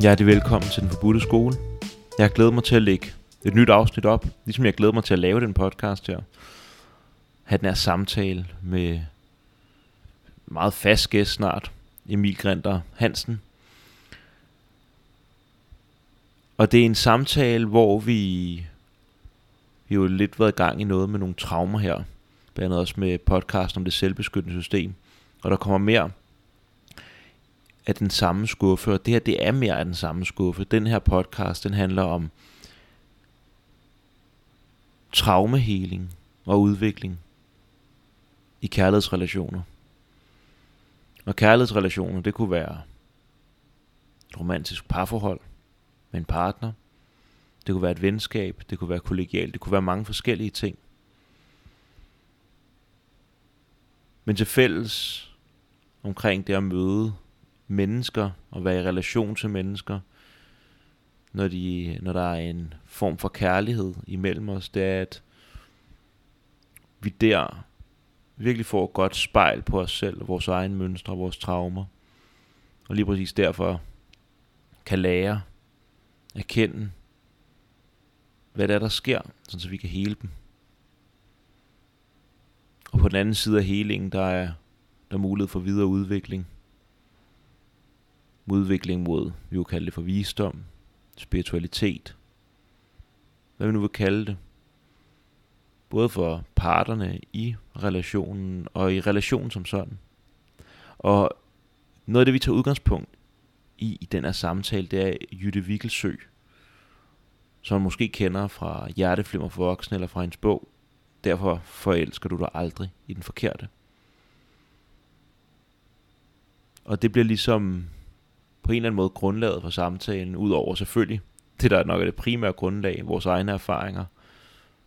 Hjertelig velkommen til Den Forbudte Skole. Jeg glæder mig til at lægge et nyt afsnit op, ligesom jeg glæder mig til at lave den podcast her. Have den her samtale med meget fast gæst snart, Emil Grinter Hansen. Og det er en samtale, hvor vi, vi jo lidt været i gang i noget med nogle traumer her. Blandt andet også med podcast om det selvbeskyttende system. Og der kommer mere af den samme skuffe, og det her det er mere af den samme skuffe. Den her podcast, den handler om traumeheling og udvikling i kærlighedsrelationer. Og kærlighedsrelationer, det kunne være et romantisk parforhold med en partner. Det kunne være et venskab, det kunne være kollegialt, det kunne være mange forskellige ting. Men til fælles omkring det at møde mennesker og være i relation til mennesker, når, de, når der er en form for kærlighed imellem os, det er, at vi der virkelig får et godt spejl på os selv, vores egne mønstre og vores traumer. Og lige præcis derfor kan lære, erkende, hvad det er, der sker, så vi kan hele dem. Og på den anden side af helingen, der er der er mulighed for videre udvikling udvikling mod, vi vil kalde det for visdom, spiritualitet, hvad vi nu vil kalde det. Både for parterne i relationen og i relationen som sådan. Og noget af det, vi tager udgangspunkt i i den her samtale, det er Jytte Wikkelsø, som man måske kender fra Hjerteflimmer for voksne eller fra hendes bog. Derfor forelsker du dig aldrig i den forkerte. Og det bliver ligesom på en eller anden måde grundlaget for samtalen, udover selvfølgelig det, der nok er det primære grundlag, vores egne erfaringer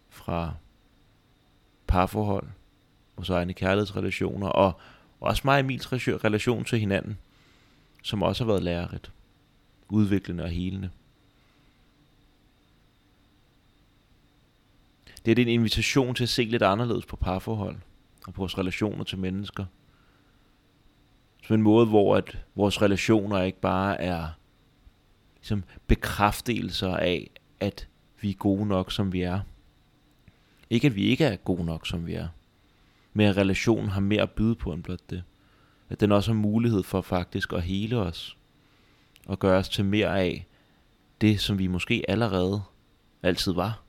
fra parforhold, vores egne kærlighedsrelationer, og også mig og Emils relation til hinanden, som også har været lærerigt, udviklende og helende. Det er en invitation til at se lidt anderledes på parforhold og på vores relationer til mennesker – som en måde, hvor at vores relationer ikke bare er ligesom bekræftelser af, at vi er gode nok, som vi er. Ikke at vi ikke er gode nok, som vi er. Men at relationen har mere at byde på end blot det. At den også har mulighed for faktisk at hele os. Og gøre os til mere af det, som vi måske allerede altid var.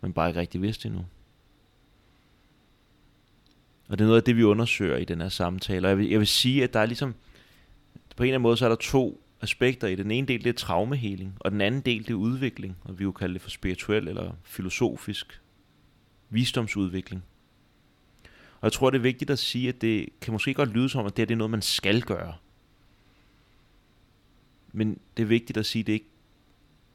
Men bare ikke rigtig vidste endnu. Og det er noget af det, vi undersøger i den her samtale. Og jeg vil, jeg vil sige, at der er ligesom, på en eller anden måde, så er der to aspekter i det. Den ene del, det er traumeheling, og den anden del, det er udvikling, og vi jo kalde det for spirituel eller filosofisk visdomsudvikling. Og jeg tror, det er vigtigt at sige, at det kan måske godt lyde som, at det, her, det er noget, man skal gøre. Men det er vigtigt at sige, at det ikke,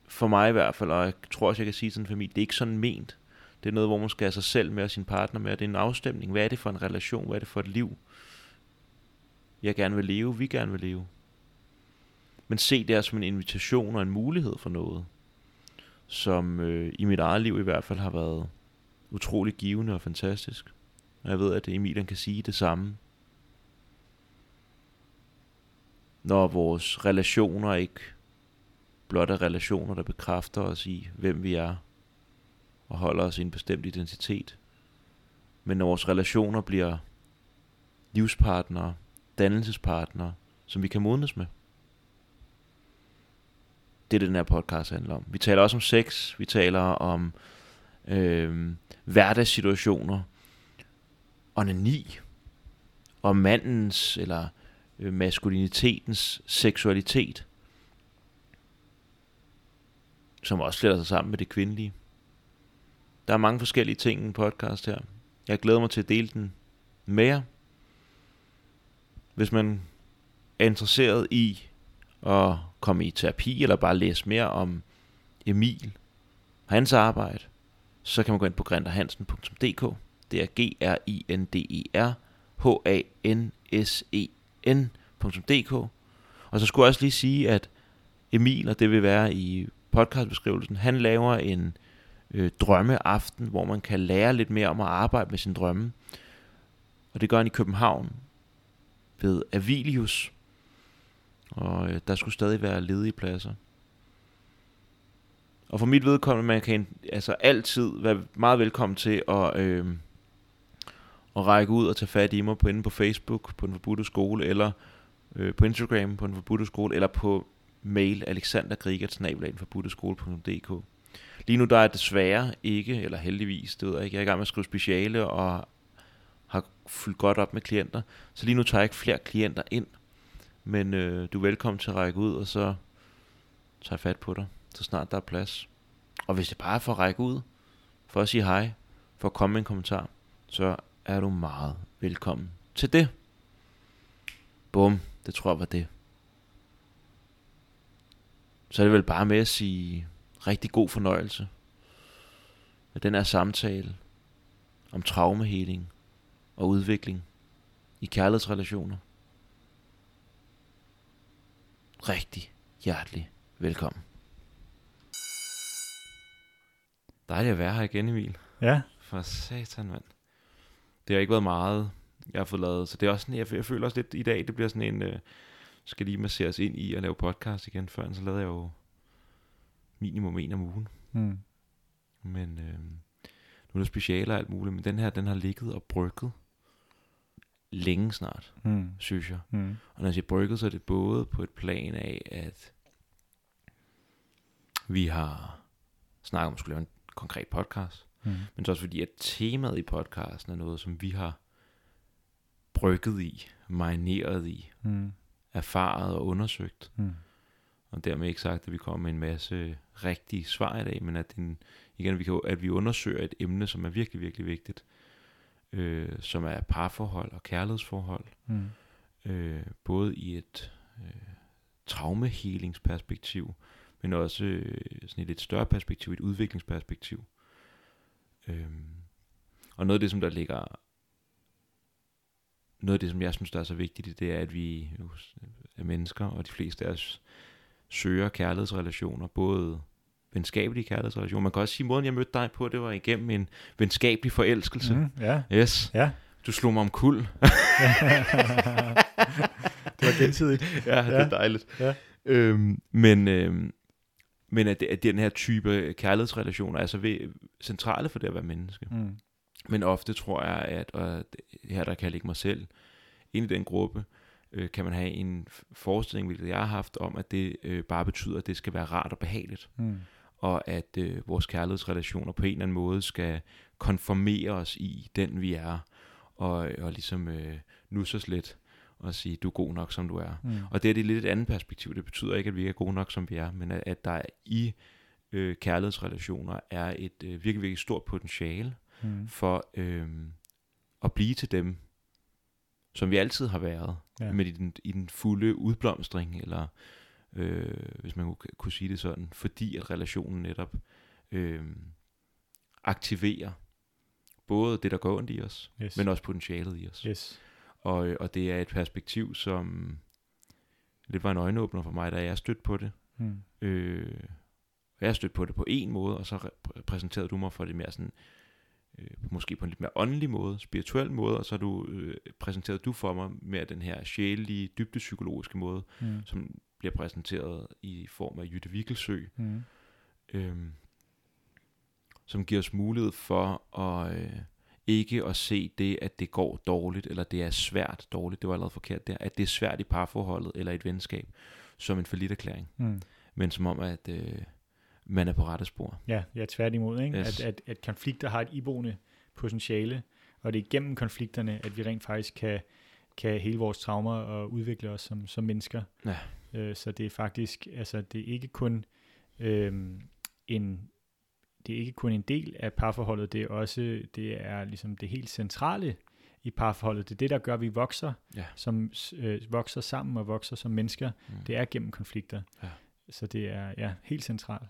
for mig i hvert fald, og jeg tror også, jeg kan sige sådan en familie, det er ikke sådan ment. Det er noget, hvor man skal have sig selv med og sin partner med, og det er en afstemning. Hvad er det for en relation? Hvad er det for et liv? Jeg gerne vil leve, vi gerne vil leve. Men se det som en invitation og en mulighed for noget, som øh, i mit eget liv i hvert fald har været utrolig givende og fantastisk. Og jeg ved, at Emil kan sige det samme. Når vores relationer ikke blot er relationer, der bekræfter os i, hvem vi er, og holder os i en bestemt identitet. Men når vores relationer bliver livspartnere, dannelsespartnere, som vi kan modnes med. Det er det, den her podcast handler om. Vi taler også om sex, vi taler om øh, hverdagssituationer, onani, om mandens eller øh, maskulinitetens seksualitet, som også fletter sig sammen med det kvindelige. Der er mange forskellige ting i en podcast her. Jeg glæder mig til at dele den med jer. Hvis man er interesseret i at komme i terapi, eller bare læse mere om Emil og hans arbejde, så kan man gå ind på grinderhansen.dk. Det er g r i n d e r h a n s e n.dk. Og så skulle jeg også lige sige, at Emil, og det vil være i podcastbeskrivelsen, han laver en øh, drømmeaften, hvor man kan lære lidt mere om at arbejde med sin drømme. Og det gør han i København ved Avilius. Og øh, der skulle stadig være ledige pladser. Og for mit vedkommende, man kan altså altid være meget velkommen til at, øh, at række ud og tage fat i mig på inde på Facebook, på den forbudte skole, eller øh, på Instagram på den forbudte skole, eller på mail alexandergrigert.dk. Lige nu der er desværre ikke, eller heldigvis, det ved jeg ikke, jeg er i gang med at skrive speciale og har fyldt godt op med klienter. Så lige nu tager jeg ikke flere klienter ind, men øh, du er velkommen til at række ud, og så tager jeg fat på dig, så snart der er plads. Og hvis det bare er for at række ud, for at sige hej, for at komme med en kommentar, så er du meget velkommen til det. Bum, det tror jeg var det. Så er det vel bare med at sige rigtig god fornøjelse med den her samtale om traumeheling og udvikling i kærlighedsrelationer. Rigtig hjertelig velkommen. Dejligt at være her igen, Emil. Ja. For satan, mand. Det har ikke været meget, jeg har fået lavet. Så det er også sådan, jeg, jeg føler også lidt i dag, det bliver sådan en, øh, skal lige masseres ind i at lave podcast igen. Før så lavede jeg jo minimum en om ugen. Mm. Men øh, nu er der specialer og alt muligt, men den her, den har ligget og brygget længe snart, Mm. synes jeg. Mm. Og når jeg siger brygget, så er det både på et plan af, at vi har snakket om at skulle lave en konkret podcast, Mm. men så også fordi, at temaet i podcasten er noget, som vi har brygget i, marineret i, Mm. erfaret og undersøgt. Mm. Og dermed ikke sagt, at vi kommer med en masse rigtige svar i dag, men at, den, igen, vi kan, at vi undersøger et emne, som er virkelig, virkelig vigtigt, øh, som er parforhold og kærlighedsforhold, Mm. øh, både i et øh, traumehelingsperspektiv, men også øh, sådan et lidt større perspektiv, et udviklingsperspektiv. Øhm, og noget af det, som der ligger, noget af det, som jeg synes, der er så vigtigt, det er, at vi er mennesker, og de fleste af os søger kærlighedsrelationer, både venskabelige kærlighedsrelationer. Man kan også sige, at måden jeg mødte dig på, det var igennem en venskabelig forelskelse. Mm. Ja. Yes. Ja. Du slog mig om kul. det var gensidigt. ja, det er Ja. dejligt. Ja. Øhm, men øhm, men at, at den her type kærlighedsrelationer er så ved, centrale for det at være menneske. Mm. Men ofte tror jeg, at og her der kan jeg lægge mig selv ind i den gruppe, øh, kan man have en forestilling, hvilket jeg har haft, om at det øh, bare betyder, at det skal være rart og behageligt. Mm. Og at øh, vores kærlighedsrelationer på en eller anden måde skal konformere os i den, vi er. Og, og ligesom øh, nusse os lidt og sige, du er god nok, som du er. Mm. Og det er det lidt et andet perspektiv. Det betyder ikke, at vi er gode nok, som vi er, men at, at der i øh, kærlighedsrelationer er et øh, virkelig, virkelig stort potentiale Mm. for øh, at blive til dem, som vi altid har været, Ja. men i den, i den fulde udblomstring, eller øh, hvis man kunne, kunne sige det sådan, fordi at relationen netop øh, aktiverer både det, der går ondt i os, Yes. men også potentialet i os. Yes. Og, og det er et perspektiv, som lidt var en øjenåbner for mig, da jeg stødte på det. Mm. Øh, jeg stødte på det på en måde, og så præsenterede du mig for det mere sådan, øh, måske på en lidt mere åndelig måde, spirituel måde, og så du, øh, præsenterede du for mig mere den her sjælelige, dybdepsykologiske måde, Mm. som bliver præsenteret i form af Jytte Wikkelsø, Mm. øhm, som giver os mulighed for at øh, ikke at se det, at det går dårligt, eller det er svært dårligt, det var allerede forkert der, at det er svært i parforholdet eller et venskab, som en forlitterklæring, Mm. men som om, at øh, man er på rette spor. Ja, ja, tværtimod. Ikke? Yes. At, at, at konflikter har et iboende potentiale, og det er gennem konflikterne, at vi rent faktisk kan, kan hele vores traumer og udvikle os som, som mennesker. Ja. Øh, så det er faktisk, altså det er ikke kun øhm, en det er ikke kun en del af parforholdet, det er også det er ligesom det helt centrale i parforholdet. Det er det, der gør, at vi vokser, Ja. som øh, vokser sammen og vokser som mennesker. Mm. Det er gennem konflikter. Ja. Så det er ja, helt centralt.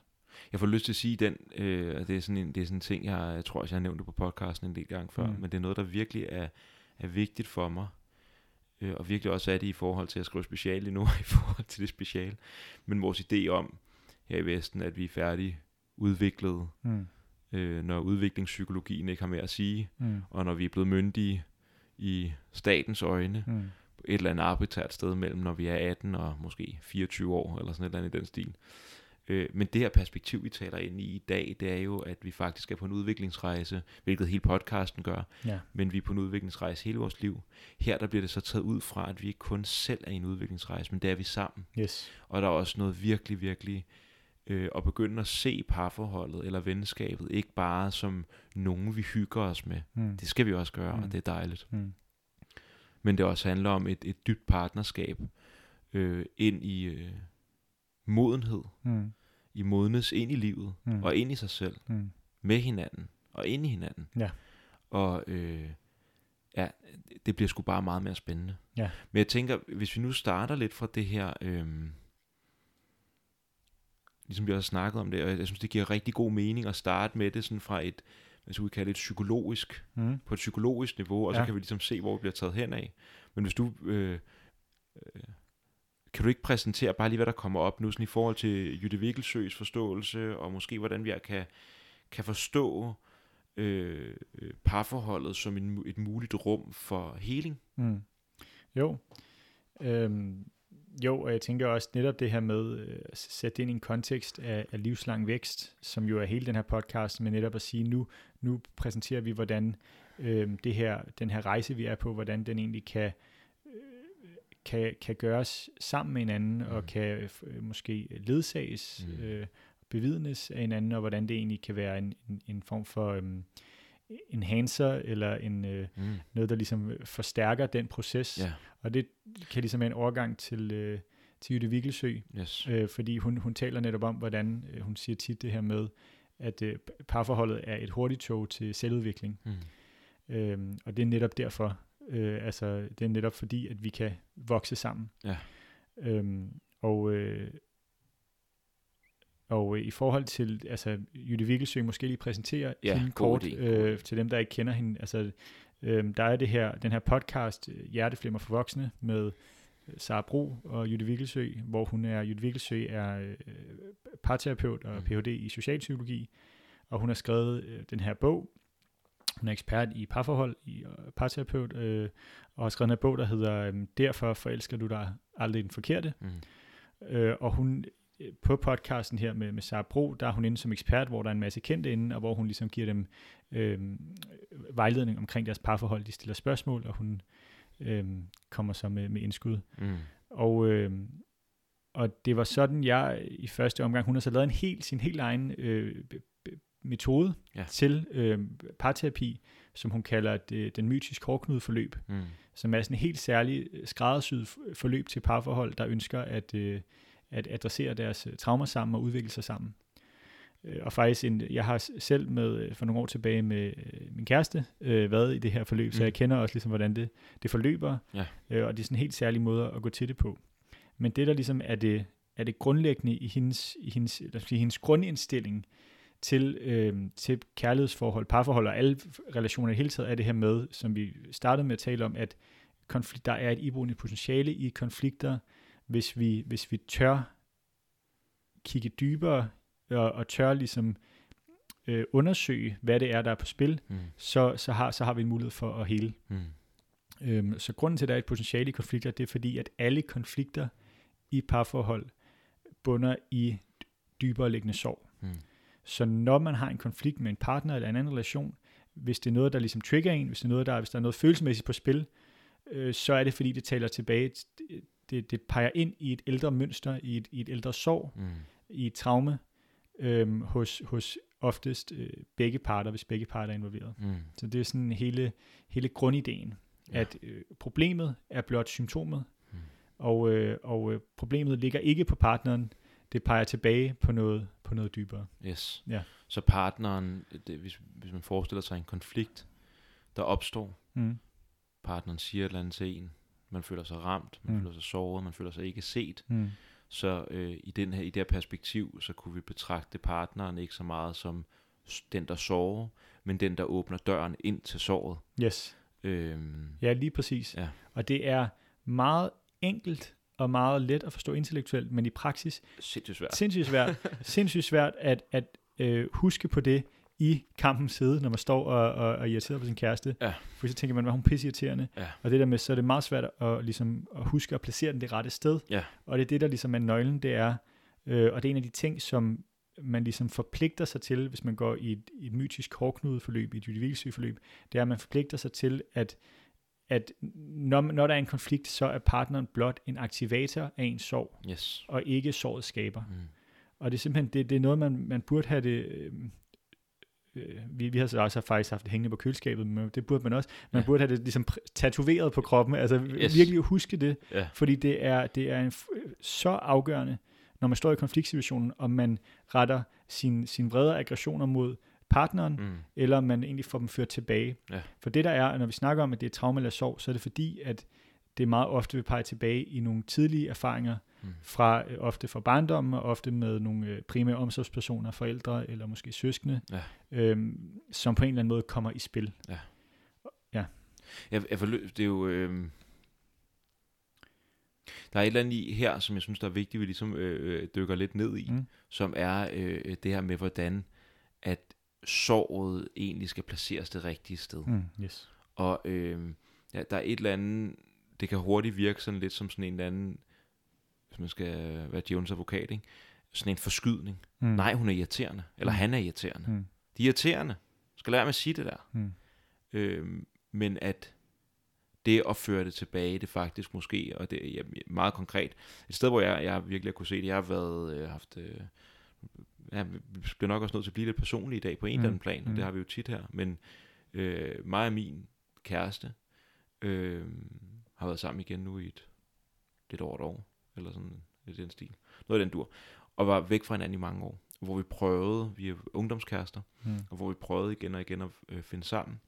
Jeg får lyst til at sige den, øh, og det er sådan en, det er sådan en ting, jeg, jeg tror også, jeg har nævnt det på podcasten en del gange før, Mm. men det er noget, der virkelig er, er vigtigt for mig, øh, og virkelig også er det i forhold til at skrive special lige nu, i forhold til det special, men vores idé om her i Vesten, at vi er færdig udviklet, Mm. øh, når udviklingspsykologien ikke har mere at sige, Mm. og når vi er blevet myndige i statens øjne, Mm. et eller andet arbitrært sted mellem, når vi er 18 og måske 24 år, eller sådan et eller andet i den stil. Øh, men det her perspektiv, vi taler ind i i dag, det er jo, at vi faktisk er på en udviklingsrejse, hvilket hele podcasten gør, Ja. men vi er på en udviklingsrejse hele vores liv. Her der bliver det så taget ud fra, at vi ikke kun selv er i en udviklingsrejse, men det er vi sammen. Yes. Og der er også noget virkelig, virkelig øh, at begynde at se parforholdet eller venskabet, ikke bare som nogen, vi hygger os med. Mm. Det skal vi også gøre, mm. Og det er dejligt. Mm. Men det også handler om et, et dybt partnerskab øh, ind i øh, modenhed, Mm. I modnes ind i livet, Mm. og ind i sig selv, Mm. med hinanden, og ind i hinanden. Ja. Og øh, ja, det bliver sgu bare meget mere spændende. Ja. Men jeg tænker, hvis vi nu starter lidt fra det her, øh, ligesom vi også har snakket om det, og jeg synes, det giver rigtig god mening at starte med det sådan fra et, hvad skal vi kalde det, et psykologisk, Mm. på et psykologisk niveau, og så Ja. kan vi ligesom se, hvor vi bliver taget hen af. Men hvis du, øh, øh, kan du ikke præsentere bare lige, hvad der kommer op nu, sådan i forhold til Jytte Vikkelsøs forståelse, og måske hvordan vi kan, kan forstå øh, øh parforholdet som en, et muligt rum for healing? Mm. Jo. Øhm, jo, og jeg tænker også netop det her med øh, at sætte det ind i en kontekst af, af livslang vækst, som jo er hele den her podcast, men netop at sige, nu, nu præsenterer vi, hvordan øh, det her, den her rejse, vi er på, hvordan den egentlig kan, øh, kan, kan gøres sammen med hinanden, mm. og kan øh, måske ledsages, Mm. øh, bevidnes af hinanden, og hvordan det egentlig kan være en, en, en form for øhm, enhancer, eller en, øh, Mm. noget, der ligesom forstærker den proces. Ja, Og det kan ligesom være en overgang til, øh, til Jytte Vikkelsø, yes. øh, fordi hun, hun taler netop om, hvordan øh, hun siger tit det her med, at øh, parforholdet er et hurtigt tog til selvudvikling. Mm. Øhm, og det er netop derfor, øh, altså det er netop fordi, at vi kan vokse sammen. Ja. Øhm, og, øh, og øh, i forhold til, altså Jytte Vikkelsø måske lige præsentere Ja, hende kort idé, øh, til dem, der ikke kender hende. Altså, øh, der er det her, den her podcast, Hjerteflimmer for voksne, med øh, Sara Bro og Jytte Vikkelsø, hvor hun er, Jytte Vikkelsø er øh, parterapeut og Mm. Ph.D. i socialpsykologi, og hun har skrevet øh, den her bog. Hun er ekspert i parforhold, i øh, parterapeut, øh, og har skrevet en bog, der hedder øh, Derfor forelsker du dig aldrig den forkerte. Mm. Øh, og hun øh, på podcasten her med, med Sara Bro, der er hun inde som ekspert, hvor der er en masse kendte inde, og hvor hun ligesom giver dem øh, vejledning omkring deres parforhold. De stiller spørgsmål, og hun øh, kommer så med, med indskud. Mm. Og, øh, og det var sådan, jeg i første omgang, hun har så lavet en helt, sin helt egen øh, metode Ja. til øh, parterapi, som hun kalder det, den mytisk hårdknudeforløb, Mm. som er sådan en helt særlig øh, skræddersyet forløb til parforhold, der ønsker at, øh, at adressere deres øh, traumer sammen og udvikle sig sammen. Øh, Og faktisk, en, jeg har selv med øh, for nogle år tilbage med øh, min kæreste øh, været i det her forløb, mm. så jeg kender også ligesom, hvordan det, det forløber, Ja. øh, og det er sådan en helt særlig måde at gå til det på. Men det, der ligesom er det, er det grundlæggende i hendes, i hendes, lad os sige, hendes grundindstilling til, øh, til kærlighedsforhold, parforhold og alle relationer i det hele taget, er det her med, som vi startede med at tale om, at konflikt, der er et iboende potentiale i konflikter, hvis vi, hvis vi tør kigge dybere og, og tør ligesom øh, undersøge, hvad det er, der er på spil, Mm. så, så, har, så har vi en mulighed for at hele. Mm. Øhm, så grunden til, at der er et potentiale i konflikter, det er fordi, at alle konflikter i parforhold bunder i dybere liggende sorg. Så når man har en konflikt med en partner eller en anden relation, hvis det er noget, der ligesom trigger en, hvis, det er noget, der, hvis der er noget følelsesmæssigt på spil, øh, så er det fordi, det taler tilbage, det, det peger ind i et ældre mønster, i et, i et ældre sorg, Mm. i et traume, øh, hos, hos oftest øh, begge parter, hvis begge parter er involveret. Mm. Så det er sådan hele, hele grundideen, ja. at øh, problemet er blot symptomet, Mm. og, øh, og øh, problemet ligger ikke på partneren, det peger tilbage på noget, på noget dybere. Yes. Ja. Så partneren, det, hvis, hvis man forestiller sig en konflikt, der opstår, Mm. partneren siger et eller andet til en, man føler sig ramt, man Mm. føler sig såret, man føler sig ikke set, Mm. så øh, i, den her, i det her perspektiv, så kunne vi betragte partneren ikke så meget som den, der sover, men den, der åbner døren ind til såret. Yes, Øhm, ja lige præcis. Ja. Og det er meget enkelt og meget let at forstå intellektuelt, men i praksis sindssygt svært. sindssygt svært, sindssygt svært at, at øh, huske på det i kampens side, når man står og, og, og irriterer på sin kæreste. Ja. For så tænker man, at hun er pisseirriterende. Ja. Og det der med, så er det meget svært at, ligesom, at huske at placere den det rette sted. Ja. Og det er det, der ligesom er nøglen, det er, øh, og det er en af de ting, som man ligesom forpligter sig til, hvis man går i et, et mytisk hårdknudeforløb, i et Judy forløb, det er, at man forpligter sig til, at, at når, når der er en konflikt, så er partneren blot en aktivator af en sorg, Yes. og ikke såret skaber. Mm. Og det er simpelthen, det, det er noget, man, man burde have det, øh, øh, vi, vi har så også faktisk haft det hængende på køleskabet, men det burde man også, man Ja. burde have det ligesom tatoveret på kroppen, altså Yes. virkelig huske det, Ja. fordi det er, det er en så afgørende, når man står i konfliktsituationen, om man retter sin, sin vrede aggressioner mod partneren, mm. Eller man egentlig får dem ført tilbage. Ja. For det der er, når vi snakker om, at det er traume eller sorg, så er det fordi, at det meget ofte vil pege tilbage i nogle tidlige erfaringer, Mm. fra øh, ofte fra barndommen, og ofte med nogle øh, primære omsorgspersoner, forældre eller måske søskende, Ja. øhm, som på en eller anden måde kommer i spil. Jeg, jeg forløb, det er jo... Øh, der er et eller andet i her, som jeg synes, der er vigtigt, vi ligesom øh, øh, dykker lidt ned i, Mm. som er øh, det her med, hvordan at såret egentlig skal placeres det rigtige sted. Mm, yes. Og øh, ja, der er et eller andet, det kan hurtigt virke sådan lidt som sådan en eller anden, hvis man skal være Jones advokat, ikke? sådan en forskydning. Mm. Nej, hun er irriterende, eller Mm. han er irriterende. Mm. De er irriterende. Skal lære med at sige det der. Mm. Øh, men at det at føre det tilbage, det faktisk måske, og det er meget konkret, et sted, hvor jeg, jeg virkelig har kunne se det, jeg har været, øh, haft, øh, ja, vi bliver nok også nødt til at blive lidt personlige i dag på en Mm. eller anden plan, og Mm. det har vi jo tit her, men øh, mig og min kæreste øh, har været sammen igen nu i et, lidt over et år, eller sådan i den stil, noget af den dur, og var væk fra hinanden i mange år, hvor vi prøvede, vi er ungdomskærester, Mm. og hvor vi prøvede igen og igen at øh, finde sammen.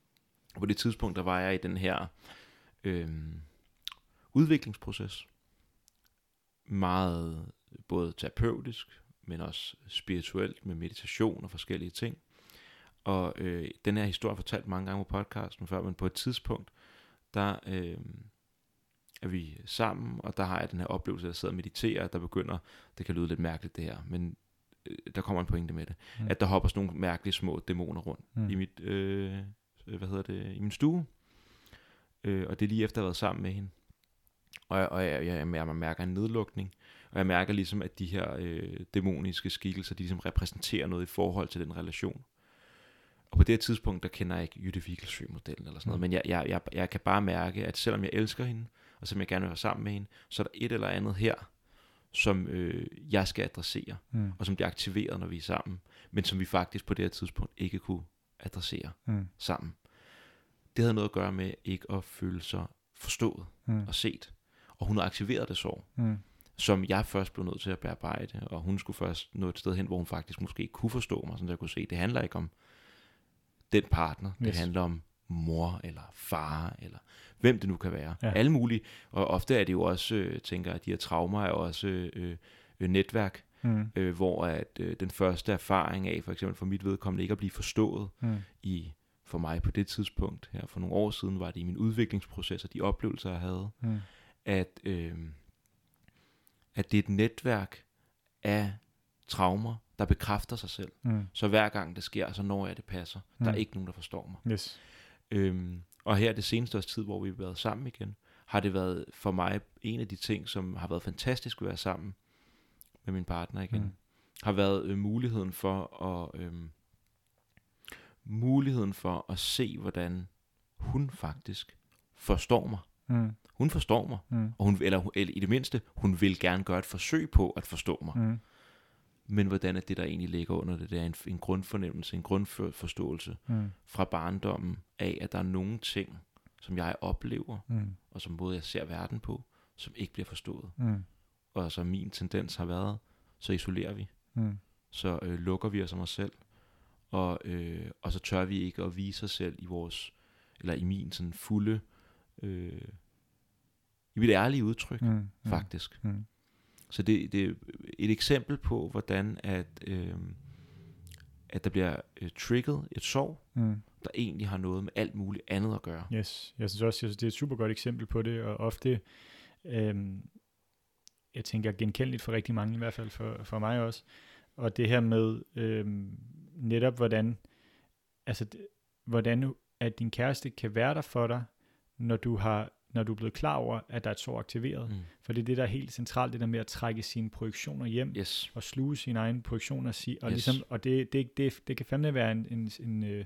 Og på det tidspunkt, der var jeg i den her øh, udviklingsproces. Meget både terapeutisk, men også spirituelt med meditation og forskellige ting. Og øh, den her historie er fortalt mange gange på podcasten før, men på et tidspunkt, der øh, er vi sammen, og der har jeg den her oplevelse, at jeg sidder og mediterer, der begynder, det kan lyde lidt mærkeligt det her, men øh, der kommer en pointe med det, Mm. at der hopper sådan nogle mærkelige små dæmoner rundt Mm. i mit, øh, hvad hedder det, i min stue. Øh, og det er lige efter, at jeg har været sammen med hende. Og, jeg, og jeg, jeg, jeg mærker en nedlukning, og jeg mærker ligesom, at de her øh, dæmoniske skikkelser, de ligesom repræsenterer noget i forhold til den relation. Og på det her tidspunkt, der kender jeg ikke Jytte Vigelsø-modellen eller sådan noget, Mm. men jeg, jeg, jeg, jeg kan bare mærke, at selvom jeg elsker hende, og som jeg gerne vil være sammen med hende, så er der et eller andet her, som øh, jeg skal adressere Mm. og som bliver aktiveret, når vi er sammen, men som vi faktisk på det her tidspunkt ikke kunne adressere Mm. sammen. Det havde noget at gøre med ikke at føle sig forstået Mm. og set. Og hun havde aktiveret det sorg, Mm. Som jeg først blev nødt til at bearbejde, og hun skulle først nå et sted hen, hvor hun faktisk måske ikke kunne forstå mig, at jeg kunne se, det handler ikke om den partner, det Yes. handler om mor eller far, eller hvem det nu kan være. Ja. Alle mulige. Og ofte er det jo også, øh, tænker jeg, at de her traumer er også øh, øh, netværk, Mm. øh, hvor at øh, den første erfaring af, for eksempel for mit vedkommende, ikke at blive forstået Mm. i, for mig på det tidspunkt, her for nogle år siden, var det i min udviklingsproces og de oplevelser, jeg havde, Mm. at, øh, at det er et netværk af traumer, der bekræfter sig selv. Mm. Så hver gang det sker, så når jeg, det passer. Der er Mm. ikke nogen, der forstår mig. Yes. Øhm, og her det seneste års tid, hvor vi har været sammen igen, har det været for mig en af de ting, som har været fantastisk at være sammen med min partner igen. Mm. Mm. Har været øh, muligheden for at øh, muligheden for at se, hvordan hun faktisk forstår mig. Mm. Hun forstår mig, Mm. og hun, eller, eller i det mindste, hun vil gerne gøre et forsøg på at forstå mig. Mm. Men hvordan er det, der egentlig ligger under det, det er en, en grundfornemmelse, en grundforståelse Mm. fra barndommen af, at der er nogle ting, som jeg oplever, Mm. og som både jeg ser verden på, som ikke bliver forstået. Mm. Og som min tendens har været, så isolerer vi. Mm. Så øh, lukker vi os om os selv. Og, øh, og så tør vi ikke at vise os selv i vores, eller i min sådan fulde, øh, i mit ærlige udtryk, mm. Mm. faktisk. Mm. Så det, det er et eksempel på, hvordan at, øh, at der bliver øh, trigget et sorg, Mm. der egentlig har noget med alt muligt andet at gøre. Yes, jeg synes også, jeg synes, det er et super godt eksempel på det, og ofte, øhm, jeg tænker genkendeligt for rigtig mange, i hvert fald for, for mig også, og det her med øhm, netop hvordan altså, hvordan at din kæreste kan være der for dig, når du har når du er blevet klar over, at der er et sår aktiveret. Mm. For det er det, der er helt centralt, det der med at trække sine projektioner hjem, Yes. og sluge sine egne projektioner, og, sige, og, Yes. ligesom, og det, det, det, det kan fandme være en, en, en, øh,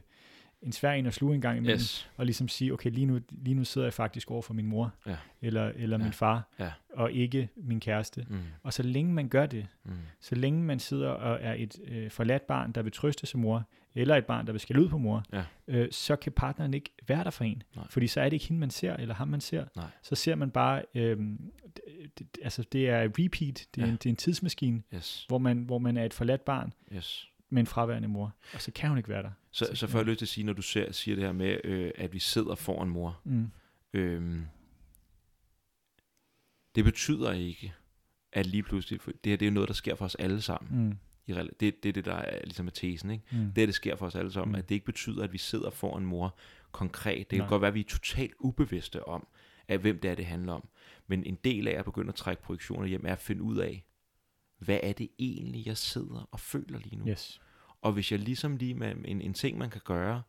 en svær en at sluge en gang imellem, Yes. og ligesom sige, okay, lige nu, lige nu sidder jeg faktisk over for min mor, Ja. eller, eller Ja. min far, Ja. og ikke min kæreste. Mm. Og så længe man gør det, Mm. så længe man sidder og er et øh, forladt barn, der vil trøste sin mor, eller et barn, der vil skælde ud på mor, Ja. øh, så kan partneren ikke være der for en. Nej. Fordi så er det ikke hende, man ser, eller ham, man ser. Nej. Så ser man bare, øh, det, det, altså det er repeat, det er, Ja. en, det er en tidsmaskine, Yes. hvor man, hvor man er et forladt barn Yes. med en fraværende mor, og så kan hun ikke være der. Så, så får jeg lyst til at sige, når du ser, siger det her med, øh, at vi sidder foran mor, Mm. Øhm, det betyder ikke, at lige pludselig, for det her det er jo noget, der sker for os alle sammen. Mm. I, det, det er det, der er ligesom er tesen. Ikke? Mm. Det er det sker for os alle sammen, Mm. at det ikke betyder, at vi sidder foran mor konkret. Det kan Nej. godt være, at vi er totalt ubevidste om, at hvem det er, det handler om. Men en del af at begynde at trække projektioner hjem, er at finde ud af, hvad er det egentlig, jeg sidder og føler lige nu? Yes. Og hvis jeg ligesom lige med en, en ting, man kan gøre,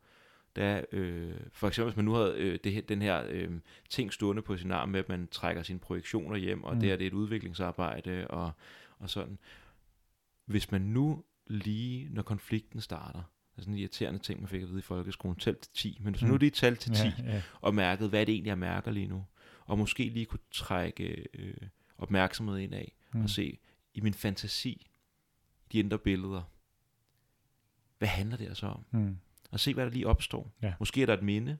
der er, øh, for eksempel hvis man nu havde øh, det, her- den her øh, ting stående på sin arm med, at man trækker sine projektioner hjem, og Mm. det er det er et udviklingsarbejde, og, og sådan. Hvis man nu lige, når konflikten starter, er sådan en irriterende ting, man fik at vide i folkeskolen, tæl til 10, men hvis Mm. nu lige tal til 10, Ja, ja. og mærkede, hvad det egentlig, jeg mærker lige nu, og måske lige kunne trække øh, opmærksomhed ind af, Mm. og se i min fantasi, de indre billeder, hvad handler det så om? Mm. Og se, hvad der lige opstår. Ja. Måske er der et minde.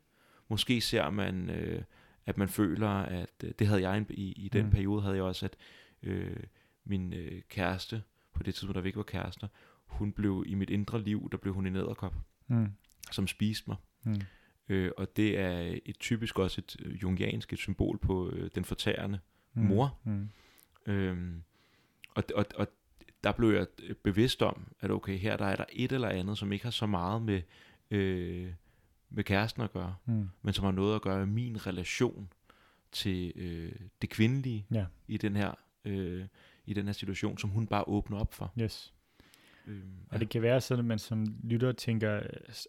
Måske ser man, øh, at man føler, at øh, det havde jeg en- i, i den mm. periode, havde jeg også, at øh, min øh, kæreste, på det tidspunkt, der vi ikke var kærester, hun blev i mit indre liv, der blev hun en æderkop, Mm. som spiste mig. Mm. Øh, og det er et typisk også et øh, jungiansk et symbol på øh, den fortærende Mm. mor. Mm. Øhm, og, og, og der blev jeg øh, bevidst om, at okay, her der er der et eller andet, som ikke har så meget med, øh, med kæresten at gøre, Mm. men som har noget at gøre med min relation til øh, det kvindelige Ja. i den her øh, i den her situation, som hun bare åbner op for. Yes. Øhm, Og det kan være sådan, at man som lytter tænker,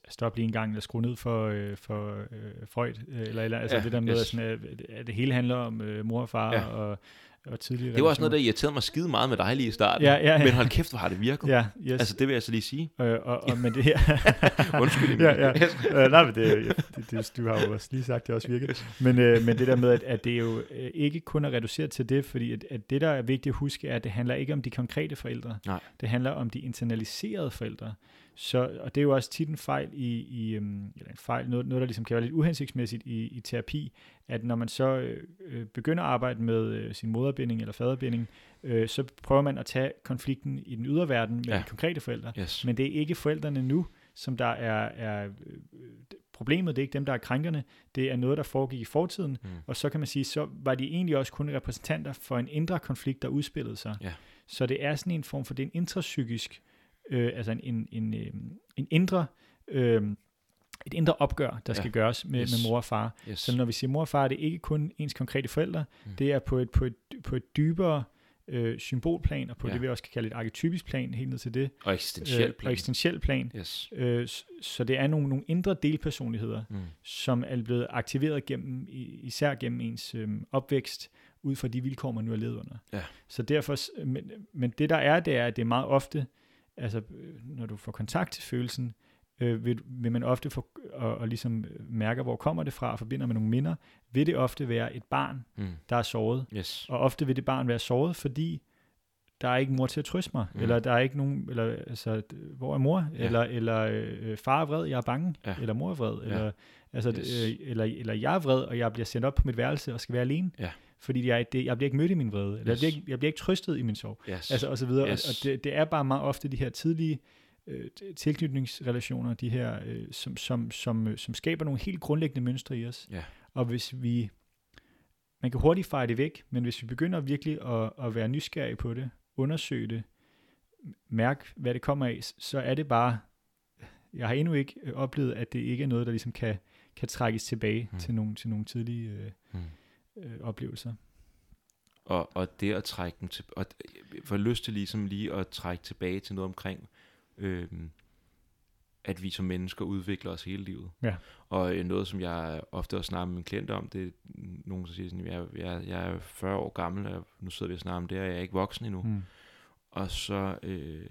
stop lige en gang, eller skru ned for, øh, for øh, Freud, øh, eller, eller altså Ja, det der med, yes. at, sådan, at, at det hele handler om øh, mor og far Ja. og, og tidligere det var også noget, der irriterede mig skide meget med dig lige i starten. Ja, ja, ja. Men hold kæft, hvor har det virket. Ja, yes. Altså, det vil jeg så lige sige. øh, og, og, men det her... Undskyld, Emil. ja, ja. Øh, nej, men det, det, det, du har jo også lige sagt, det også virker. Men, øh, men det der med, at, at det er jo øh, ikke kun er reduceret til det, fordi at, at det, der er vigtigt at huske, er, at det handler ikke om de konkrete forældre. Nej. Det handler om de internaliserede forældre. Så, og det er jo også tit en fejl i, i øhm, eller en fejl, noget, noget, der ligesom kan være lidt uhensigtsmæssigt i, i terapi, at når man så øh, øh, begynder at arbejde med øh, sin moderbinding eller faderbinding, øh, så prøver man at tage konflikten i den ydre verden med Ja. de konkrete forældre. Yes. Men det er ikke forældrene nu, som der er, er øh, problemet. Det er ikke dem, der er krænkerne. Det er noget, der foregik i fortiden. Mm. Og så kan man sige, så var de egentlig også kun repræsentanter for en indre konflikt, der udspillede sig. Ja. Så det er sådan en form for, det er en intrapsykisk, øh, altså en, en, en, øh, en indre, øh, et indre opgør, der Ja. skal gøres med, Yes. med mor og far. Yes. Så når vi siger mor og far, er det ikke kun ens konkrete forældre, Mm. det er på et, på et, på et dybere øh, symbolplan, og på Ja. det, vi også kan kalde et arketypisk plan, helt ned til det, Og eksistentiel øh, plan. og eksistentiel plan. Yes. Øh, s- så det er nogle, nogle indre delpersonligheder, Mm. som er blevet aktiveret gennem, især gennem ens øhm, opvækst, ud fra de vilkår, man nu har levet under. Ja. Så derfor, men, men det der er, det er, at det er meget ofte, altså øh, når du får kontakt til følelsen, øh, vil, vil man ofte få, og, og ligesom øh, mærker, hvor kommer det fra, og forbinder med nogle minder, vil det ofte være et barn, Mm. der er såret. Yes. Og ofte vil det barn være såret, fordi der er ikke mor til at trøste mig, Mm. eller der er ikke nogen, eller altså, hvor er mor, Ja. eller, eller øh, far er vred, jeg er bange, Ja. eller mor er vred, Ja. eller, altså, yes. øh, eller, eller jeg er vred, og jeg bliver sendt op på mit værelse og skal være alene, Ja. Fordi jeg, det, jeg bliver ikke mødt i min vrede, eller Yes. jeg, bliver ikke, jeg bliver ikke trøstet i min sorg, Yes. altså og så videre, Yes. og, og det, det er bare meget ofte de her tidlige øh, tilknytningsrelationer, de her, øh, som, som, som, øh, som skaber nogle helt grundlæggende mønstre i os, Ja. og hvis vi man kan hurtigt fejre det væk, men hvis vi begynder virkelig at, at være nysgerrige på det, undersøge det, mærke, hvad det kommer af, så er det bare, jeg har endnu ikke øh, oplevet, at det ikke er noget, der ligesom kan, kan trækkes tilbage mm. til, nogle, til nogle tidlige øh, Mm. Øh, oplevelser. Og, og det at trække dem til, og jeg får lyst til ligesom lige at trække tilbage til noget omkring, øhm, at vi som mennesker udvikler os hele livet. Ja. Og øh, noget, som jeg ofte også snakker med mine klienter om, det er nogen, der siger sådan, jeg, jeg, jeg er 40 år gammel, og nu sidder vi og snakker om det, og jeg er ikke voksen endnu. Mm. Og så øh,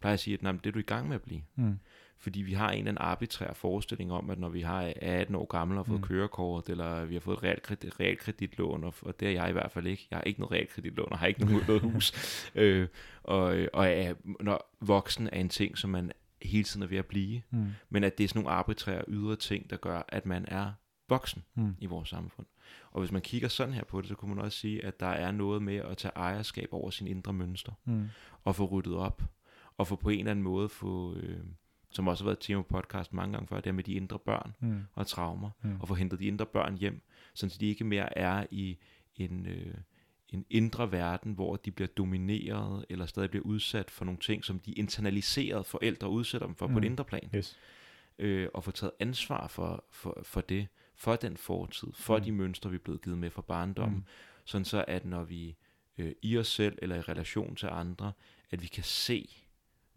plejer jeg at sige, at nej, det er du i gang med at blive. Mm. Fordi vi har en eller anden arbitrær forestilling om, at når vi har er 18 år gammel og har fået Mm. kørekort, eller vi har fået et realkredit, realkreditlån, og, og det er jeg i hvert fald ikke. Jeg har ikke noget realkreditlån, og har ikke noget, noget hus. Øh, og og er, når voksen er en ting, som man hele tiden er ved at blive, Mm. men at det er sådan nogle arbitrære ydre ting, der gør, at man er voksen Mm. i vores samfund. Og hvis man kigger sådan her på det, så kunne man også sige, at der er noget med at tage ejerskab over sine indre mønstre Mm. og få ryddet op, og få på en eller anden måde få, øh, som også har været et tema på podcast mange gange før, det her med de indre børn Mm. og traumer, Mm. og få hentet de indre børn hjem, så de ikke mere er i en, øh, en indre verden, hvor de bliver domineret, eller stadig bliver udsat for nogle ting, som de internaliserede forældre udsætter dem for mm. på et Mm. indre plan, Yes. øh, og få taget ansvar for, for, for det, for den fortid, for mm. de mønstre, vi er blevet givet med fra barndommen, Mm. sådan så at når vi øh, i os selv eller i relation til andre, at vi kan se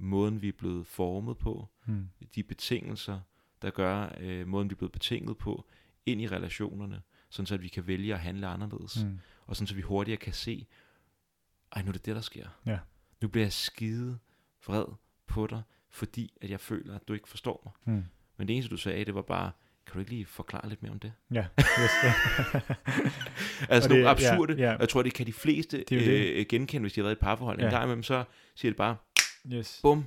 måden, vi er blevet formet på, Mm. de betingelser, der gør øh, måden, vi er blevet betinget på, ind i relationerne, sådan så at vi kan vælge at handle anderledes, mm. Og sådan så vi hurtigere kan se, ej, nu er det det, der sker. Ja. Nu bliver jeg skide vred på dig, fordi at jeg føler, at du ikke forstår mig. Mm. Men det eneste, du sagde, det var bare, kan du ikke lige forklare lidt mere om det? Ja, yes. Altså Og nogle det- absurde, ja, ja. jeg tror, det kan de fleste Det det. øh, genkende, hvis de har været i et parforhold. Ja. En gang imellem, så siger det bare, yes. bum,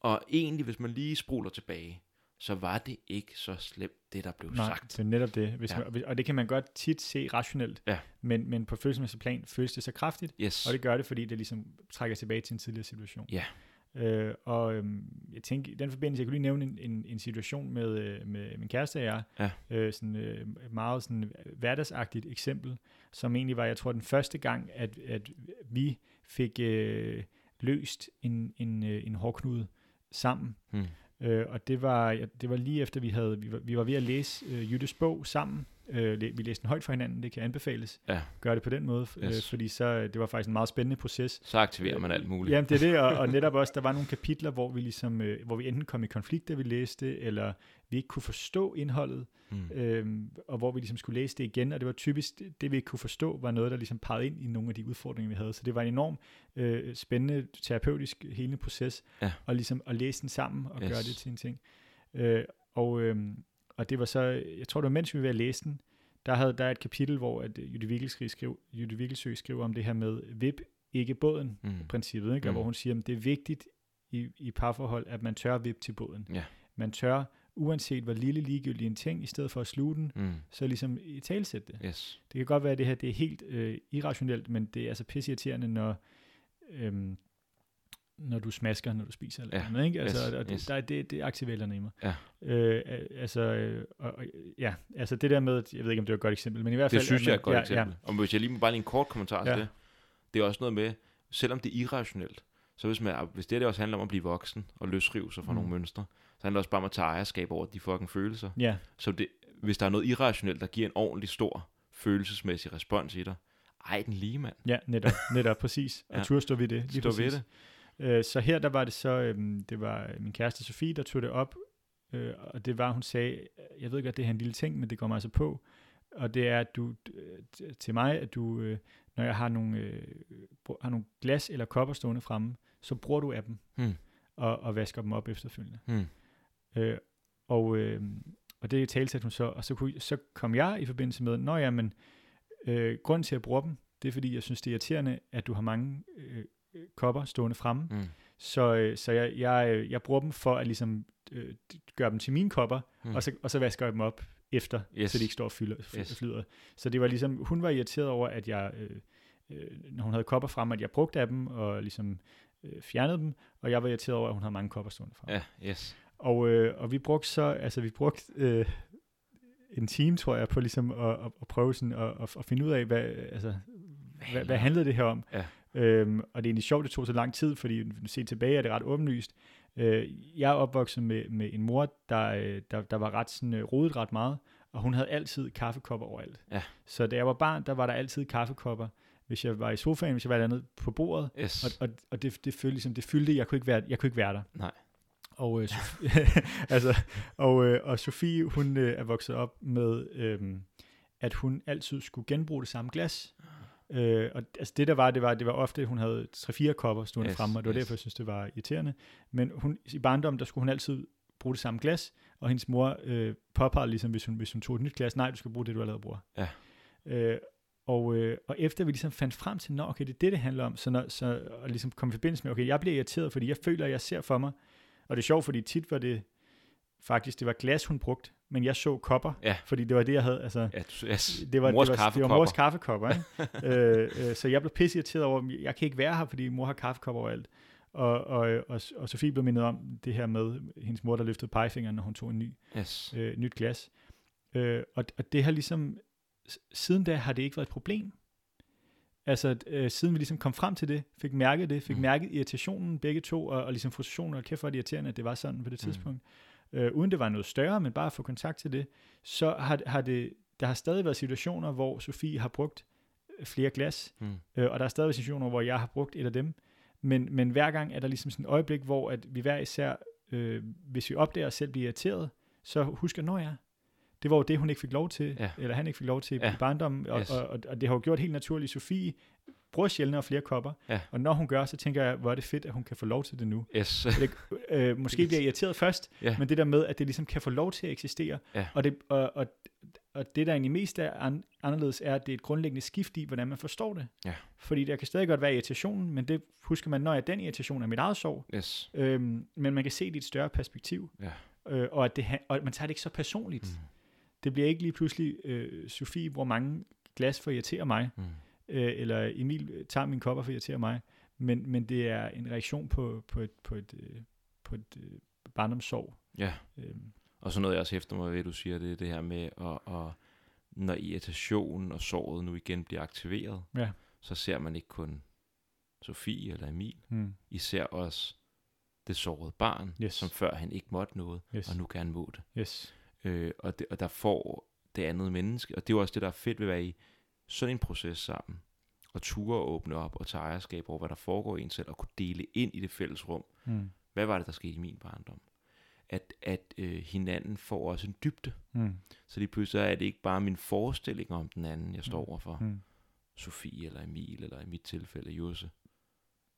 og egentlig, hvis man lige spoler tilbage, så var det ikke så slemt, det der blev Nej, sagt. det er netop det. Hvis ja. man, og det kan man godt tit se rationelt, Ja. men, men på følelsesmæssig plan føles det så kraftigt, Yes. og det gør det, fordi det ligesom trækker tilbage til en tidligere situation. Ja. Øh, og øhm, jeg tænker, i den forbindelse, jeg kunne lige nævne en, en, en situation med, øh, med min kæreste og jeg, Ja. øh, sådan øh, meget sådan hverdagsagtigt eksempel, som egentlig var, jeg tror, den første gang, at, at vi fik øh, løst en, en, øh, en hårdknude sammen. Hmm. Øh, og det var, det var lige efter, vi havde vi var, vi var ved at læse øh, Jyttes bog sammen. Øh, vi læste den højt for hinanden, det kan anbefales. Ja. Gør det på den måde, øh, Yes. fordi så, øh, det var faktisk en meget spændende proces. Så aktiverer man alt muligt. Jamen det er det, og, og netop også, der var nogle kapitler, hvor vi ligesom, øh, hvor vi enten kom i konflikt, da vi læste, eller vi ikke kunne forstå indholdet, Hmm. øhm, og hvor vi ligesom skulle læse det igen, og det var typisk, det, vi ikke kunne forstå, var noget, der ligesom pegede ind i nogle af de udfordringer, vi havde. Så det var en enorm øh, spændende, terapeutisk, helende proces, Ja. og ligesom at læse den sammen og Yes. gøre det til en ting. Øh, og, øhm, og det var så, jeg tror det var mens vi var ved at læse den, der havde der er et kapitel, hvor at øh, Jytte Vigelsø skriver, Jytte skriver om det her med vip ikke båden Hmm. princippet, ikke? Og Mm. hvor hun siger, at det er vigtigt i, i parforhold, at man tør vippe til båden. Ja. Man tør, uanset hvor lille ligegyldig en ting, i stedet for at sluge den, Hmm. så ligesom i talsætte det. Yes. Det kan godt være, at det her det er helt øh, irrationelt, men det er altså pisseirriterende, når, øhm, når du smasker, når du spiser eller Ja, noget, ikke? Altså, yes, og det, yes. der, er- det, det aktiverer noget i mig. Ja. Øh, altså, øh, og, ja, altså det der med, jeg ved ikke, om det var et godt eksempel, men i hvert fald... Det synes jeg er et godt ja, eksempel. Og hvis jeg lige må bare lige en kort kommentar til Ja. det. Det er også noget med, selvom det er irrationelt, så hvis, man, hvis det, det også handler om at blive voksen og løsrive sig fra Mm. nogle mønstre, så handler det også bare om at tage ejerskab over de fucking følelser. Ja, ja, Så det, hvis der er noget irrationelt, der giver en ordentlig stor følelsesmæssig respons i dig, ej den lige mand. ja, netop, netop, præcis. Og Ja. turde stå ved det. Lige Stå ved præcis. det. Øh, så her der var det så, øhm, det var min kæreste Sofie, der tog det op, øh, og det var, hun sagde, jeg ved godt, det er en lille ting, men det går mig altså på, og det er, at du, øh, til mig, at du, øh, når jeg har nogle, øh, har nogle glas eller kopper stående fremme, så bruger du af dem, Hmm. og, og vasker dem op efterfølgende. Hmm. Øh, og, øh, og det talsatte hun så, og så, kunne, så kom jeg i forbindelse med, når jeg, men øh, grunden til at jeg bruger dem, det er fordi, jeg synes, det er irriterende, at du har mange øh, øh, kopper stående fremme, Hmm. så, øh, så jeg, jeg, øh, jeg bruger dem for at ligesom øh, gøre dem til mine kopper, mm. og, så, og så vasker jeg dem op efter, Yes. så de ikke står og fylder, Yes. flyder. Så det var ligesom, hun var irriteret over, at jeg, øh, øh, når hun havde kopper frem, at jeg brugte af dem, og ligesom øh, fjernede dem, og jeg var irriteret over, at hun havde mange kopper stående frem. Ja, yes. Og, øh, og vi brugte så, altså vi brugte øh, en time, tror jeg, på ligesom at, at, at prøve sådan at, at, at finde ud af, hvad, altså, hvad, hvad handlede det her om? Ja. Øhm, og det er egentlig sjovt, det tog så lang tid, fordi ser tilbage, er det ret åbenlyst. Øh, jeg er opvokset med, med en mor, der, øh, der, der var ret sådan, øh, rodet ret meget, og hun havde altid kaffekopper overalt. Ja. Så da jeg var barn, der var der altid kaffekopper. Hvis jeg var i sofaen, hvis jeg var et andet på bordet, Yes. og, og, og det, det, følte ligesom, det fyldte, jeg kunne ikke være, jeg kunne ikke være der. Nej. Og, øh, Sofie, altså, og, øh, og Sofie, hun øh, er vokset op med, øh, at hun altid skulle genbruge det samme glas. Øh, og altså det der var, det var, det var ofte, hun havde 3-4 kopper stående yes, fremme, og det var yes. derfor, jeg synes, det var irriterende. Men hun, i barndommen, der skulle hun altid bruge det samme glas, og hendes mor øh, påpegede ligesom, hvis hun, hvis hun tog et nyt glas, nej, du skal bruge det, du allerede bruger. Ja. Øh, og, øh, og efter vi ligesom fandt frem til, nå, okay, det er det, det handler om, så, når, så og ligesom kom i forbindelse med, okay, jeg bliver irriteret, fordi jeg føler, at jeg ser for mig, og det er sjovt, fordi tit var det faktisk, det var glas, hun brugte, men jeg så kopper, Ja. fordi det var det, jeg havde, altså, Ja, yes. det var, mors det var, det var mors kaffekopper, ikke? øh, øh, så jeg blev pisse irriteret over, at jeg kan ikke være her, fordi mor har kaffekopper overalt. Og, og, og, og Sofie blev mindet om det her med hendes mor, der løftede pegefingeren, når hun tog en ny, Yes. øh, nyt glas. Øh, og, og det har ligesom, siden da har det ikke været et problem. Altså, øh, siden vi ligesom kom frem til det, fik mærket det, fik Mm. mm. mærket irritationen begge to, og, og ligesom frustrationen, og kæft hvor er det irriterende, at det var sådan på det Mm. Øh, uden det var noget større, men bare at få kontakt til det, så har, har det, der har stadig været situationer, hvor Sofie har brugt øh, flere glas, Mm. øh, og der er stadig situationer, hvor jeg har brugt et af dem, men, men hver gang er der ligesom sådan et øjeblik, hvor at vi hver især, øh, hvis vi opdager os selv bliver irriteret, så husker, når jeg, det var jo det, hun ikke fik lov til, Ja. eller han ikke fik lov til Ja. i barndommen, og, Yes. og, og, og det har jo gjort helt naturligt. Sofie bruger sjældnere flere kopper, Ja. og når hun gør, så tænker jeg, hvor er det fedt, at hun kan få lov til det nu. Yes. Det, øh, måske bliver jeg irriteret først, Ja. men det der med, at det ligesom kan få lov til at eksistere, Ja. og, det, og, og, og det, der egentlig mest er an, anderledes, er, at det er et grundlæggende skift i, hvordan man forstår det. Ja. Fordi der kan stadig godt være irritationen, men det husker man, når jeg den irritation er mit eget sorg, yes. øhm, men man kan se det i et større perspektiv, Ja. øh, og, at det, og at man tager det ikke så personligt. Mm. Det bliver ikke lige pludselig, øh, Sofie bruger mange glas for at irritere mig, Mm. Øh, eller Emil øh, tager min kopper for at irritere mig, men, men det er en reaktion på, på et, på et, øh, på et øh. Ja. Øhm, Og så noget, jeg også hæfter mig ved, du siger, det er det her med, at, at når irritationen og såret nu igen bliver aktiveret, Ja. så ser man ikke kun Sofie eller Emil, hmm. I ser også det sårede barn, Yes. som før han ikke måtte noget, Yes. og nu gerne må det. Yes. Øh, og, det, og der får det andet menneske, og det er jo også det, der er fedt ved at være i sådan en proces sammen, og ture og åbne op og tage ejerskab over, hvad der foregår i en selv, og kunne dele ind i det fælles rum. Hmm. Hvad var det, der skete i min barndom? At, at øh, hinanden får også en dybde. Hmm. Så lige pludselig er det ikke bare min forestilling om den anden, jeg står Mm. overfor. Hmm. Sofie eller Emil, eller i mit tilfælde Josse.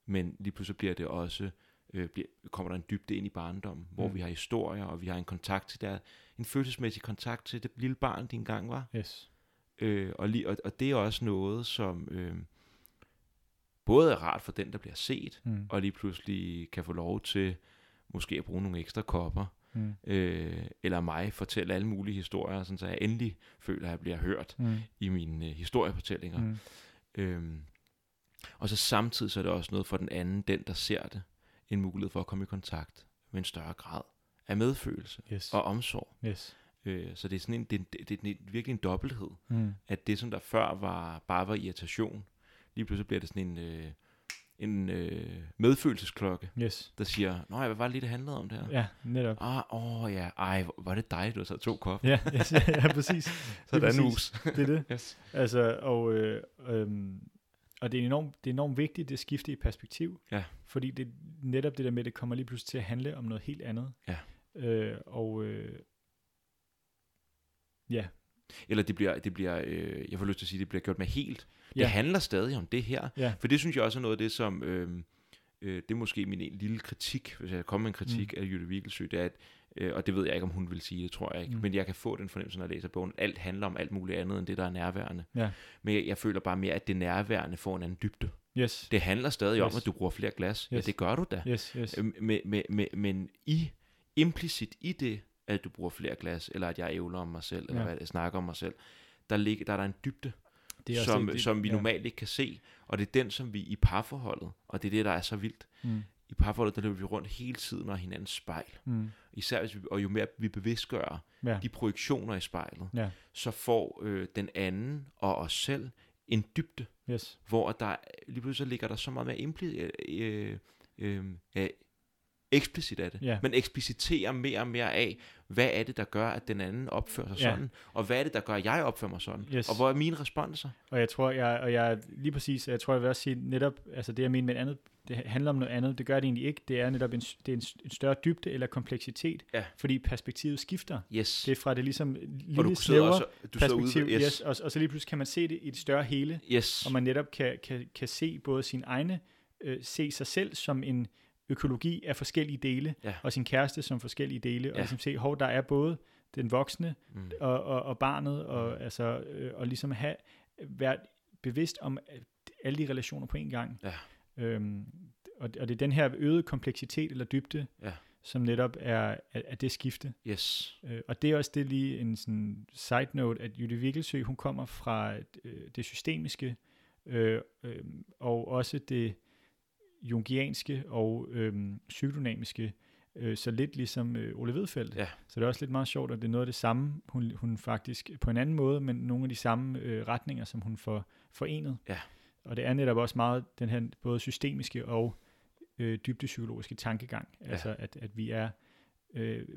Men lige pludselig bliver det også, øh, bliver, kommer der en dybde ind i barndommen, hvor Mm. vi har historier, og vi har en kontakt til der, en følelsesmæssig kontakt til det lille barn, din gang var. Yes. Øh, og, lige, og, og det er også noget, som øh, både er rart for den, der bliver set, Hmm. og lige pludselig kan få lov til måske at bruge nogle ekstra kopper, Hmm. øh, eller mig fortælle alle mulige historier, sådan så jeg endelig føler, at jeg bliver hørt Hmm. i mine øh, historiefortællinger. Hmm. Øhm, og så samtidig så er det også noget for den anden, den der ser det, en mulighed for at komme i kontakt med en større grad af medfølelse Yes. og omsorg. Yes. Øh, så det er sådan en, det, det, det er virkelig en dobbelthed, Hmm. at det som der før var bare var irritation, lige pludselig bliver det sådan en, øh, en øh, medfølelsesklokke, Yes. der siger, nå ja, hvad var det lige, det handlede om det her? Ja, netop. Ah, åh ja, ej, var det dig, du har taget to kopper. Ja, yes, ja, præcis. Sådan hus. Det er det. yes. Altså, og, øh, øhm, og det er, enormt, det er enormt vigtigt, det skifte i perspektiv. Ja. Fordi det netop det der med, det kommer lige pludselig til at handle om noget helt andet. Ja. Øh, og øh, ja. Eller det bliver, det bliver øh, jeg får lyst til at sige, det bliver gjort med helt. Det Ja. handler stadig om det her. Ja. For det synes jeg også er noget af det, som... Øh, øh, det er måske min en lille kritik, hvis jeg kommer med en kritik mm. af Jytte Vigelsø, det er, at, øh, og det ved jeg ikke, om hun vil sige, det tror jeg ikke, Mm. men jeg kan få den fornemmelse, når jeg læser bogen, alt handler om alt muligt andet, end det, der er nærværende. Ja. Men jeg, jeg føler bare mere, at det nærværende får en anden dybde. Yes. Det handler stadig om, Yes. at du bruger flere glas. Yes. Ja, det gør du da. Yes, yes. Øh, med, med, med, men i, implicit i det, at du bruger flere glas, eller at jeg ævler om mig selv, eller Ja. hvad jeg snakker om mig selv, der, ligger, der er der en dybde, Det er som, det- som vi ja. normalt ikke kan se. Og det er den, som vi i parforholdet, og det er det, der er så vildt. Mm. I parforholdet, der løber vi rundt hele tiden og hinandens spejl. Mm. Især hvis vi, og jo mere vi bevidstgør Ja. de projektioner i spejlet, Ja. så får øh, den anden og os selv en dybde, Yes. hvor der lige pludselig ligger der så meget mere impli- øh, øh, øh, eksplicit af det, Ja. men ekspliciterer mere og mere af, hvad er det, der gør, at den anden opfører sig Ja. sådan, og hvad er det, der gør, at jeg opfører mig sådan, Yes. og hvor er mine responser? Og jeg tror, jeg, og jeg lige præcis, jeg tror, jeg vil også sige netop, altså det jeg mener med andet, det handler om noget andet, det gør det egentlig ikke, det er netop en, det er en, en større dybde eller kompleksitet, Ja. fordi perspektivet skifter. Yes. Det er fra det ligesom lille snævre perspektiv, ude, yes. yes, Yes, og, og så lige pludselig kan man se det i et større hele, yes, og man netop kan, kan, kan se både sin egne, øh, se sig selv som en økologi af forskellige dele, Ja. og sin kæreste som forskellige dele, og Ja. ligesom se, hvor der er både den voksne mm. og, og, og barnet, og, Mm. altså, øh, og ligesom have været bevidst om øh, alle de relationer på en gang. Ja. Øhm, og, og det er den her øgede kompleksitet eller dybde, Ja. som netop er, er, er det skifte. yes, Øh, og det er også det lige en sådan side note, at Jytte Vikkelsø, hun kommer fra øh, det systemiske, øh, øh, og også det jungianske og øh, psykodynamiske, øh, så lidt ligesom øh, Ole Vedfeldt. Ja. Så det er også lidt meget sjovt, at det er noget af det samme, hun, hun faktisk på en anden måde, men nogle af de samme øh, retninger, som hun får forenet. Ja. Og det er netop også meget den her både systemiske og øh, dybdepsykologiske tankegang. Ja. Altså at, at vi er øh,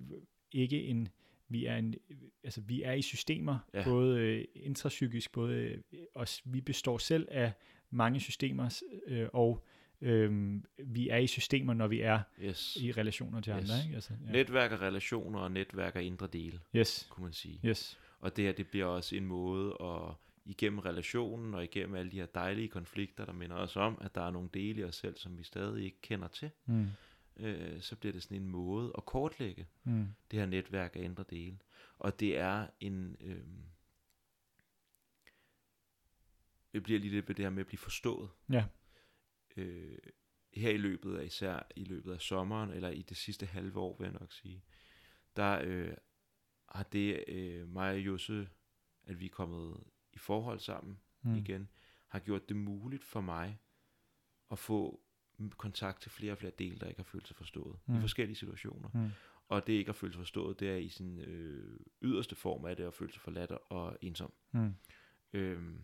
ikke en vi er en altså vi er i systemer Ja. både øh, intrapsykisk både øh, os vi består selv af mange systemer øh, og øh, vi er i systemer når vi er yes. i relationer til Yes. andre ikke altså ja. Netværk af relationer og netværk af indre dele, yes kunne man sige. yes Og det her, det bliver også en måde at igennem relationen og igennem alle de her dejlige konflikter, der minder os om, at der er nogle dele i os selv, som vi stadig ikke kender til, mm. øh, så bliver det sådan en måde at kortlægge Mm. det her netværk af indre dele. Og det er en... Øh, det bliver lige lidt ved det her med at blive forstået. ja øh, her i løbet af især i løbet af sommeren, eller i det sidste halve år, vil jeg nok sige, der øh, har det øh, mig og Josse, at vi er kommet i forhold sammen mm. igen, har gjort det muligt for mig at få kontakt til flere og flere dele, der ikke har følt sig forstået. Mm. i forskellige situationer. Mm. Og det ikke at føle sig forstået, det er i sin øh, yderste form af det at føle sig forladt og ensom. Mm. Øhm,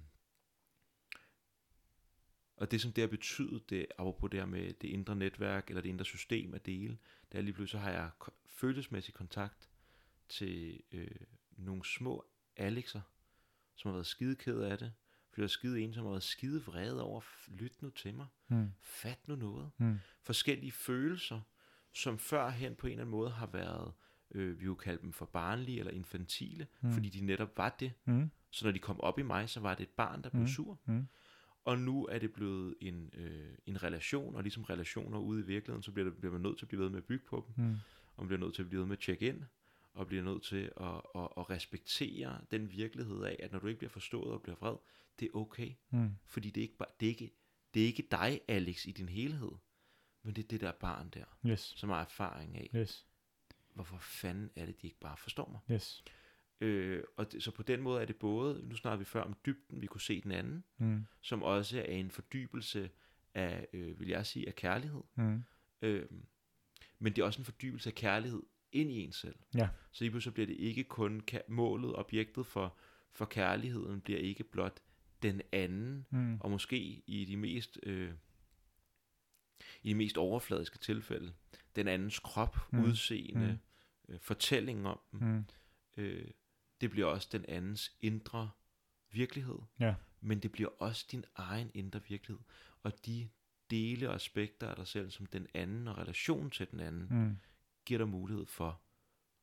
og det som det har betydet, det, apropos det her med det indre netværk, eller det indre system af dele, det er lige pludselig, så har jeg følelsesmæssig kontakt til øh, nogle små Alexer, som har været skide ked af det, fordi jeg er skide en, som har været skide vred over, "F- lyt nu til mig, Mm. fat nu noget. Mm. Forskellige følelser, som førhen på en eller anden måde har været, øh, vi kunne kalde dem for barnlige eller infantile, mm. fordi de netop var det. Mm. Så når de kom op i mig, så var det et barn, der blev Mm. sur. Mm. Og nu er det blevet en, øh, en relation, og ligesom relationer ude i virkeligheden, så bliver, det, bliver man nødt til at blive ved med at bygge på dem, Mm. og man bliver nødt til at blive ved med at tjekke ind, og bliver nødt til at, at, at respektere den virkelighed af, at når du ikke bliver forstået og bliver vred, det er okay, Mm. fordi det er ikke, bare, det er ikke, det er ikke dig, Alex, i din helhed, men det er det der barn der, Yes. som har erfaring af, Yes. hvorfor fanden er det, de ikke bare forstår mig. Yes. Øh, og det, så på den måde er det både, nu snakker vi før om dybden, vi kunne se den anden, Mm. som også er en fordybelse af, øh, vil jeg sige, af kærlighed. Mm. Øh, men det er også en fordybelse af kærlighed ind i en selv. Ja. Så lige pludselig bliver det ikke kun ka- målet, objektet for, for kærligheden, bliver ikke blot den anden, Mm. og måske i de mest øh, i de mest overfladiske tilfælde, den andens krop, Mm. udseende, mm. øh, fortællingen om dem, Mm. øh, det bliver også den andens indre virkelighed. Ja. Men det bliver også din egen indre virkelighed. Og de dele og aspekter af dig selv, som den anden og relationen til den anden, mm. Giver dig mulighed for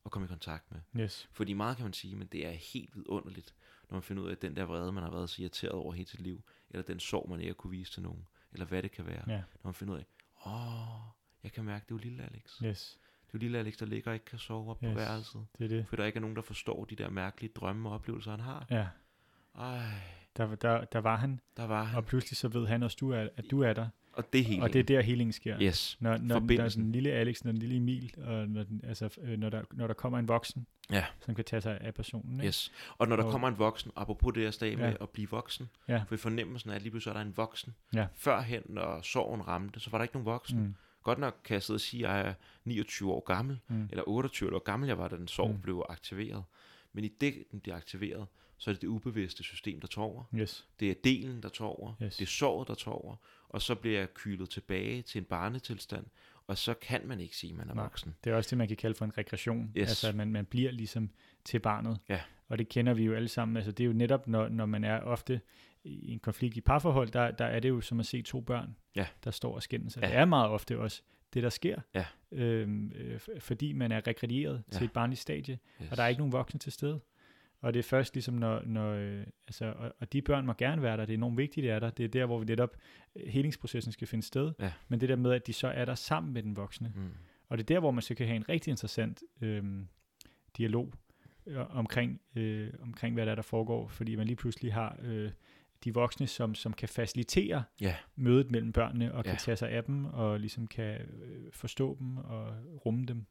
at komme i kontakt med. Yes. Fordi meget kan man sige, men det er helt vidunderligt, når man finder ud af, at den der vrede, man har været så irriteret over hele sit liv, eller den sorg, man ikke har kunne vise til nogen, eller hvad det kan være, Ja. når man finder ud af, åh, jeg kan mærke, det er jo lille Alex. Yes. Er jo lille Alex, der ligger og ikke kan sove op på Yes. værelset. Det er det. For der ikke er nogen, der forstår de der mærkelige drømme og oplevelser, han har. Ja. Ej, Der, der, der var han, der var han. og pludselig så ved han også, du er, at du er der. Og det er helt Og det er der healingen sker. Yes. Når, når der er den lille Alex, når den lille Emil, og når, den, altså, øh, når, der, når der kommer en voksen, Ja. som kan tage sig af personen. Ikke? Yes. Og når der Og- kommer en voksen, apropos det, jeg sagde med Ja. at blive voksen, Ja. for i fornemmelsen af, at lige pludselig er der en voksen. Ja. Førhen, når sorgen ramte, så var der ikke nogen voksen. Mm. Godt nok kan jeg sidde og sige, at jeg er 29 år gammel, Mm. eller 28 år gammel jeg var, da den sorg Mm. blev aktiveret. Men i det, den bliver aktiveret, så er det det ubevidste system, der tager over. Yes. Det er delen, der tager over. Yes. Det er sorget, der tager over. Og så bliver jeg kylet tilbage til en barnetilstand. og så kan man ikke sige, at man er Nej. voksen. Det er også det, man kan kalde for en regression. Yes. Altså, at man, man bliver ligesom til barnet. Ja. Og det kender vi jo alle sammen. Altså, det er jo netop, når, når man er ofte i en konflikt i parforhold, der, der er det jo som at se to børn, Ja. der står og skændes. Ja. Det er meget ofte også det, der sker. Ja. Øhm, øh, fordi man er regredieret ja. til et barnligt stadie, Yes. og der er ikke nogen voksne til stede. Og det er først ligesom, når, når øh, altså, og, og de børn må gerne være der, det er enormt vigtigt, det er der. Det er der, hvor vi netop øh, helingsprocessen skal finde sted. Ja. Men det der med, at de så er der sammen med den voksne. Mm. Og det er der, hvor man så kan have en rigtig interessant øhm, dialog øh, omkring, øh, omkring, hvad der, er, der foregår, fordi man lige pludselig har øh, de voksne, som, som kan facilitere Ja. mødet mellem børnene, og kan Ja. tage sig af dem, og ligesom kan øh, forstå dem og rumme dem.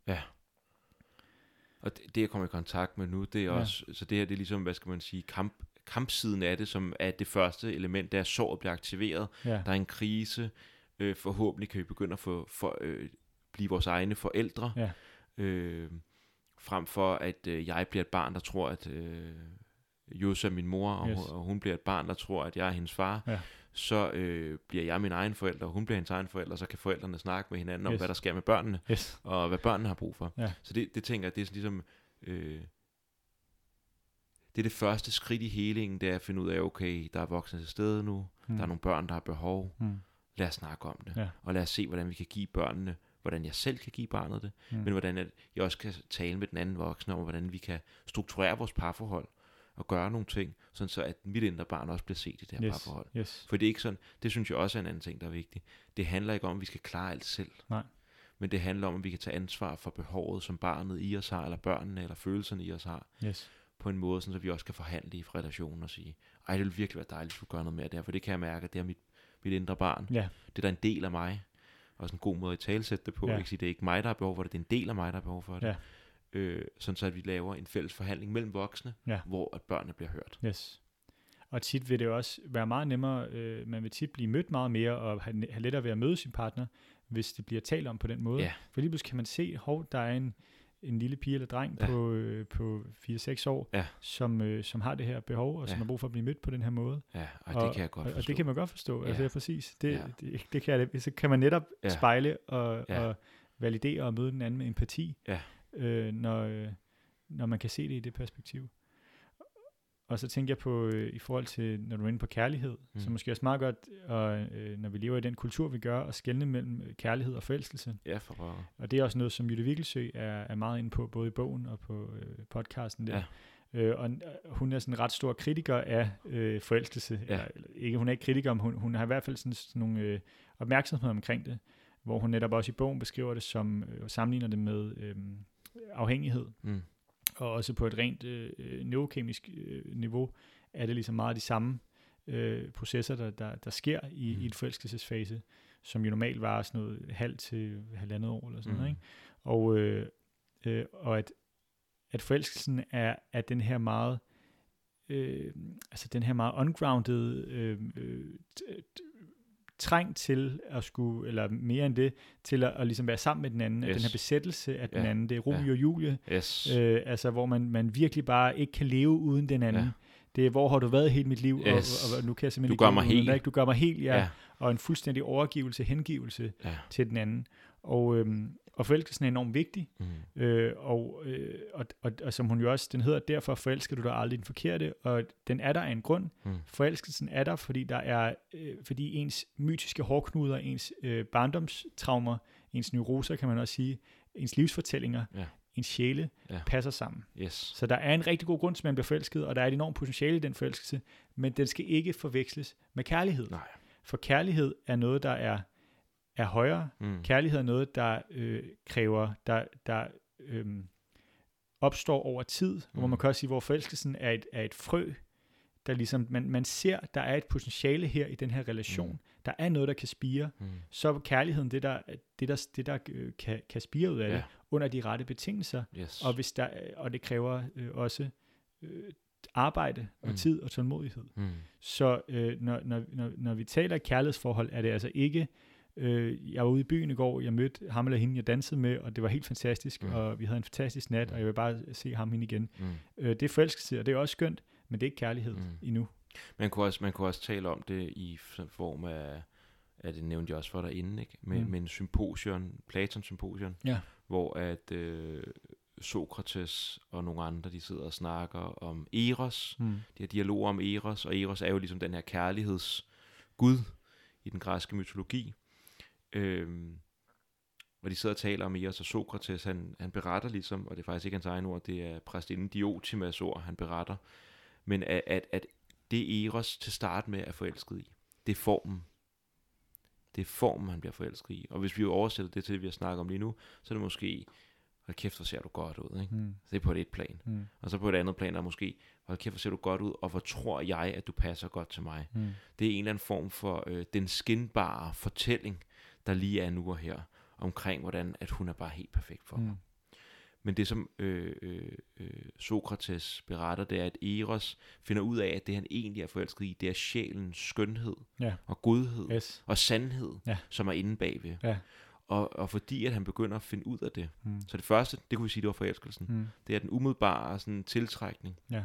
Og det, det, jeg kommer i kontakt med nu, det er Ja. også, så det her, det er ligesom, hvad skal man sige, kamp, kampsiden af det, som er det første element, der såret bliver aktiveret. Ja, Der er en krise, øh, forhåbentlig kan vi begynde at få, for, øh, blive vores egne forældre, Ja. øh, frem for at øh, jeg bliver et barn, der tror, at øh, Er min mor, og, Yes. yes. og hun bliver et barn, der tror, at jeg er hendes far, Ja. så øh, bliver jeg min egen forælder, og hun bliver hendes egen forælder, så kan forældrene snakke med hinanden om, Yes. hvad der sker med børnene, yes. og hvad børnene har brug for. Ja. Så det, det tænker jeg, det er sådan ligesom... Øh, det er det første skridt i helingen, det er at finde ud af, okay, der er voksne til stede nu, Mm. der er nogle børn, der har behov, Mm. lad os snakke om det, Ja. og lad os se, hvordan vi kan give børnene, hvordan jeg selv kan give barnet det, Mm. men hvordan at jeg også kan tale med den anden voksne om, hvordan vi kan strukturere vores parforhold, og gøre nogle ting, sådan så at mit indre barn også bliver set i det her yes. parforhold. Yes. For det er ikke sådan, det synes jeg også er en anden ting, der er vigtig. Det handler ikke om, at vi skal klare alt selv. Nej. Men det handler om, at vi kan tage ansvar for behovet, som barnet i os har, eller børnene, eller følelserne i os har, Yes. på en måde, sådan, så vi også kan forhandle i relationen og sige, ej, det vil virkelig være dejligt, hvis du gør noget mere der, for det kan jeg mærke, at det er mit, mit indre barn. Ja. Det er der en del af mig. Også en god måde at talsætte det på. Ja. Ikke sige, det er ikke mig, der har behov for det, det er en del af mig, der har behov for det. Ja. Øh, sådan så, at vi laver en fælles forhandling mellem voksne, Ja. hvor at børnene bliver hørt. Yes. Og tit vil det også være meget nemmere, øh, man vil tit blive mødt meget mere, og have, have lettere ved at møde sin partner, hvis det bliver talt om på den måde. Ja. For lige pludselig kan man se, hov, der er en, en lille pige eller dreng Ja. på, øh, på 4-6 år, Ja. som, øh, som har det her behov, og som Ja. har brug for at blive mødt på den her måde. Ja, og, det kan jeg godt og, forstå. og det kan man godt forstå, ja. altså Ja. præcis. Det, Ja. det, det kan jeg, så kan man netop ja. spejle og, Ja. og validere og møde den anden med empati, Ja. Øh, når, øh, når man kan se det i det perspektiv. Og så tænker jeg på, øh, i forhold til, når du er inde på kærlighed, mm. Så måske også meget godt, og, øh, når vi lever i den kultur, vi gør, at skelne mellem øh, kærlighed og forelskelse. Ja, for pokker. Og det er også noget, som Jytte Vikkelsø er, er meget inde på, både i bogen og på øh, podcasten der. Ja. Øh, og øh, hun er sådan en ret stor kritiker af øh, forelskelse. Ja. Eller, ikke, hun er ikke kritiker, men hun, hun har i hvert fald sådan, sådan nogle øh, opmærksomhed omkring det, hvor hun netop også i bogen beskriver det som, øh, sammenligner det med øh, afhængighed. Mm. Og også på et rent øh, øh, neurokemisk øh, niveau er det ligesom meget de samme øh, processer, der, der, der sker i, Mm. i et forelskelsesfase, som jo normalt varer sådan noget halvt til halvandet år eller sådan Mm. noget. Ikke? Og, øh, øh, og at, at forelskelsen er, er den her meget øh, altså den her meget ungrounded øh, øh, trang til at skulle, eller mere end det, til at, at ligesom være sammen med den anden, yes. den her besættelse af den Ja. anden, det er Romeo Ja. og Julie, Yes. øh, altså hvor man, man virkelig bare ikke kan leve uden den anden. Ja. Det er, hvor har du været hele mit liv, Yes. og, og, og nu kan jeg simpelthen Du ikke gør mig uden hel. dig. Du gør mig helt, ja. ja. ja. Og en fuldstændig overgivelse, hengivelse ja. til den anden. Og, øhm, og forelskelsen er enormt vigtig, Mm. Øh, og, øh, og, og, og som hun jo også, den hedder, derfor forelsker du dig aldrig den forkerte, og den er der af en grund. Mm. Forelskelsen er der, fordi der er, øh, fordi ens mytiske hårdknuder, ens øh, barndomstraumer, ens neuroser, kan man også sige, ens livsfortællinger, Ja. ens sjæle, Ja. passer sammen. Yes. Så der er en rigtig god grund til, at man bliver forelsket, og der er et enormt potentiale i den forelskelse, men den skal ikke forveksles med kærlighed. Nej. For kærlighed er noget, der er, er højere, Mm. Kærlighed er noget, der øh, kræver, der, der øh, opstår over tid, mm. hvor man kan også sige, hvor forelskelsen er et, er et frø, der ligesom, man, man ser, der er et potentiale her i den her relation. Mm. Der er noget, der kan spire. Mm. Så er kærligheden det, der, det der, det, der øh, kan, kan spire ud af ja. Ja. det, under de rette betingelser. Yes. Og, hvis der, og det kræver øh, også øh, arbejde og Mm. tid og tålmodighed. Mm. Så øh, når, når, når, når vi taler kærlighedsforhold, er det altså ikke, øh, jeg var ude i byen i går, jeg mødte ham eller hende, jeg dansede med, og det var helt fantastisk, Mm. og vi havde en fantastisk nat, Mm. og jeg vil bare se ham hende igen. Mm. Øh, det er forelskelse, og det er også skønt, men det er ikke kærlighed Mm. endnu. Man kunne, også, man kunne også tale om det i form af, at det nævnte jeg også for derinde, ikke? Med, Mm. med en symposion, Platons symposion, Ja. hvor at øh, Sokrates og nogle andre, de sidder og snakker om Eros, Mm. de her dialoger om Eros, og Eros er jo ligesom den her kærlighedsgud i den græske mytologi. Øhm, og de sidder og taler om Eros, og Sokrates, han, han beretter ligesom, og det er faktisk ikke hans egen ord, det er præstinden Diotimas ord, han beretter, men at, at, at det Eros til start med er forelsket i, det er formen. Det er formen, han bliver forelsket i. Og hvis vi jo oversætter det til det, vi har snakket om lige nu, så er det måske, hold kæft, hvor ser du godt ud, ikke? Mm. Det er på et plan. Mm. Og så på et andet plan er måske, hold kæft, hvor ser du godt ud, og hvor tror jeg, at du passer godt til mig. Mm. Det er en eller anden form for øh, den skinbare fortælling, der lige er nu og her, omkring hvordan, at hun er bare helt perfekt for mm. Mm. Men det som øh, øh, øh, Sokrates beretter, det er, at Eros finder ud af, at det han egentlig er forelsket i, det er sjælens skønhed Ja. og godhed Yes. og sandhed, Ja. som er inde bagved. Ja. Og, og fordi at han begynder at finde ud af det, Mm. så det første, det kunne vi sige, det var forelskelsen. Mm. Det er den umiddelbare sådan, tiltrækning. Ja.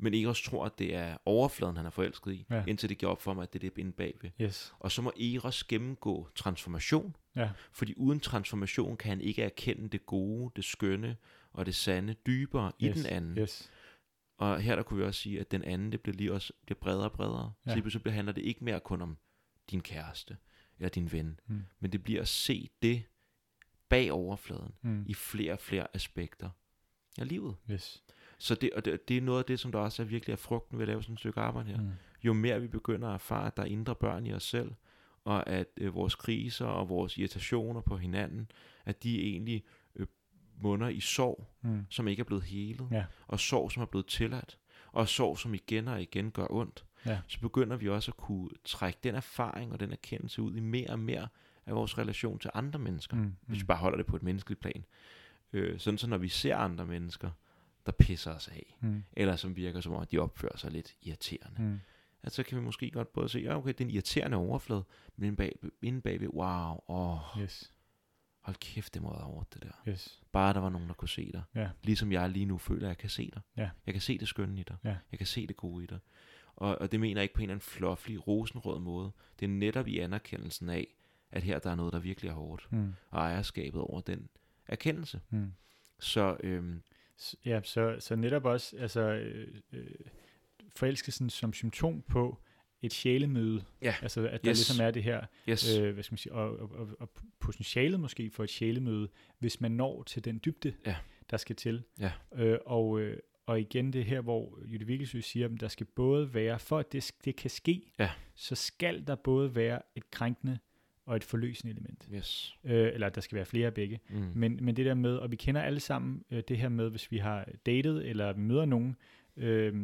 Men Eros tror, at det er overfladen, han er forelsket i, Ja. indtil det giver op for mig, at det er det inde bagved. Yes. Og så må Eros gennemgå transformation, Ja. fordi uden transformation kan han ikke erkende det gode, det skønne og det sande dybere i yes. den anden. Yes. Og her der kunne vi også sige, at den anden, det bliver lige også bliver bredere og bredere. Ja. Så lige pludselig handler det ikke mere kun om din kæreste eller din ven, Mm. men det bliver at se det bag overfladen Mm. i flere og flere aspekter af livet. Yes. Så det, og det, det er noget af det, som der også er virkelig er frugten ved at lave sådan et stykke arbejde her. Mm. Jo mere vi begynder at erfare, at der er indre børn i os selv, og at øh, vores kriser og vores irritationer på hinanden, at de egentlig øh, munder i sorg, Mm. som ikke er blevet helet, Ja. og sorg, som er blevet tilladt, og sorg, som igen og igen gør ondt, Ja. så begynder vi også at kunne trække den erfaring og den erkendelse ud i mere og mere af vores relation til andre mennesker, Mm. hvis vi Mm. bare holder det på et menneskeligt plan. Øh, sådan så når vi ser andre mennesker, der pisser os af, Mm. eller som virker som om, at de opfører sig lidt irriterende, Mm. at så kan vi måske godt både se, ja, okay, det er en irriterende overflade, men bag, inde bagved, wow, åh, Yes. hold kæft, det må være over det der. Yes. Bare der var nogen, der kunne se dig. Ja. Ligesom jeg lige nu føler, at jeg kan se dig. Ja. Jeg kan se det skønne i dig. Ja. Jeg kan se det gode i dig. Og, og det mener jeg ikke på en eller anden fluffy, rosenrød måde. Det er netop i anerkendelsen af, at her der er noget, der virkelig er hårdt. Mm. Og ejerskabet over den erkendelse. Mm. Så øhm, Ja, så, så netop også altså, øh, øh, forelskelsen som symptom på et sjælemøde. Ja, Altså, at der yes. ligesom er det her, yes, øh, hvad skal man sige, og, og, og, og potentialet måske for et sjælemøde, hvis man når til den dybde, Ja. der skal til. Ja. Øh, og, øh, og igen det her, hvor Jytte Vigelsø siger, at der skal både være, for at det, det kan ske, Ja. så skal der både være et krænkende og et forløsende element. yes. Øh, eller der skal være flere af begge. Mm. Men, men det der med, og vi kender alle sammen øh, det her med, hvis vi har datet, eller vi møder nogen, øh,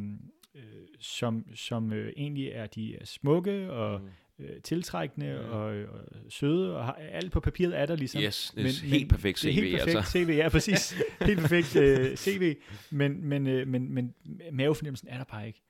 øh, som, som øh, egentlig er de er smukke og Mm. øh, tiltrækkende Mm. og, og søde, og har, alt på papiret er der ligesom. Yes, det er Men- helt men perfekt det er CV, helt perfekt altså. CV, ja præcis. helt perfekt øh, CV, men, men, øh, men, men mavefornemmelsen er der bare ikke.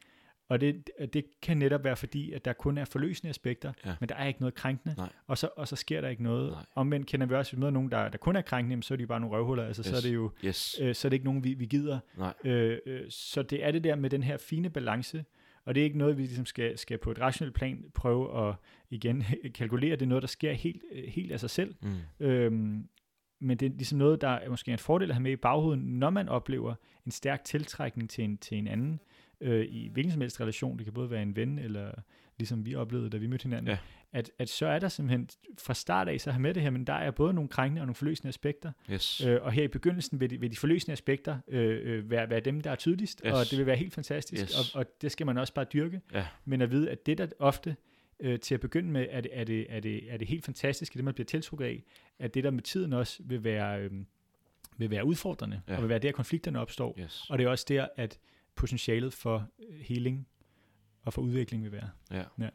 Og det, det kan netop være fordi, at der kun er forløsende aspekter, Ja. men der er ikke noget krænkende, Nej. og så, og så sker der ikke noget. Nej. Omvendt kender vi også, hvis vi møder nogen, der, der kun er krænkende, jamen, så er de bare nogle røvhuller, altså så er Yes. det jo Yes. øh, så er det ikke nogen, vi, vi gider. Nej. Øh, øh, så det er det der med den her fine balance, og det er ikke noget, vi ligesom skal, skal på et rationelt plan prøve at igen kalkulere. Det er noget, der sker helt, helt af sig selv. Mm. Øhm, men det er ligesom noget, der er måske en fordel at have med i baghovedet, når man oplever en stærk tiltrækning til en, til en anden, øh, i hvilken som helst relation, det kan både være en ven, eller ligesom vi oplevede, da vi mødte hinanden, Ja. at, at så er der simpelthen fra start af, så have med det her, men der er både nogle krænkende og nogle forløsende aspekter, Yes. øh, og her i begyndelsen vil de, vil de forløsende aspekter øh, øh, være, være dem, der er tydeligst, Yes. og det vil være helt fantastisk, Yes. og, og det skal man også bare dyrke, Ja. men at vide, at det der ofte øh, til at begynde med, er det, er, det, er, det, er det helt fantastiske, det man bliver tiltrukket af, at det der med tiden også vil være, øh, vil være udfordrende, ja. og vil være der, konflikterne opstår. Yes. Og det er også der, at potentialet for øh, healing og for udvikling vil være. Ja. Ja.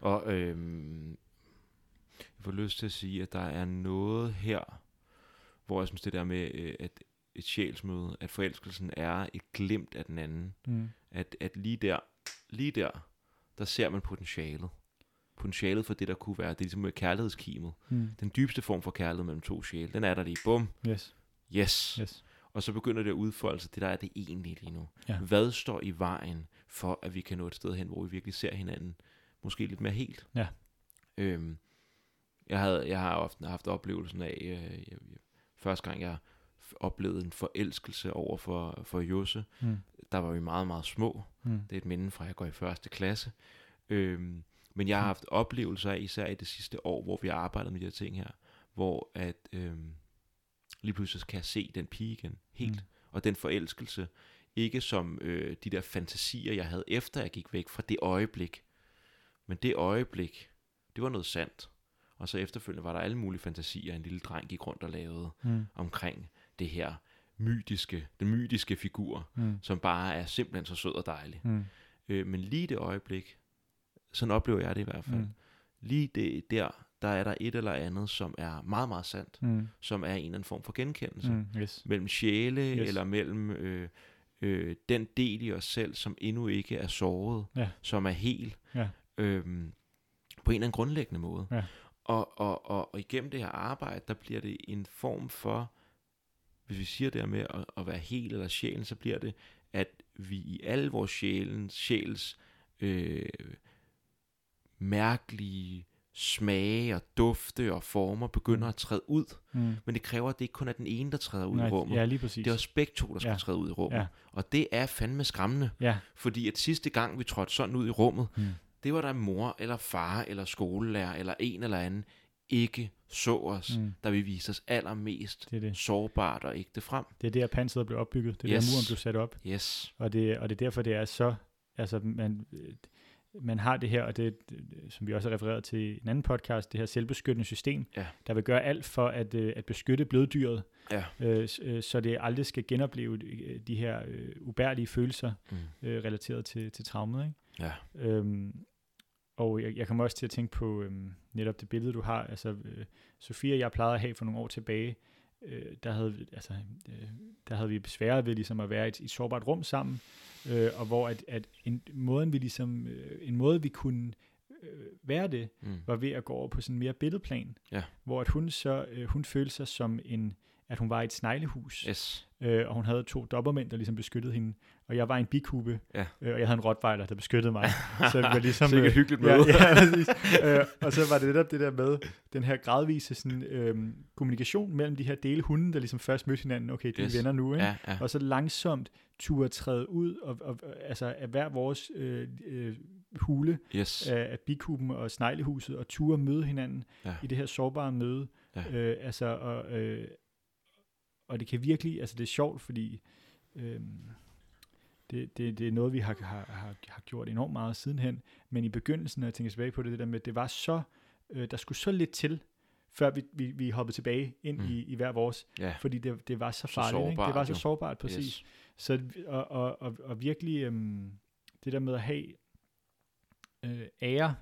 Og øhm, jeg får lyst til at sige, at der er noget her, hvor jeg synes det der med, øh, at et sjælsmøde, at forelskelsen er et glimt af den anden. Mm. At, at lige der, lige der, der ser man potentialet. Potentialet for det, der kunne være. Det er ligesom med kærlighedskimet. Mm. Den dybeste form for kærlighed mellem to sjæle, den er der lige. Bum. Yes. Yes. yes. Og så begynder det at udfolde sig. Det der er det egentlige lige nu. Ja. Hvad står i vejen for, at vi kan nå et sted hen, hvor vi virkelig ser hinanden? Måske lidt mere helt. Ja. Øhm, jeg, havde, jeg har ofte haft oplevelsen af, øh, jeg, jeg, første gang jeg oplevede en forelskelse over for, for Josse, Mm. der var vi meget, meget små. Mm. Det er et minde fra, at jeg går i første klasse. Øhm, men jeg har haft oplevelser af, især i det sidste år, hvor vi har arbejdet med de her ting her, hvor at øhm, lige pludselig kan jeg se den pige igen, helt. Mm. Og den forelskelse, ikke som øh, de der fantasier, jeg havde efter jeg gik væk fra det øjeblik. Men det øjeblik, det var noget sandt. Og så efterfølgende var der alle mulige fantasier, en lille dreng gik rundt og lavede Mm. omkring det her mytiske, den mytiske figur, Mm. som bare er simpelthen så sød og dejlig. Mm. Øh, men lige det øjeblik, sådan oplever jeg det i hvert fald. Mm. Lige det, der, der er der et eller andet, som er meget, meget sandt. Mm. Som er en eller anden form for genkendelse. Mm. Yes. Mellem sjæle, yes. eller mellem øh, øh, den del i os selv, som endnu ikke er såret. Ja. Som er hel. Ja. Øhm, på en eller anden grundlæggende måde. Ja. Og, og, og, og igennem det her arbejde, der bliver det en form for, hvis vi siger det her med at, at være hel eller sjælen, så bliver det, at vi i alle vores sjælens, sjæls øh, mærkelige smage og dufte og former begynder at træde ud. Mm. Men det kræver, at det ikke kun er den ene, der træder ud Nej, i rummet. ja, lige præcis. Det er også begge to, der skal Ja. træde ud i rummet. Ja. Og det er fandme skræmmende. Ja. Fordi at sidste gang, vi trådte sådan ud i rummet, Mm. det var der mor eller far eller skolelærer eller en eller anden ikke så os, Mm. mm. da vi viste os allermest Det er det. sårbart og ægte frem. Det er der, panseret blev opbygget. Det er Yes. der, muren blev sat op. Yes. Og det, og det er derfor, det er så... Altså, man, man har det her, og det, det, som vi også har refereret til i en anden podcast, det her selvbeskyttende system, Ja. der vil gøre alt for at, øh, at beskytte bløddyret, Ja. øh, øh, så det aldrig skal genopleve øh, de her øh, ubærlige følelser Mm. øh, relateret til, til traumet. Ikke? Ja. Øhm, og jeg, jeg kommer også til at tænke på øhm, netop det billede, du har. Altså, øh, Sofie og jeg plejede at have for nogle år tilbage, øh, der, havde, vi- altså, øh, der havde vi besværet ved ligesom at være i et, et sårbart rum sammen, øh, og hvor at, at en, måden, vi ligesom, øh, en måde, vi kunne øh, være det, Mm. var ved at gå over på sådan en mere billedplan, Ja. hvor at hun så øh, hun følte sig som en at hun var i et sneglehus, Yes. øh, og hun havde to dobbermænd, der ligesom beskyttede hende, og jeg var i en bikube, Ja. øh, og jeg havde en rottweiler, der beskyttede mig. så det var ligesom... Sikke et øh, hyggeligt ja, møde. ja, præcis. øh, og så var det netop det der med den her gradvise sådan, øh, kommunikation mellem de her dele hunde, der ligesom først mødte hinanden, okay, de Yes. venner nu, ikke? Ja, ja. og så langsomt turde træde ud og, og, altså af hver vores øh, øh, hule Yes. af, af bikuben og sneglehuset og turde møde hinanden Ja. i det her sårbare møde. Ja. Øh, altså, og, øh, og det kan virkelig, altså det er sjovt, fordi øh, det, det, det er noget, vi har, har, har, har gjort enormt meget sidenhen, men i begyndelsen, når jeg tænker tilbage på det, det der med, det var så, øh, der skulle så lidt til, før vi, vi, vi hoppede tilbage ind Mm. i, i hver vores, Ja. fordi det, det var så Så farligt. ikke? Det sårbart, var så jo. sårbart, præcis. Yes. Så, og, og, og, og virkelig øhm, det der med at have øh, ære,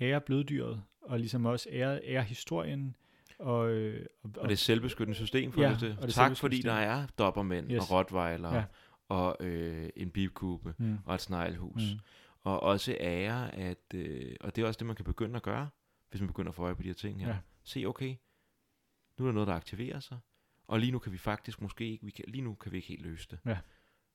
ære bløddyret, og ligesom også ære, ære historien, og, øh, og, Og det er selvbeskyttende system for Ja, det. det Tak fordi system. der er dobbermænd Yes. og rottweiler Ja. og øh, en bibkube mm, og et sneglehus. mm, Og også ære, at, øh, og det er også det, man kan begynde at gøre, hvis man begynder at få øje på de her ting her. Ja. Se, okay, nu er der noget, der aktiverer sig, og lige nu kan vi faktisk måske ikke, vi kan, lige nu kan vi ikke helt løse det. Ja.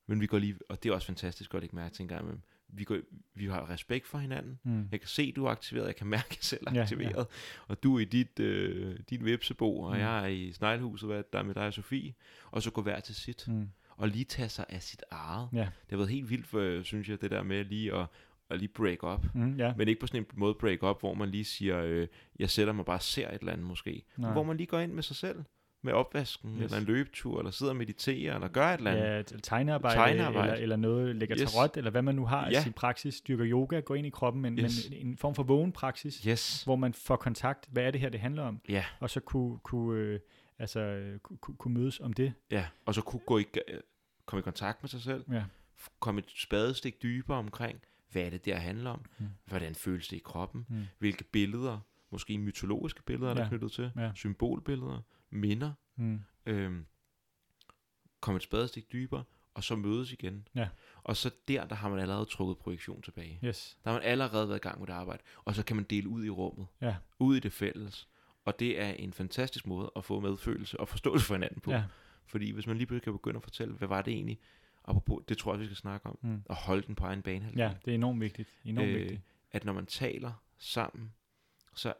Men vi går lige, og det er også fantastisk at lægge mærke til en gang imellem. Vi, går, vi har respekt for hinanden. mm, Jeg kan se, du er aktiveret, jeg kan mærke, at jeg selv er Ja, ja. aktiveret. Og du er i dit, øh, din vipsebo, og Mm. jeg er i sneglhuset, hvad der er med dig og Sofie. Og så gå hver til sit. mm, Og lige tage sig af sit eget. ja, Det har været helt vildt, for, synes jeg, det der med lige at, at lige break up. mm, ja, Men ikke på sådan en måde break up, hvor man lige siger, øh, jeg sætter mig bare og ser et eller andet måske. Men Nej. hvor man lige går ind med sig selv, med opvasken, Yes. eller en løbetur, eller sidder og mediterer, eller gør et eller andet. ja, tegnearbejde, Tegnearbejde. Eller, eller noget, lægger Yes. tarot, eller hvad man nu har ja. I sin praksis, dyrker yoga, går ind i kroppen, men, Yes. men en form for vågen praksis, Yes. hvor man får kontakt, hvad er det her, det handler om, Ja, og så kunne, kunne, øh, altså, kunne, kunne- mødes om det. ja. Og så kunne gå i, øh, komme i kontakt med sig selv. Ja. Komme et spadestik dybere omkring, hvad er det, der handler om? Mm. Hvordan føles det i kroppen? Mm. Hvilke billeder, måske mytologiske billeder, er der Ja. knyttet til? Ja. Symbolbilleder, minder. Mm. Øhm, komme et spadestik dybere, og så mødes igen. Ja. Og så der, der har man allerede trukket projektion tilbage. Yes. Der har man allerede været i gang med det arbejde. Og så kan man dele ud i rummet. Ja. Ud i det fælles. Og det er en fantastisk måde at få medfølelse og forståelse for hinanden på. Ja. Fordi hvis man lige pludselig kan begynde at fortælle, hvad var det egentlig, apropos, det tror jeg, vi skal snakke om, Mm. at holde den på egen bane. Ja, det er enormt vigtigt. Enormt øh, vigtigt. at når man taler sammen, så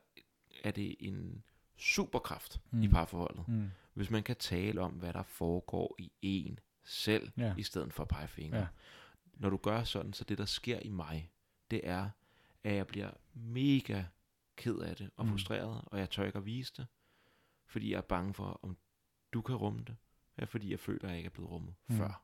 er det en superkraft mm. I parforholdet. Mm. Hvis man kan tale om, hvad der foregår i en selv, Ja. i stedet for pegefinger. Ja. Når du gør sådan, så det der sker i mig, det er, at jeg bliver mega ked af det og Mm. frustreret, og jeg tør ikke at vise det, fordi jeg er bange for, om du kan rumme det, eller fordi jeg føler, at jeg ikke er blevet rummet Mm. mm. før.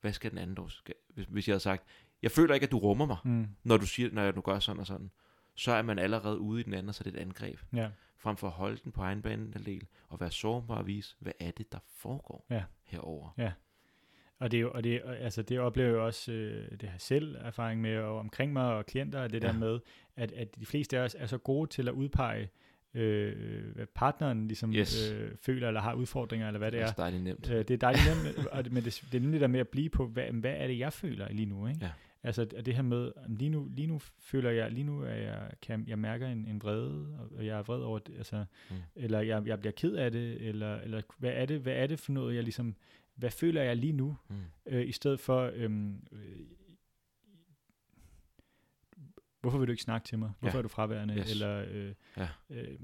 Hvad skal den anden dog? Skal, hvis, hvis jeg havde sagt, jeg føler ikke, at du rummer mig, Mm. når du siger, når jeg nu gør sådan og sådan, så er man allerede ude i den anden, og så er det et angreb. Ja. Frem for at holde den på egen banehalvdel, og være sårbar og vise, hvad er det, der foregår Ja. herover. Og det, er og det, altså det oplever jeg også, øh, det har selv erfaring med, og omkring mig og klienter, og det Ja. der med, at, at de fleste af os er så gode til at udpege, øh, hvad partneren ligesom Yes. øh, føler, eller har udfordringer, eller hvad det det er. er dejligt nemt. Øh, det er dejligt nemt, og men det, det er nemlig der med at blive på, hvad, hvad er det, jeg føler lige nu, ikke? Ja. Altså det her med, lige nu, lige nu føler jeg, lige nu er jeg, kan, jeg mærker en, en vrede, og jeg er vred over det, altså, Mm. eller jeg, jeg bliver ked af det, eller, eller hvad, er det, hvad er det for noget, jeg ligesom, hvad føler jeg lige nu, Mm. øh, i stedet for, øhm, øh, hvorfor vil du ikke snakke til mig? Hvorfor Ja. er du fraværende? Yes. Eller øh, Ja. øh,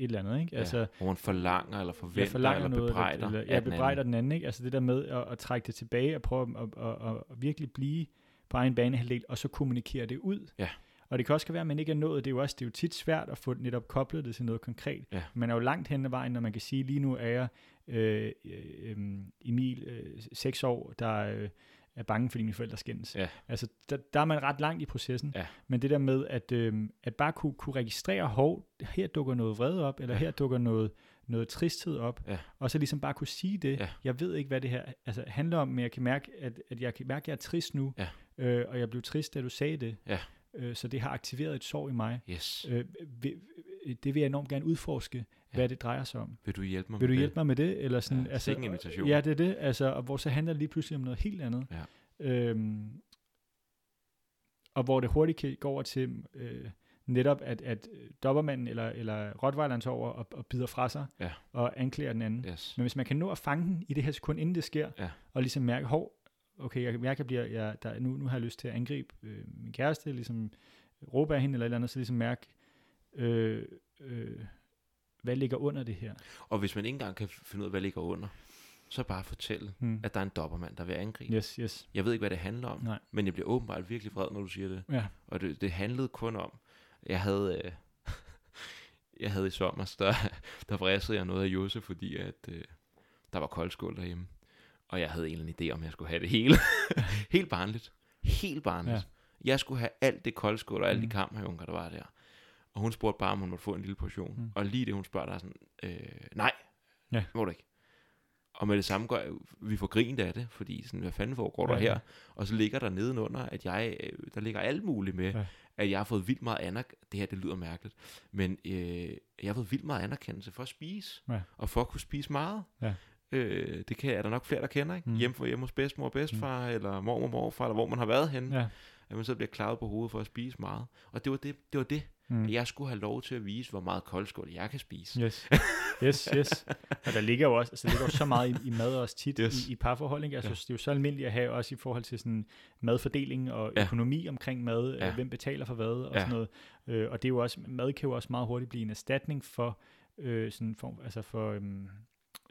et eller andet, ikke? Ja. Altså, Hvor man forlanger, eller forventer, jeg forlanger eller noget, bebrejder. eller, af jeg den bebrejder anden. den anden, ikke? Altså det der med at, at trække det tilbage og prøve at, at, at, at virkelig blive på egen banehalvdel, og så kommunikere det ud. Ja. Og det kan også være, at man ikke er nået. Det er jo også det er jo tit svært at få netop koblet det til noget konkret. Ja. Man er jo langt hen ad vejen, når man kan sige, lige nu er jeg øh, øh, Emil, øh, 6 år, der øh, er bange, fordi mine forældre skændes. Ja. Altså, der, der er man ret langt i processen. Ja. Men det der med, at, øh, at bare kunne, kunne registrere, hov, her dukker noget vrede op, eller Ja. her dukker noget, noget tristhed op, Ja. og så ligesom bare kunne sige det. Ja. Jeg ved ikke, hvad det her altså, handler om, men jeg kan mærke, at, at jeg kan mærke, at jeg er trist nu, Ja. øh, og jeg blev trist, da du sagde det. Ja. Øh, så det har aktiveret et sorg i mig. Yes. Øh, det vil jeg enormt gerne udforske, hvad det drejer sig om. Vil du hjælpe mig Vil du med hjælpe mig med det? Eller sådan, Ja, altså, sikke en invitation. Ja, det er det. Altså, og hvor så handler det lige pludselig om noget helt andet. Ja. Øhm, og hvor det hurtigt kan gå over til øh, netop, at, at dobbermanden eller, eller rottweileren tager over og, og bider fra sig Ja. og anklager den anden. det? Yes. Men hvis man kan nå at fange den i det her sekund, inden det sker, Ja. og ligesom mærke, hov, okay, jeg mærke, at jeg bliver, jeg, der, nu, nu har jeg lyst til at angribe øh, min kæreste, ligesom råbe af hende eller et eller andet, så ligesom mærke, øh, øh, hvad ligger under det her. Og hvis man ikke engang kan finde ud af, hvad ligger under, så bare fortælle, Hmm. at der er en dobbermand, der vil angribe. Yes, yes. Jeg ved ikke, hvad det handler om, Nej. men jeg bliver åbenbart virkelig vred, når du siger det. Ja. Og det, det handlede kun om, jeg havde, øh, jeg havde i sommer, der, der vrissede jeg noget af Jose, fordi at, øh, der var koldskål derhjemme. Og jeg havde en eller anden idé om, jeg skulle have det hele. Helt barnligt. Helt barnligt. Ja. Ja. Jeg skulle have alt det koldskål og alle Mm. de kammerjunker, der var der. Og hun spurgte bare, om hun måtte få en lille portion. Mm. Og lige det, hun spørger, der er sådan, øh, nej, Ja. det må du ikke. Og med det samme går jeg, vi får grint af det, fordi sådan, hvad fanden foregår der Ja, her? ja. Og så ligger der nedenunder, at jeg, øh, der ligger alt muligt med, Ja. at jeg har fået vildt meget anerkendelse. Det her, det lyder mærkeligt. Men øh, jeg har fået vildt meget anerkendelse for at spise. Ja. Og for at kunne spise meget. Ja. Øh, det kan, er der nok flere, der kender, ikke? Mm. Mm. Hjemme, for, hjemme hos bedsmor og bedstfar, mm. eller mormor og morfar, eller hvor man har været henne. Ja. At man så bliver klaret på hovedet for at spise meget. Og det var det, det, var det. Mm. Mm. Jeg skulle have lov til at vise, hvor meget koldskål jeg kan spise. Yes, yes, yes. Og der ligger jo også, altså, der ligger jo så meget i, i mad også tit Yes. i, i parforhold. Ikke? Altså, Ja. Det er jo så almindeligt at have også i forhold til sådan madfordeling og Ja. økonomi omkring mad. Ja. Ja. Hvem betaler for hvad og Ja. sådan noget. Øh, og det er jo også, mad kan jo også meget hurtigt blive en erstatning for øh, sådan en form, altså for øhm,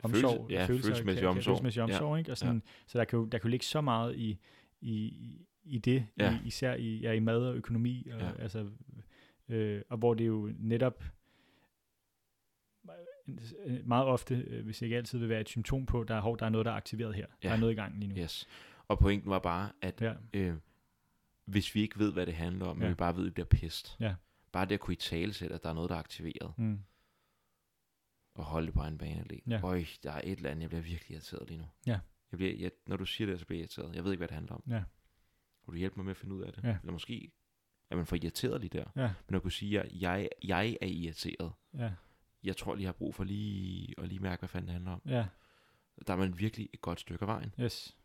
omsorg, ja, følelser, følelsesmæssig kan- omsorg. følelsesmæssig omsorg ikke? Og sådan, Så der kan, jo, der kan jo ligge så meget i, i, i- i det, Ja. i, især i, ja, i mad og økonomi, og, Ja. altså, øh, og hvor det jo netop meget ofte, øh, hvis ikke altid vil være et symptom på, der er, hov, der er noget, der er aktiveret her. Ja. Der er noget i gang lige nu. Yes. Og pointen var bare, at Ja. øh, hvis vi ikke ved, hvad det handler om, Ja. men vi bare ved, at vi bliver pist. Ja. Bare det at kunne i tale sætte, at der er noget, der er aktiveret, Mm. og holde det på en bane alene. Ja. Øj, der er et eller andet, jeg bliver virkelig irriteret lige nu. Ja. Jeg bliver, jeg, når du siger det, så bliver jeg irriteret. Jeg ved ikke, hvad det handler om. Ja. Kunne du hjælpe mig med at finde ud af det? Ja. Eller måske er man for irriteret lige der. Ja. Men at kunne sige, at jeg, jeg er irriteret. Ja. Jeg tror lige, jeg har brug for lige at lige mærke, hvad fanden det handler om. ja, Der er man virkelig et godt stykke af vejen. yes.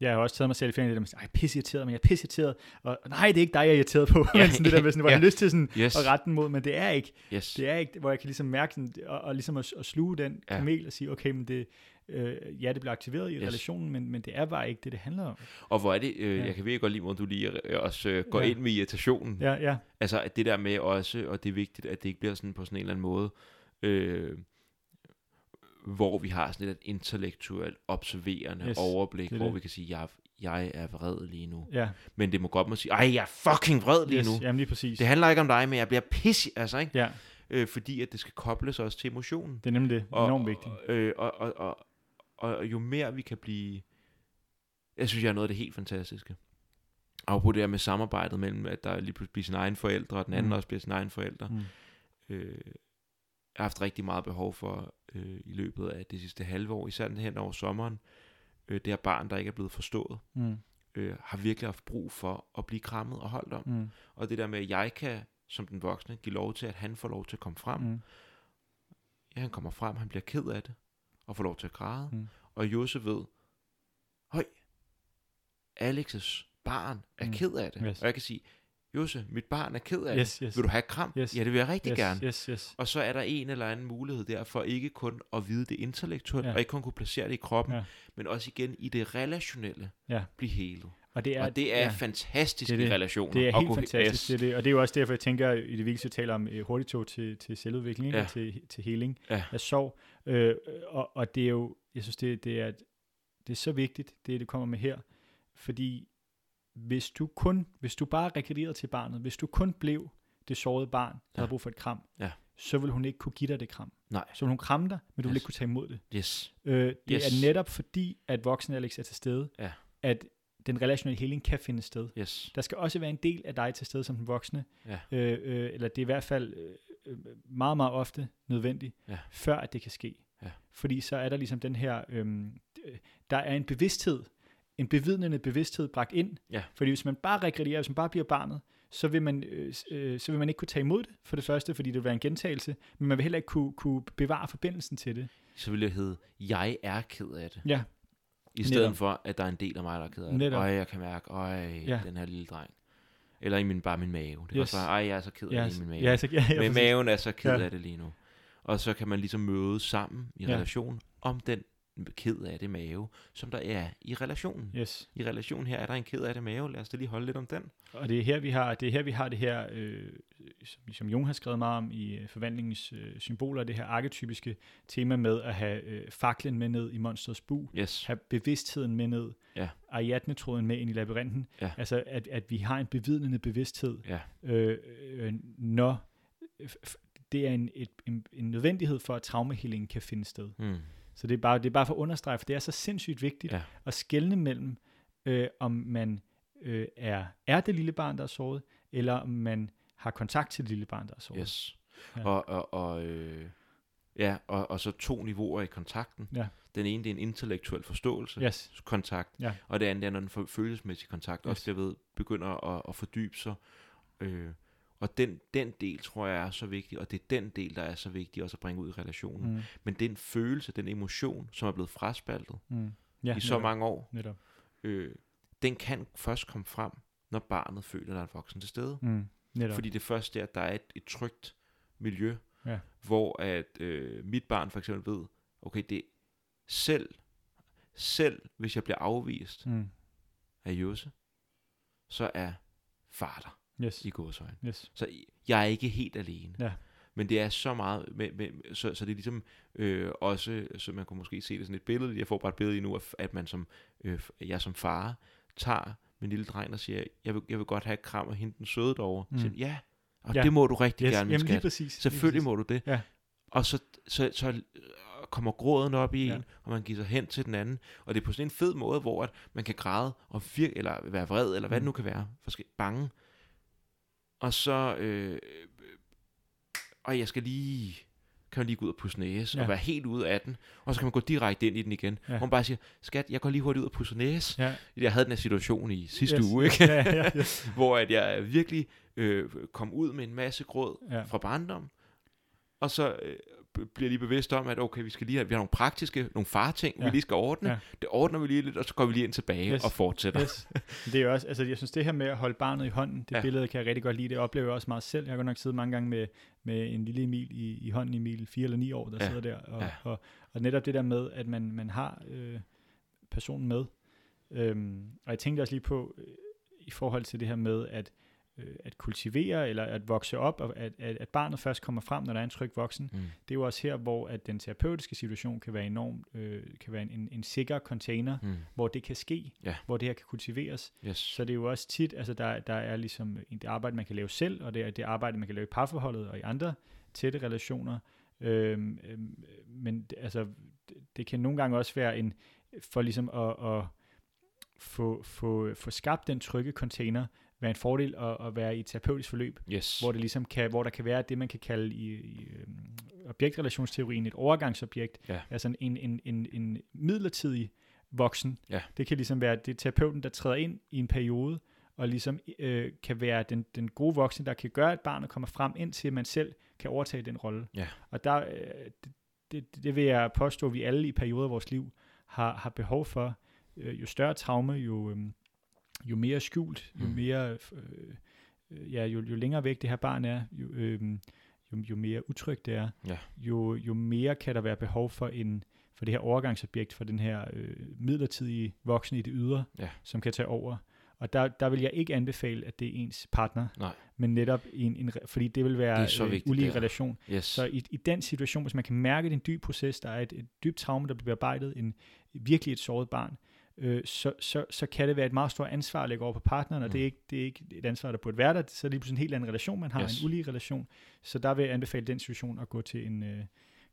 Jeg har også taget mig selv i fanget, det der med, ej, pisse irriteret, men jeg er pisse irriteret. Og nej, det er ikke dig, jeg er irriteret på. Ja, men sådan det der med, sådan, hvor jeg ja. har lyst til sådan, Yes. at rette den mod, men det er ikke. Yes. Det er ikke, hvor jeg kan ligesom mærke sådan, og, og ligesom at, at sluge den Ja. kamel og sige, okay, men det, øh, ja, det bliver aktiveret i Yes. relationen, men, men det er bare ikke det, det handler om. Og hvor er det, øh, Ja. jeg kan virkelig godt lide, hvor du lige øh, også øh, går Ja. ind med irritationen. Ja, ja, Altså at det der med også, og det er vigtigt, at det ikke bliver sådan på sådan en eller anden måde, øh, hvor vi har sådan et intellektuelt observerende yes, overblik, det hvor det. vi kan sige, jeg, jeg er vred lige nu. ja. Men det må godt må sige, ej, jeg er fucking vred lige yes, nu. Jamen lige præcis. Det handler ikke om dig, men jeg bliver pisse, altså ikke? Ja, Øh, fordi at det skal kobles også til emotionen. det er nemlig det. Og- Enormt vigtigt. Øh, og, og, og, og jo mere vi kan blive... Jeg synes, jeg er noget af det helt fantastiske. Og på det her med samarbejdet mellem, at der lige pludselig bliver sin egen forældre, og den anden Mm. også bliver sin egen forældre. Mm. Øh, jeg har haft rigtig meget behov for øh, i løbet af det sidste halve år, især den hen over sommeren. Øh, det her barn, der ikke er blevet forstået, Mm. øh, har virkelig haft brug for at blive krammet og holdt om. Mm. Og det der med, at jeg kan som den voksne give lov til, at han får lov til at komme frem. Mm. Ja, han kommer frem, han bliver ked af det, og får lov til at græde. Mm. Og Jose ved, høj, Alex's barn er Mm. ked af det. Yes. Og jeg kan sige, Jose, mit barn er ked af Yes, det. yes. Vil du have et kram? Yes. Ja, det vil jeg rigtig yes, gerne. Yes, yes. Og så er der en eller anden mulighed der for ikke kun at vide det intellektuelt, Ja. og ikke kun kunne placere det i kroppen, ja. men også igen i det relationelle Ja. blive helet. Og det er, og det er ja, fantastisk det er i det. relationer. det er helt fantastisk. Det er det. Og det er jo også derfor, jeg tænker, i det vigtigste taler om øh, hurtigtog til, til selvudvikling? Ja. Til, til heling Ja. af sorg. Øh, og, og det er jo, jeg synes, det, det, er, det er så vigtigt, det det kommer med her. Fordi hvis du kun, hvis du bare rekreerede til barnet, hvis du kun blev det sårede barn, der Ja. havde brug for et kram, Ja. så vil hun ikke kunne give dig det kram. Nej. Så vil hun kramme dig, men du vil Yes. ikke kunne tage imod det. Yes. Øh, det Yes. er netop fordi, at voksen Alex er til stede, Ja. at den relationelle heling kan finde sted. Yes. Der skal også være en del af dig til stede som den voksne, Ja. øh, øh, eller det er i hvert fald øh, øh, meget, meget ofte nødvendigt, Ja. før at det kan ske. Ja. Fordi så er der ligesom den her, øh, der er en bevidsthed, en bevidnende bevidsthed bragt ind. Ja. Fordi hvis man bare regredierer, hvis man bare bliver barnet, så vil, man, øh, øh, så vil man ikke kunne tage imod det, for det første, fordi det vil være en gentagelse, men man vil heller ikke kunne, kunne bevare forbindelsen til det. Så vil det hedde, jeg er ked af det. Ja, I stedet Netop. for, at der er en del af mig, der er ked af det. Øj, jeg kan mærke, øj, Ja. den her lille dreng. Eller i min, bare min mave. Det Yes. også være, ej, jeg er så ked af ja, det i min mave. ja, så, ja, ja, Men maven er så ked Ja. af det lige nu. Og så kan man ligesom mødes sammen i Ja. relation om den ked af det mave, som der er i relationen. Yes. I relationen her er der en ked af det mave. Lad os da lige holde lidt om den. Og det er her, vi har det, er her, vi har det her, øh, som, som Jung har skrevet meget om i øh, forvandlingens øh, symboler, det her arketypiske tema med at have øh, faklen med ned i monsters bu, Yes. have bevidstheden med ned, Ja. ariadne-tråden med ind i labyrinten, Ja. altså at, at vi har en bevidnende bevidsthed, Ja. øh, øh, når det er en, et, en, en nødvendighed for, at traumahealingen kan finde sted. Mm. Så det er bare, det er bare for at understrege, for det er så sindssygt vigtigt Ja. at skelne mellem, øh, om man øh, er, er det lille barn, der er såret, eller om man har kontakt til det lille barn, der er såret. Yes. Ja. Og, og, og, øh, ja, og, og så to niveauer i kontakten. Ja. Den ene, det er en intellektuel forståelse, Yes. kontakt, Ja. og det andet er, når den følelsesmæssige kontakt Yes. også bliver ved, begynder at, at fordybe sig. Øh, og den, den del, tror jeg, er så vigtig, og det er den del, der er så vigtig også at bringe ud i relationen. Mm. Men den følelse, den emotion, som er blevet fraspaltet Mm. ja, i så mange år, Netop. øh, den kan først komme frem, når barnet føler, at der er en voksen til stede. Mm. Netop. Fordi det er først der, der er et, et trygt miljø, Ja. hvor at øh, mit barn for eksempel ved, okay, det selv, selv hvis jeg bliver afvist Mm. af Jose, så er far der Yes. i gåsøjne. Yes. Så jeg er ikke helt alene. Ja. Men det er så meget, med, med, så, så det er ligesom øh, også, så man kunne måske se det sådan et billede, jeg får bare et billede i nu, at, man som, øh, jeg som far tager min lille dreng og siger, jeg vil, jeg vil godt have et kram af hende den søde derovre. Mm. Mm. Siger, ja, og Ja. ja. det må du rigtig Yes. gerne, min Jamen lige skat. præcis. lige Selvfølgelig præcis. må du det. Ja. Og så, så, så kommer gråden op i Ja. en, og man giver sig hen til den anden. Og det er på sådan en fed måde, hvor at man kan græde og virke, eller være vred, eller hvad Mm. det nu kan være. Forske, bange. Og så... Øh, og jeg skal lige kan man lige gå ud og pusse næse, Ja. og være helt ude af den, og så kan man gå direkte ind i den igen. Ja. Ja. Man bare siger, skat, jeg går lige hurtigt ud og pusse næse. Ja. Jeg havde den her situation i sidste Yes. uge, ikke? ja, ja, yes. hvor at jeg virkelig øh, kom ud med en masse gråd Ja. fra barndom, og så øh, bliver lige bevidst om, at okay, vi skal lige have, vi har nogle praktiske, nogle farting, ja. Vi lige skal ordne. Ja. Det ordner vi lige lidt, og så går vi lige ind tilbage yes. Og fortsætter. Yes. Det er jo også, altså jeg synes det her med at holde barnet i hånden, det Ja. billede kan jeg rigtig godt lide. Det oplever jeg også meget selv. Jeg har godt nok siddet mange gange med, med en lille Emil i, i hånden, Emil fire eller ni år, der Ja. sidder der. Og, ja. og, og netop det der med, at man, man har øh, personen med. Øhm, og jeg tænkte også lige på, øh, i forhold til det her med, at øh, at kultivere eller at vokse op, og at, at, at barnet først kommer frem, når der er en tryg voksen. Mm. Det er jo også her, hvor at den terapeutiske situation kan være enormt, øh, kan være en, en, en sikker container, Mm. hvor det kan ske, Ja. hvor det her kan kultiveres. Yes. Så det er jo også tit, altså der, der er ligesom det arbejde, man kan lave selv, og det er det arbejde, man kan lave i parforholdet og i andre tætte relationer. Øhm, øhm, men det, altså, det, det kan nogle gange også være en, for ligesom at, at få, få, få skabt den trygge container, være en fordel at, at være i et terapeutisk forløb, Yes. hvor, det ligesom kan, hvor der kan være det, man kan kalde i, i øhm, objektrelationsteorien et overgangsobjekt, Ja. altså en, en, en, en midlertidig voksen. Ja. Det kan ligesom være det er terapeuten, der træder ind i en periode, og ligesom øh, kan være den, den gode voksne, der kan gøre, at barnet kommer frem, indtil man selv kan overtage den rolle. Ja. Og der, øh, det, det, det vil jeg påstå, at vi alle i perioder af vores liv har, har behov for. Øh, jo større traume, jo, øh, jo mere skjult, jo Mm. mere... Øh, øh, ja, jo, jo længere væk det her barn er, jo, øh, jo, jo mere utrygt det er, Ja. jo, jo mere kan der være behov for en for det her overgangsobjekt, for den her øh, midlertidige voksne i det ydre, Ja. som kan tage over. Og der, der vil jeg ikke anbefale, at det er ens partner, Nej. men netop en, en fordi det vil være Det så øh, her. relation. Yes. Så i, i den situation, hvis man kan mærke, at det er en dyb proces, der er et, et dybt traume, der bliver bearbejdet, en virkelig et såret barn, øh, så, så, så kan det være et meget stort ansvar at lægge over på partneren, og Mm. det, er ikke, det er ikke et ansvar, der burde være der. Så er det lige pludselig en helt anden relation, man har, Yes. en ulige relation. Så der vil jeg anbefale den situation at gå til en, øh,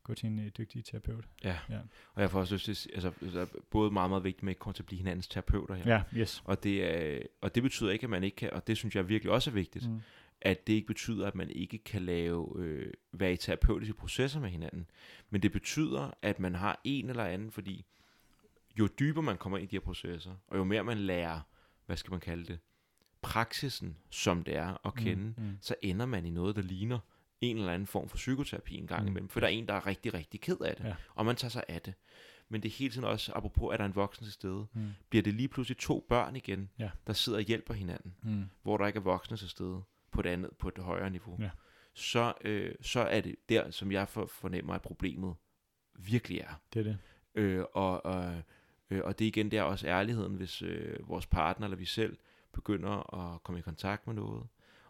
gå til en øh, dygtig terapeut. Ja. Ja. Og jeg får også lyst til, at altså, det er både meget, meget vigtigt med kun til at blive hinandens terapeuter her. Ja, yes. Og, det er, og det betyder ikke, at man ikke kan, og det synes jeg virkelig også er vigtigt, Mm. at det ikke betyder, at man ikke kan lave, øh, være i terapeutiske processer med hinanden. Men det betyder, at man har en eller anden, fordi jo dybere man kommer ind i de her processer, og jo mere man lærer, hvad skal man kalde det, praksisen, som det er at kende, Mm. Mm. så ender man i noget, der ligner en eller anden form for psykoterapi en gang Mm. imellem. For der er en, der er rigtig, rigtig ked af det, Ja. og man tager sig af det. Men det er hele tiden også, apropos, at der er en voksen til stede, Mm. bliver det lige pludselig to børn igen, Ja. der sidder og hjælper hinanden, Mm. hvor der ikke er voksne til stede på et andet, på et højere niveau. Ja. Så, øh, så er det der, som jeg for, fornemmer, at problemet virkelig er. Det er det. Øh, og, og, øh, og det er igen der også ærligheden, hvis øh, vores partner eller vi selv begynder at komme i kontakt med noget,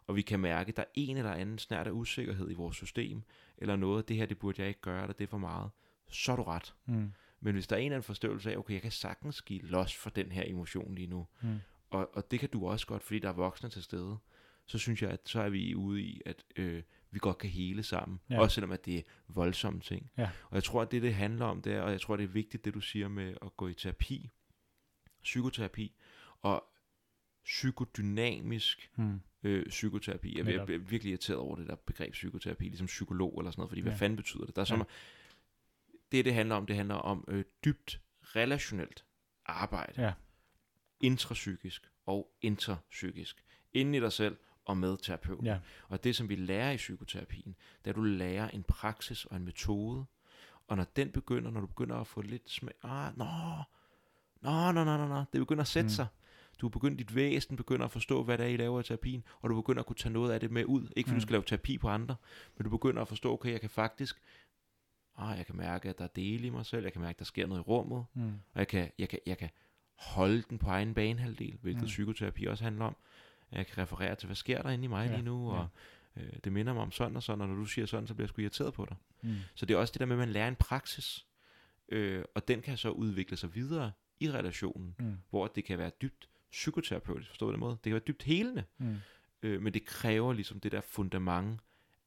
og vi kan mærke, at der er en eller anden snært af usikkerhed i vores system, eller noget, det her, det burde jeg ikke gøre, eller det er for meget, så er du ret. Mm. Men hvis der er en eller anden forståelse af, okay, jeg kan sagtens give los for den her emotion lige nu, Mm. og, og det kan du også godt, fordi der er voksne til stede, så synes jeg, at så er vi ude i, at øh, vi godt kan hele sammen. Ja. Også selvom at det er voldsomme ting. Ja. Og jeg tror, at det, det handler om, det er, og jeg tror, det er vigtigt, det du siger med at gå i terapi, psykoterapi, og psykodynamisk Mm. øh, psykoterapi. Jeg, jeg virkelig irriteret over det der begreb psykoterapi, ligesom psykolog eller sådan noget, fordi ja. Hvad fanden betyder det? Der er så ja. Det, det handler om, det handler om øh, dybt relationelt arbejde. Ja. Intrapsykisk og interpsykisk. Inden i dig selv og med terapeuten. Ja. Og det, som vi lærer i psykoterapien, det er, at du lærer en praksis og en metode. Og når den begynder, når du begynder at få lidt smag, ah, nå, nå, nå, nå, nå, nå, det begynder at sætte Mm. sig. Du begynder, dit væsen begynder at forstå, hvad det er, I laver i terapien, og du begynder at kunne tage noget af det med ud. Ikke fordi Mm. du skal lave terapi på andre, men du begynder at forstå, okay, jeg kan faktisk, ah, jeg kan mærke, at der er dele i mig selv, jeg kan mærke, at der sker noget i rummet, Mm. og jeg kan, jeg kan, jeg kan holde den på egen banehalvdel, hvilket mm. psykoterapi også handler om. Jeg kan referere til, hvad sker der inde i mig Ja, ja, lige nu, ja. og øh, det minder mig om sådan og sådan, og når du siger sådan, så bliver jeg sgu irriteret på dig. Mm. Så det er også det der med, at man lærer en praksis, øh, og den kan så udvikle sig videre i relationen, Mm. hvor det kan være dybt psykoterapeutisk, forstået på den måde. Det kan være dybt helende, Mm. øh, men det kræver ligesom det der fundament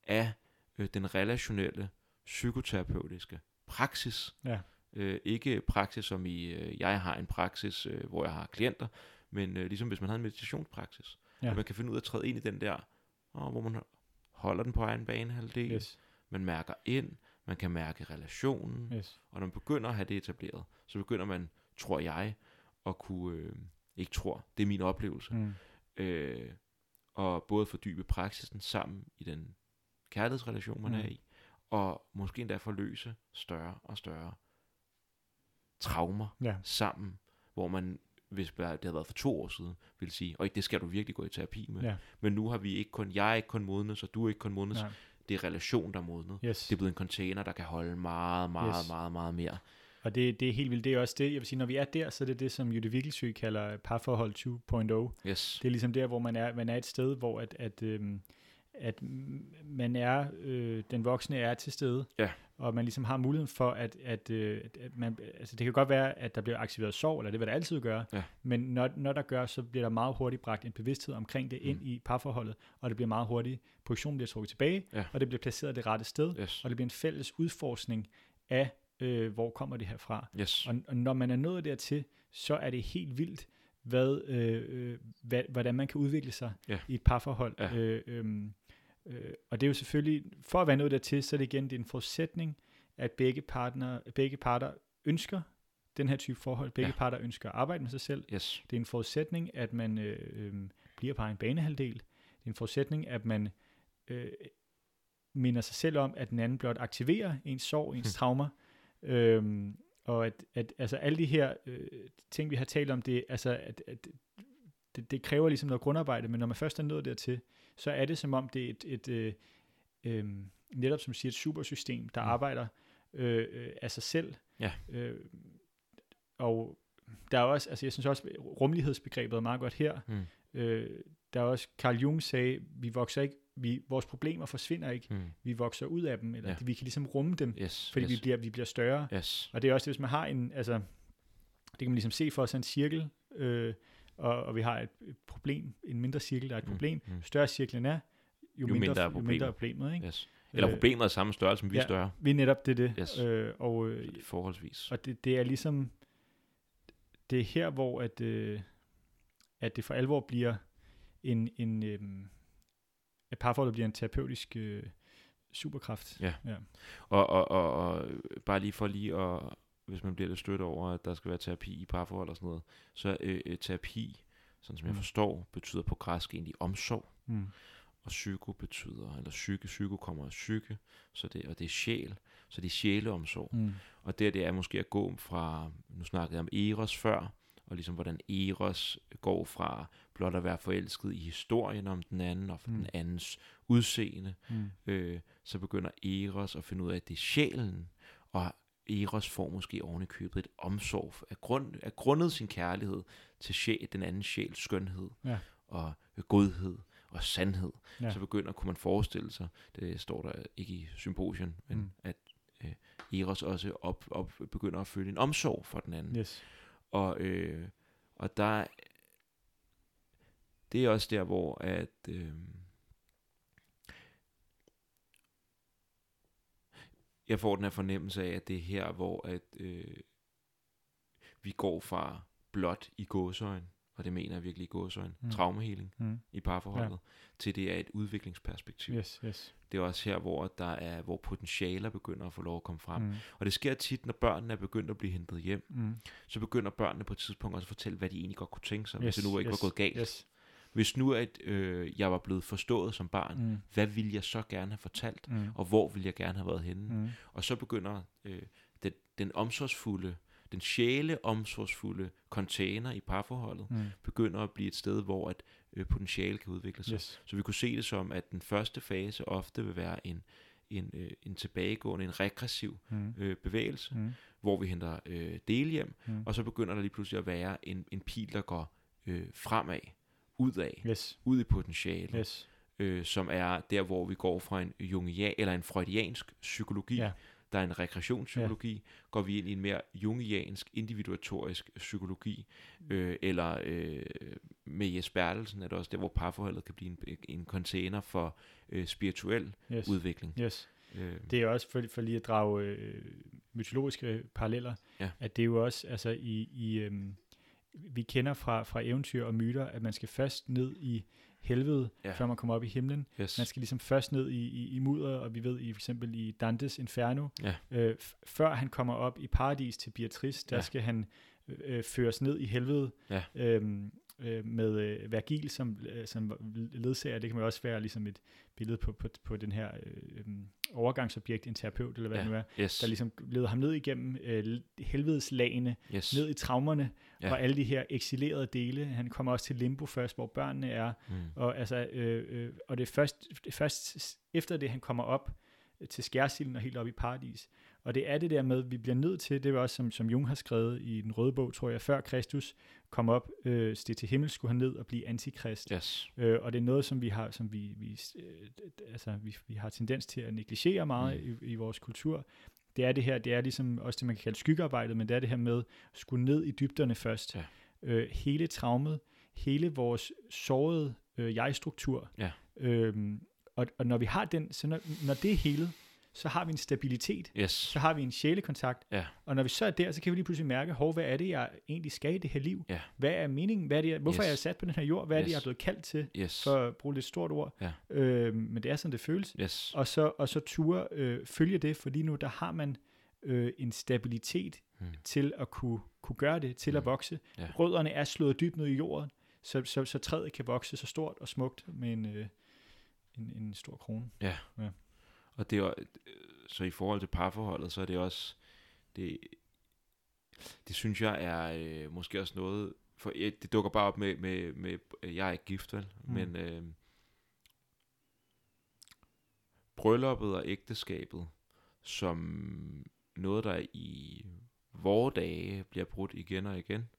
af øh, den relationelle psykoterapeutiske praksis. Ja. Øh, ikke praksis som i, øh, jeg har en praksis, øh, hvor jeg har klienter, men øh, ligesom hvis man har en meditationspraksis. Ja. At man kan finde ud af at træde ind i den der, åh, hvor man holder den på egen banehalvdel. Yes. Man mærker ind, man kan mærke relationen, Yes. og når man begynder at have det etableret, så begynder man, tror jeg, at kunne, øh, ikke tror, det er min oplevelse, Mm. øh, og både fordybe praksisen sammen i den kærlighedsrelation, man Mm. er i, og måske endda forløse større og større traumer Ja. sammen, hvor man, hvis det havde været for to år siden, ville sige, og det skal du virkelig gå i terapi med. Ja. Men nu har vi ikke kun, jeg er ikke kun modnet, og du er ikke kun modnet. Nej. Det er relation, der er modnet. Yes. Det er blevet en container, der kan holde meget, meget, Yes. meget, meget mere. Og det, det er helt vildt. Det er også det, jeg vil sige, når vi er der, så er det det, som Jytte Vigelsø kalder parforhold 2.0. Yes. Det er ligesom der, hvor man er, man er et sted, hvor at, at, øhm, at man er, øh, den voksne er til stede, Ja. og man ligesom har muligheden for, at, at, øh, at- man, altså det kan godt være, at der bliver aktiveret sorg, eller det vil der altid gøre, Ja. men når, når der gør, så bliver der meget hurtigt bragt en bevidsthed omkring det ind Mm. i parforholdet, og det bliver meget hurtigt, projektionen bliver trukket tilbage, Ja. og det bliver placeret det rette sted, Yes. og det bliver en fælles udforskning af, øh, hvor kommer det her fra. Yes. Og, og når man er nået dertil, så er det helt vildt, hvad, øh, øh, hvad, hvordan man kan udvikle sig Ja. i et parforhold. Ja. Øh, øhm, øh, og det er jo selvfølgelig, for at være nået dertil, så er det igen det er en forudsætning, at begge, partner, begge parter ønsker den her type forhold. Begge Ja. parter ønsker at arbejde med sig selv. Yes. Det er en forudsætning, at man øh, øh, bliver på en banehalvdel. Det er en forudsætning, at man øh, minder sig selv om, at den anden blot aktiverer ens sorg, ens Hmm. traumer. Øhm, og at, at altså alle de her øh, ting, vi har talt om, det, altså, at, at det, det kræver ligesom noget grundarbejde, men når man først er nået dertil, så er det som om, det er et, et øh, øh, netop som siger, et supersystem, der Mm. arbejder øh, øh, af sig selv. Ja. Øh, og der er også, altså jeg synes også, rummelighedsbegrebet er meget godt her. Mm. Øh, der er også, Carl Jung sagde, vi vokser ikke, vi, vores problemer forsvinder ikke, Mm. vi vokser ud af dem, eller ja. vi kan ligesom rumme dem, Yes. fordi yes. vi, bliver, vi bliver større. Yes. Og det er også det, hvis man har en, altså, det kan man ligesom se for sig en cirkel, øh, og, og vi har et, et problem, en mindre cirkel, der er et Mm, problem. mm. Jo større cirklen er, jo, Jo mindre, mindre er jo mindre problemet. er problemet. Ikke? Yes. Eller Øh, problemet er samme størrelse, som vi er ja. større. Vi er netop det, det. Yes. Øh, og, øh, Forholdsvis. og det, det er ligesom, det er her, hvor at, øh, at det for alvor bliver en, en øh, at parforholdet bliver en terapeutisk øh, superkraft. Ja. ja. Og, og, og, og bare lige for lige at, hvis man bliver lidt stødt over, at der skal være terapi i parforhold og sådan noget, så øh, øh, terapi, sådan som jeg Mm. forstår, betyder på græsk egentlig omsorg, Mm. og psyko betyder, eller psyke, psyko kommer af psyke, så det, og det er sjæl, så det er sjæleomsorg. Mm. Og det, det er måske at gå fra, nu snakkede jeg om Eros før, og ligesom hvordan Eros går fra blot at være forelsket i historien om den anden, og for Mm. den andens udseende, Mm. øh, så begynder Eros at finde ud af, at det er sjælen, og Eros får måske oven købet et omsorg, af, grund, af grundet sin kærlighed til sjæl, den anden sjæls skønhed, Ja. og godhed, og sandhed, Ja. så begynder, kunne man forestille sig, det står der ikke i symposium, men mm. at øh, Eros også op, op, begynder at føle en omsorg for den anden. Yes. Og, øh, og der, det er også der, hvor at, øh, jeg får den her fornemmelse af, at det er her, hvor at, øh, vi går fra blot i gåsøjen, og det mener jeg virkelig i gåsøjen, Mm. traumeheling Mm. i parforholdet, ja. til det er et udviklingsperspektiv. Yes, yes. Det er også her, hvor der er, hvor potentialer begynder at få lov at komme frem. Mm. Og det sker tit, når børnene er begyndt at blive hentet hjem, Mm. så begynder børnene på et tidspunkt også at fortælle, hvad de egentlig godt kunne tænke sig, Yes, hvis det nu ikke yes, var gået galt. Yes. Hvis nu at øh, jeg var blevet forstået som barn, mm. Hvad ville jeg så gerne have fortalt, Mm. og hvor ville jeg gerne have været henne? Mm. Og så begynder øh, den, den omsorgsfulde, den sjæle omsorgsfulde container i parforholdet, Mm. begynder at blive et sted, hvor at øh, potentiale kan udvikle sig. Yes. Så vi kunne se det som, at den første fase ofte vil være en, en, øh, en tilbagegående, en regressiv Mm. øh, bevægelse, Mm. hvor vi henter øh, del hjem, Mm. og så begynder der lige pludselig at være en, en pil, der går øh, fremad, udad, Yes. ud i potentiale, Yes. øh, som er der, hvor vi går fra en jungian, eller en freudiansk psykologi, Ja. der er en rekreationspsykologi, ja. går vi ind i en mere jungiansk, individuatorisk psykologi, øh, eller øh, med Jes Bertelsen er det også der, hvor parforholdet kan blive en, en container for øh, spirituel Yes. udvikling. Yes. Øh, Det er også for, for lige at drage øh, mytologiske paralleller, Ja. at det er jo også, altså i, i øhm, vi kender fra, fra eventyr og myter, at man skal først ned i helvede, Ja. før man kommer op i himlen. yes. Man skal ligesom først ned i, i, i mudder, og vi ved i for eksempel i Dantes Inferno, Ja. øh, før han kommer op i paradis til Beatrice, der Ja. skal han øh, føres ned i helvede, Ja. øhm, øh, med øh, Vergil som, øh, som ledsager. Det kan man også være ligesom et billede på, på, på den her øh, øh overgangsobjekt, en terapeut, eller hvad ja, det nu er, yes. der ligesom leder ham ned igennem øh, helvedeslagene, yes. ned i traumerne, ja. og alle de her eksilerede dele. Han kommer også til limbo først, hvor børnene er, mm. og, altså, øh, øh, og det er først, først efter det, han kommer op til skærsilden og helt op i paradis. Og det er det der med, at vi bliver nødt til, det var også som, som Jung har skrevet i den røde bog, tror jeg, før Kristus kom op, øh, sted til himmel, skulle han ned og blive antikrist. Yes. Øh, og det er noget, som vi har, som vi, vi, øh, altså, vi, vi har tendens til at negligere meget mm. i, i vores kultur. Det er det her, det er ligesom også det, man kan kalde skyggearbejdet, men det er det her med at skulle ned i dybderne først. Ja. Øh, hele traumet, hele vores sårede øh, jeg-struktur, ja. øh, og, og når vi har den, så når, når det er helet, så har vi en stabilitet, yes. så har vi en sjælekontakt, ja. og når vi så er der, så kan vi lige pludselig mærke, hov, hvad er det, jeg egentlig skal i det her liv? Ja. Hvad er meningen? Hvad er det, hvorfor yes. er jeg sat på den her jord? Hvad er yes. det, jeg er blevet kaldt til? Yes. For at bruge lidt stort ord. Ja. Øh, men det er sådan, det føles. Yes. Og så, og så ture øh, følge det, for lige nu, der har man øh, en stabilitet hmm. til at kunne, kunne gøre det, til hmm. at vokse. Ja. Rødderne er slået dybt ned i jorden, så, så, så træet kan vokse så stort og smukt med en... Øh, en, en stor krone. Ja. ja. Og det er, så i forhold til parforholdet, så er det også, det, det synes jeg er øh, måske også noget, for det dukker bare op med, med, med jeg er ikke gift, vel? Mm. Men øh, brylluppet og ægteskabet, som noget, der i vore dage bliver brudt igen og igen.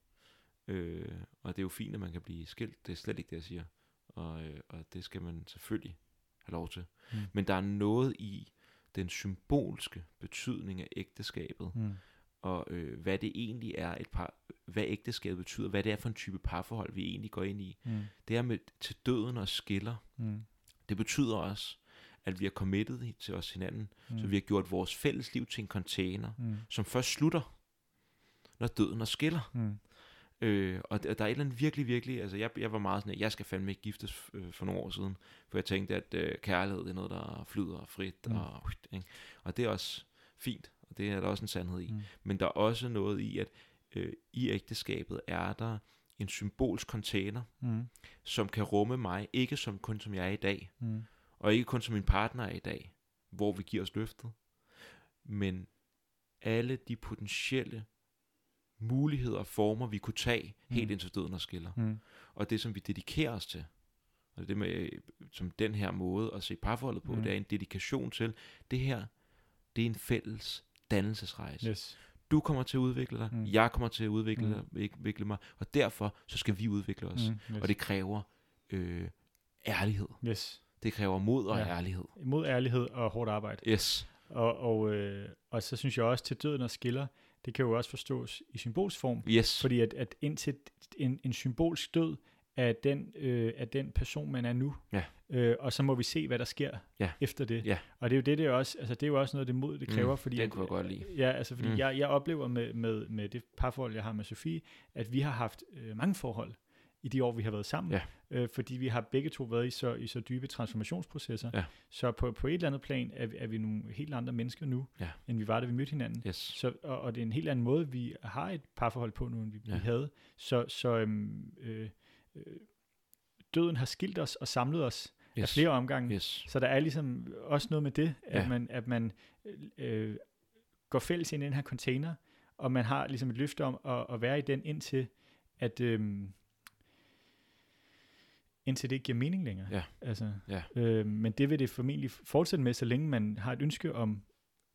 Øh, og det er jo fint, at man kan blive skilt. Det er slet ikke det, jeg siger. Og, øh, og det skal man selvfølgelig have lov til. Mm. Men der er noget i den symbolske betydning af ægteskabet, mm. og øh, hvad det egentlig er, et par, hvad ægteskabet betyder, hvad det er for en type parforhold, vi egentlig går ind i. Mm. Det er med til døden og skiller. Mm. Det betyder også, at vi er committed til os hinanden, mm. så vi har gjort vores fælles liv til en container, mm. som først slutter, når døden og skiller. Mm. Øh, og der, der er et eller andet virkelig, virkelig, altså jeg, jeg var meget sådan, at jeg skal fandme ikke giftes øh, for nogle år siden, for jeg tænkte, at øh, kærlighed det er noget, der flyder frit, mm. og, ikke? og det er også fint, og det er der også en sandhed i. Mm. Men der er også noget i, at øh, i ægteskabet er der en symbolsk container, mm. som kan rumme mig, ikke som kun som jeg er i dag, mm. og ikke kun som min partner er i dag, hvor vi giver os løftet, men alle de potentielle muligheder og former, vi kunne tage mm. helt indtil døden og skiller. Mm. Og det, som vi dedikerer os til, og det det med, som den her måde at se parforholdet på, mm. det er en dedikation til, det her, det er en fælles dannelsesrejse. Yes. Du kommer til at udvikle dig, mm. jeg kommer til at udvikle, mm. dig, udvikle mig, og derfor så skal vi udvikle os. Mm. Yes. Og det kræver øh, ærlighed. Yes. Det kræver mod og ja. ærlighed. Mod ærlighed og hårdt arbejde. Yes. Og, og, øh, og så synes jeg også, til døden og skiller, det kan jo også forstås i symbolsk form. Yes. Fordi at, at indtil en, en symbolsk død af den, øh, af den person, man er nu. Ja. Øh, og så må vi se, hvad der sker ja. efter det. Ja. Og det er jo det, det er også, altså det er jo også noget, det mod, det kræver. Mm, fordi den kunne jeg godt lide. Ja, altså fordi mm. jeg, jeg oplever med, med, med det parforhold, jeg har med Sofie, at vi har haft øh, mange forhold i de år, vi har været sammen. Ja. Øh, fordi vi har begge to været i så, i så dybe transformationsprocesser. Ja. Så på, på et eller andet plan er, er vi nogle helt andre mennesker nu, ja. end vi var, da vi mødte hinanden. Yes. Så, og, og det er en helt anden måde, vi har et parforhold på nu, end vi, ja. vi havde. Så, så øhm, øh, øh, døden har skilt os og samlet os yes. af flere omgange. Yes. Så der er ligesom også noget med det, at ja. man, at man øh, går fælles ind i den her container, og man har ligesom et løfte om at, at være i den indtil, at... Øh, indtil det ikke giver mening længere. Ja. Altså, ja. Øh, men det vil det formentlig fortsætte med, så længe man har et ønske om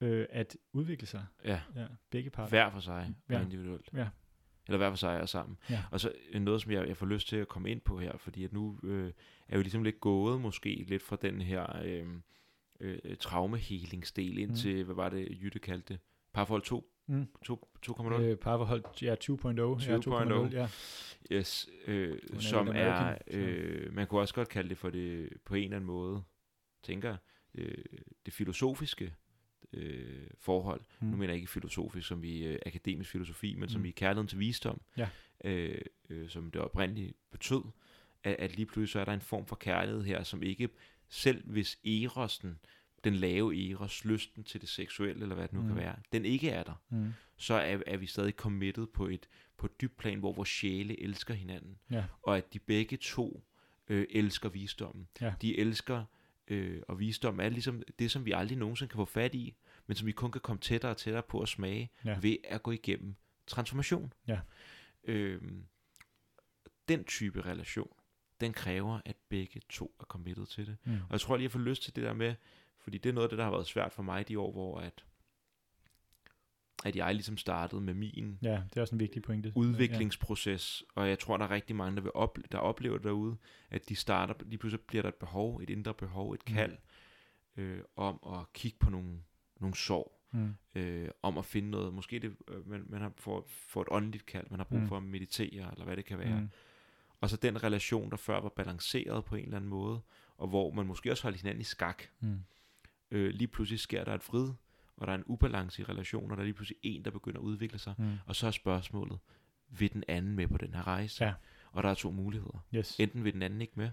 øh, at udvikle sig. Ja. ja begge parter. Hver for sig ja. og individuelt. Ja. Eller hver for sig og sammen. Ja. Og så noget, som jeg, jeg får lyst til at komme ind på her, fordi at nu øh, er vi ligesom lidt gået måske lidt fra den her øh, øh, traumehelingsdel ind mm. til, hvad var det, Jytte kaldte det? Parforhold 2? Mm. 2,0? Øh, parforhold, ja, 2.0. 2.0, ja. Yes, øh, som er, øh, man kunne også godt kalde det for det, på en eller anden måde, tænker øh, det filosofiske øh, forhold. Mm. Nu mener jeg ikke filosofisk som i øh, akademisk filosofi, men mm. som i kærligheden til visdom, ja. øh, øh, som det oprindeligt betød, at, at lige pludselig så er der en form for kærlighed her, som ikke, selv hvis erosten, den lave eros, lysten til det seksuelle, eller hvad det nu mm. kan være, den ikke er der, mm. så er, er vi stadig committed på et, på et dybt plan, hvor vores sjæle elsker hinanden, Ja. og at de begge to øh, elsker visdommen. Ja. De elsker, øh, og visdom er ligesom det, som vi aldrig nogensinde kan få fat i, men som vi kun kan komme tættere og tættere på at smage, Ja. ved at gå igennem transformation. Ja. Øhm, den type relation, den kræver, at begge to er committed til det. Mm. Og jeg tror lige, jeg får lyst til det der med, fordi det er noget af det, der har været svært for mig de år, hvor at, at jeg ligesom startede med min Ja, det er også en vigtig pointe. udviklingsproces, og jeg tror, der er rigtig mange, der, vil ople- der oplever derude, at de starter, lige pludselig bliver der et behov, et indre behov, et Mm. kald, øh, om at kigge på nogle, nogle sår. Mm. øh, om at finde noget, måske det, øh, man, man har for, for et åndeligt kald, man har brug Mm. for at meditere, eller hvad det kan være. Mm. Og så den relation, der før var balanceret på en eller anden måde, og hvor man måske også holdt hinanden i skak, Mm. Øh, lige pludselig sker der et frid, og der er en ubalance i relationen, og der er lige pludselig en, der begynder at udvikle sig, Mm. og så er spørgsmålet, vil den anden med på den her rejse? Ja. Og der er to muligheder. Yes. Enten vil den anden ikke med,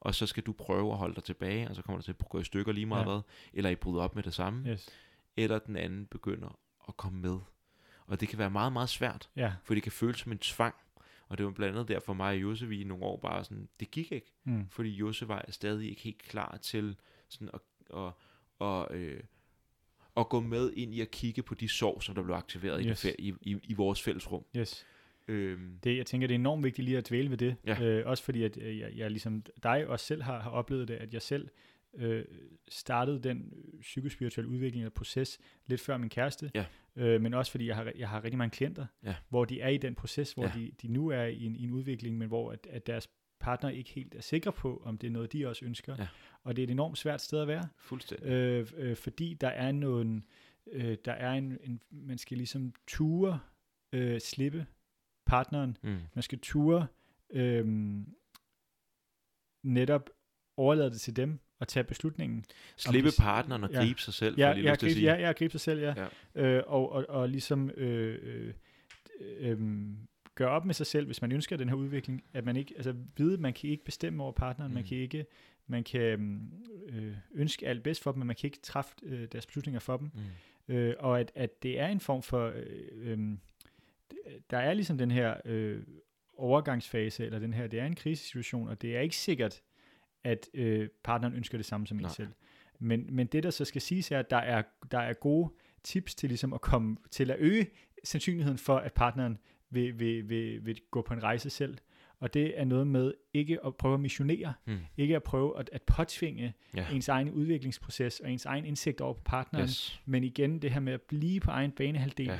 og så skal du prøve at holde dig tilbage, og så kommer det til at gå i stykker lige meget Ja. hvad, eller I bryder op med det samme, Yes. eller den anden begynder at komme med. Og det kan være meget, meget svært, Ja. for det kan føles som en tvang. Og det var blandt andet derfor mig og Jose, vi i nogle år bare sådan, det gik ikke. Mm. Fordi Jose var stadig ikke helt klar til sådan at, at, at, øh, at gå med ind i at kigge på de sår, som der blev aktiveret Yes. i, det, i, i, i vores fællesrum. Yes. Øhm, Det, jeg tænker, det er enormt vigtigt lige at dvæle ved det. Ja. Øh, også fordi, at øh, jeg, jeg ligesom dig også selv har, har oplevet det, at jeg selv øh, startede den psykospirituelle udvikling eller proces lidt før min kæreste. Ja. Øh, men også fordi, jeg har, jeg har rigtig mange klienter, Ja. hvor de er i den proces, hvor Ja. de, de nu er i en, i en udvikling, men hvor at, at deres partner ikke helt er sikre på, om det er noget, de også ønsker. Ja. Og det er et enormt svært sted at være. fuldstændig. Øh, øh, fordi der er nogen, øh, der er en, en, man skal ligesom ture øh, slippe partneren, Mm. man skal ture øh, netop overlade det til dem og tage beslutningen. Slippe de- partneren og ja. gribe sig selv, Ja, jeg ja, lyst til at grib, sige. ja, ja, gribe sig selv, ja. Ja. Øh, og, og, og ligesom øh, øh, øh, gøre op med sig selv, hvis man ønsker den her udvikling, at man ikke, altså vide, man kan ikke bestemme over partneren, man Mm. kan ikke, man kan øh, ønske alt bedst for dem, men man kan ikke træffe øh, deres beslutninger for dem. Mm. Øh, og at, at det er en form for, øh, øh, der er ligesom den her øh, overgangsfase, eller den her, det er en krisesituation, og det er ikke sikkert, at øh, partneren ønsker det samme som en selv. Men, men det, der så skal siges, er, at der er, der er gode tips til ligesom at komme til at øge sandsynligheden for, at partneren vil, vil, vil, vil gå på en rejse selv. Og det er noget med ikke at prøve at missionere, Mm. ikke at prøve at, at påtvinge Ja. ens egen udviklingsproces og ens egen indsigt over på partneren, Yes. men igen, det her med at blive på egen banehalvdel. Ja.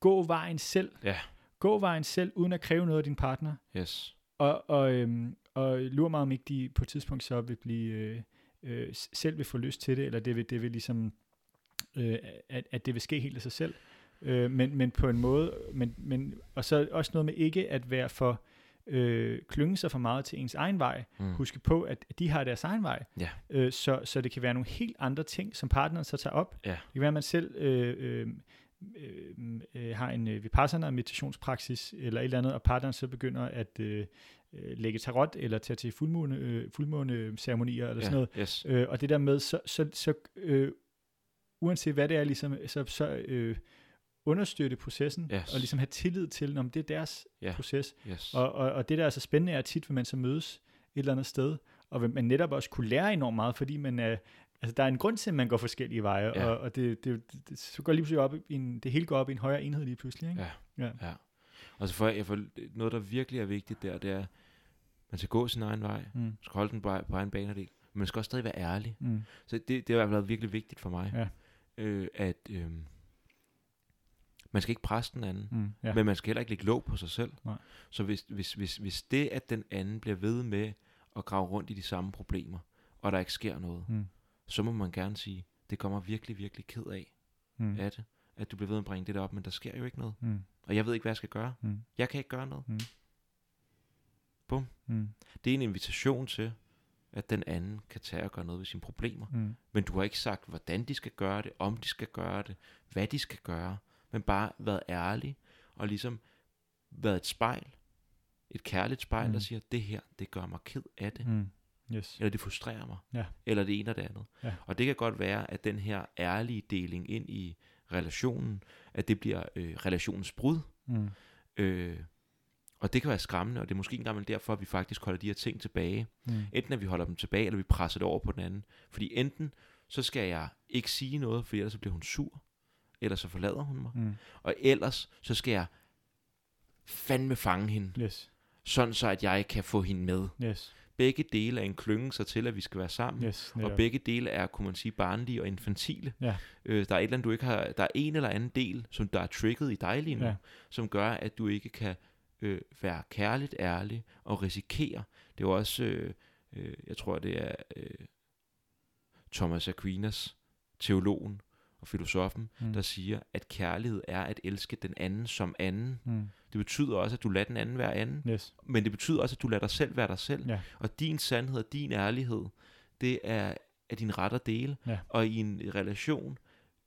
Gå vejen selv. Ja. Gå vejen selv, uden at kræve noget af din partner. Yes. Og, og, øhm, og lur mig, om ikke de på et tidspunkt så vil blive, øh, øh, selv vil få lyst til det, eller det vil, det vil ligesom, øh, at, at det vil ske helt af sig selv. Øh, men, men på en måde, men, men, og så også noget med ikke at være for, øh, klynge sig for meget til ens egen vej. Mm. Huske på, at de har deres egen vej. Ja. Øh, så, så det kan være nogle helt andre ting, som partneren så tager op. Ja. Det kan være, at man selv øh, øh, øh, øh, har en øh, vipassana meditationspraksis eller et eller andet, og partneren så begynder at øh, øh, lægge tarot eller tage til fuldmåne, øh, fuldmåne ceremonier eller ja. sådan noget. Yes. Øh, og det der med, så, så, så øh, uanset hvad det er, ligesom, så, så øh, understøtte processen, Yes. og ligesom have tillid til, om det er deres Ja. proces. Yes. Og, og, og det, der er så spændende, er at tit, vil man så mødes et eller andet sted, og vil man netop også kunne lære enormt meget, fordi man er, altså der er en grund til, at man går forskellige veje, Ja. og, og det, det, det, så går lige pludselig op i en, det hele går op i en højere enhed lige pludselig. Ikke? Ja. Ja. Ja. Og så for, jeg for, noget, der virkelig er vigtigt der, det er, man skal gå sin egen vej. Mm. Man skal holde den på, på egen banedel. Men man skal også stadig være ærlig. Mm. Så det, det har i hvert fald været virkelig vigtigt for mig. Ja. Øh, at øh, man skal ikke presse den anden. Mm. Ja. Men man skal heller ikke lægge låg på sig selv. Nej. Så hvis, hvis, hvis, hvis det, at den anden bliver ved med at grave rundt i de samme problemer, og der ikke sker noget, Mm. så må man gerne sige, det kommer virkelig, virkelig ked af, Mm. af det, at du bliver ved med at bringe det der op, men der sker jo ikke noget. Mm. Og jeg ved ikke, hvad jeg skal gøre. Mm. Jeg kan ikke gøre noget. Mm. Bum. Mm. Det er en invitation til, at den anden kan tage og gøre noget ved sine problemer. Mm. Men du har ikke sagt, hvordan de skal gøre det, om de skal gøre det, hvad de skal gøre, men bare været ærlig og ligesom været et spejl, et kærligt spejl, mm. der siger, det her, det gør mig ked af det, Mm. Yes. eller det frustrerer mig, Ja. eller det ene og det andet. Ja. Og det kan godt være, at den her ærlige deling ind i relationen, at det bliver øh, relationens brud, Mm. Øh, og det kan være skræmmende, og det er måske engang vel derfor, at vi faktisk holder de her ting tilbage. Mm. Enten at vi holder dem tilbage, eller vi presser det over på den anden. Fordi enten så skal jeg ikke sige noget, for ellers så bliver hun sur, eller så forlader hun mig. Mm. Og ellers så skal jeg fandme fange hende, Yes. sådan så at jeg kan få hende med. Yes. Begge dele er en klynge sig til, at vi skal være sammen. Yes. Og begge dele er, kunne man sige, barnlige og infantile. Ja. Øh, der er et eller andet, du ikke har, der er en eller anden del, som der er trigget i dig lige nu, Ja. som gør, at du ikke kan øh, være kærligt ærlig og risikere. Det er jo også, øh, øh, jeg tror, det er øh, Thomas Aquinas, teologen og filosofen, Mm. der siger, at kærlighed er at elske den anden som anden. Mm. Det betyder også, at du lader den anden være anden, Yes. men det betyder også, at du lader dig selv være dig selv. Ja. Og din sandhed og din ærlighed, det er, er din ret at dele. Ja. Og i en relation,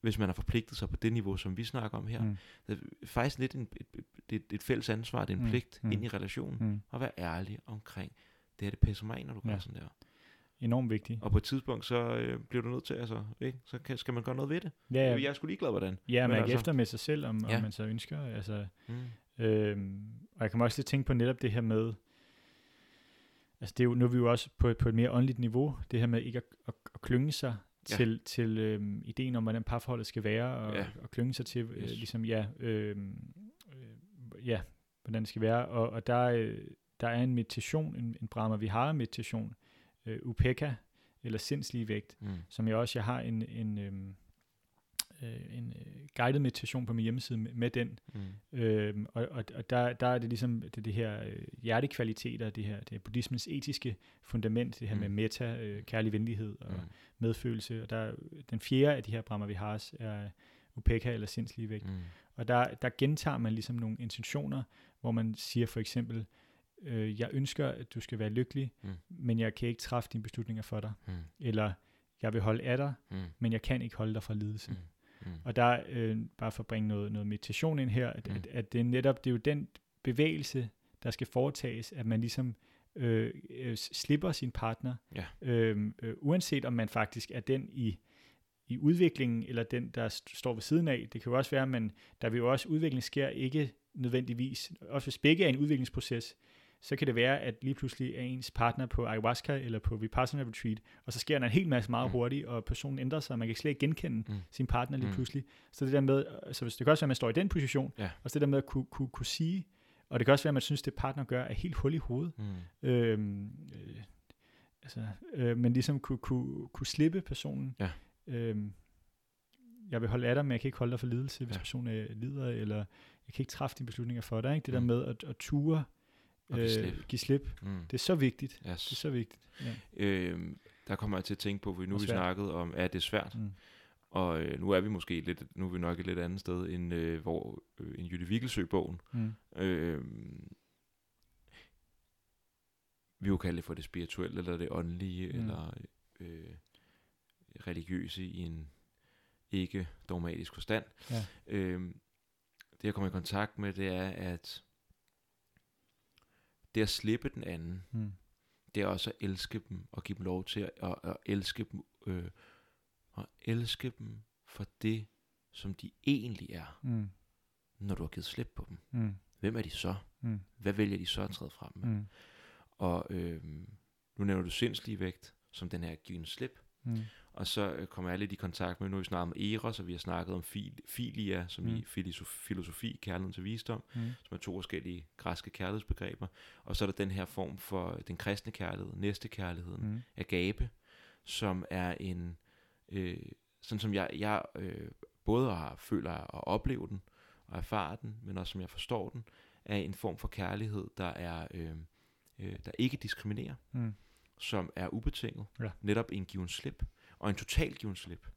hvis man har forpligtet sig på det niveau, som vi snakker om her, Mm. det er faktisk lidt en, et, et, et, fælles ansvar, det er en Mm. pligt Mm. ind i relationen, Mm. at være ærlig omkring, det her det pisser mig ind, når du gør Ja. sådan der. Enormt vigtigt. Og på et tidspunkt, så øh, bliver du nødt til, altså, ikke? så kan, skal man gøre noget ved det. Ja. Jeg er sgu ligeglad, hvordan. Ja, Men man altså- altså, efter med sig selv, om, Ja. om man så ønsker. Altså, Mm. øhm, og jeg kan også lidt tænke på netop det her med, altså det er jo, nu er vi jo også på, et- på et mere åndeligt niveau, det her med ikke at, at, at klynge sig Ja. til, til øhm, ideen om, hvordan parforholdet skal være, og, Ja. og klynge sig til, øh, Yes. ligesom, ja, øhm, øh, ja, hvordan det skal være. Og, og der, øh, der er en meditation, en, en Brahma Vihara meditation, øh, Upeka, eller sindslige vægt, Mm. som jeg også, jeg har en, en, øhm, øh, en øh, guided meditation på min hjemmeside med, med den, Mm. Øhm, og og, og der, der er det ligesom det, det her øh, hjertekvaliteter, det her det er buddhismens etiske fundament, det her Mm. med meta, øh, kærlig venlighed og Mm. medfølelse. Og der, den fjerde af de her Brahma Viharas er upeka eller sindslige vægt. Mm. Og der, der gentager man ligesom nogle intentioner, hvor man siger for eksempel, øh, jeg ønsker, at du skal være lykkelig, Mm. men jeg kan ikke træffe dine beslutninger for dig. Mm. Eller, jeg vil holde af dig, Mm. men jeg kan ikke holde dig fra lidelse. Mm. Mm. Og der, øh, bare for at bringe noget, noget meditation ind her, at, Mm. at, at det er netop, det er jo den bevægelse, der skal foretages, at man ligesom øh, øh, slipper sin partner, Ja. øh, øh, uanset om man faktisk er den i, i udviklingen, eller den, der st- står ved siden af. Det kan jo også være, at man, der vil jo også udvikling sker ikke nødvendigvis, også hvis begge er en udviklingsproces, så kan det være, at lige pludselig er ens partner på ayahuasca eller på Vipassana Retreat, og så sker der en hel masse meget Mm. hurtigt, og personen ændrer sig, og man kan slet ikke genkende Mm. sin partner lige Mm. pludselig. Så det der med, altså hvis det kan også være, at man står i den position, Ja. og så det der med at kunne, kunne, kunne sige, og det kan også være, at man synes, det partner gør er helt hul i hovedet. Mm. Øhm, øh, altså, øh, men ligesom kunne, kunne, kunne slippe personen. Ja. Øhm, jeg vil holde af dig, men jeg kan ikke holde dig for lidelse, hvis Ja. ja. personen øh, lider, eller jeg kan ikke træffe dine beslutninger for dig. Ikke? Det Mm. der med at, at ture, Og give slip. give slip. Mm. Det er så vigtigt. Yes. Det er så vigtigt. Ja. Øhm, der kommer jeg til at tænke på, for nu har vi snakket om, at det er svært, Mm. og øh, nu er vi måske lidt, nu er vi nok et lidt andet sted, end øh, hvor øh, en Jytte Vigelsø-bogen. Mm. Øh, vi jo kalde det for det spirituelle, eller det åndelige. Mm. eller øh, religiøse i en ikke dogmatisk forstand. Ja. Øh, det jeg kommer i kontakt med, det er, at det at slippe den anden, Mm. det er også at elske dem og give dem lov til at, at, at elske dem øh, og elske dem for det, som de egentlig er, Mm. når du har givet slip på dem. Mm. Hvem er de så? Mm. Hvad vælger de så at træde frem med? Mm. Og øh, nu nævner du sindslig vægt, som den her given slip. Mm. Og så øh, kommer jeg lidt i kontakt med, nu har vi snakket om Eros, og vi har snakket om fil, filia, som mm. i filosofi, filosofi, kærligheden til visdom, Mm. som er to forskellige græske kærlighedsbegreber. Og så er der den her form for den kristne kærlighed, næste kærligheden, Mm. agape, som er en, øh, sådan som jeg, jeg øh, både har føler og oplever den, og erfarer den, men også som jeg forstår den, er en form for kærlighed, der er øh, øh, der ikke diskriminerer, Mm. Som er ubetinget, Ja. netop en given slip, og en total given slip.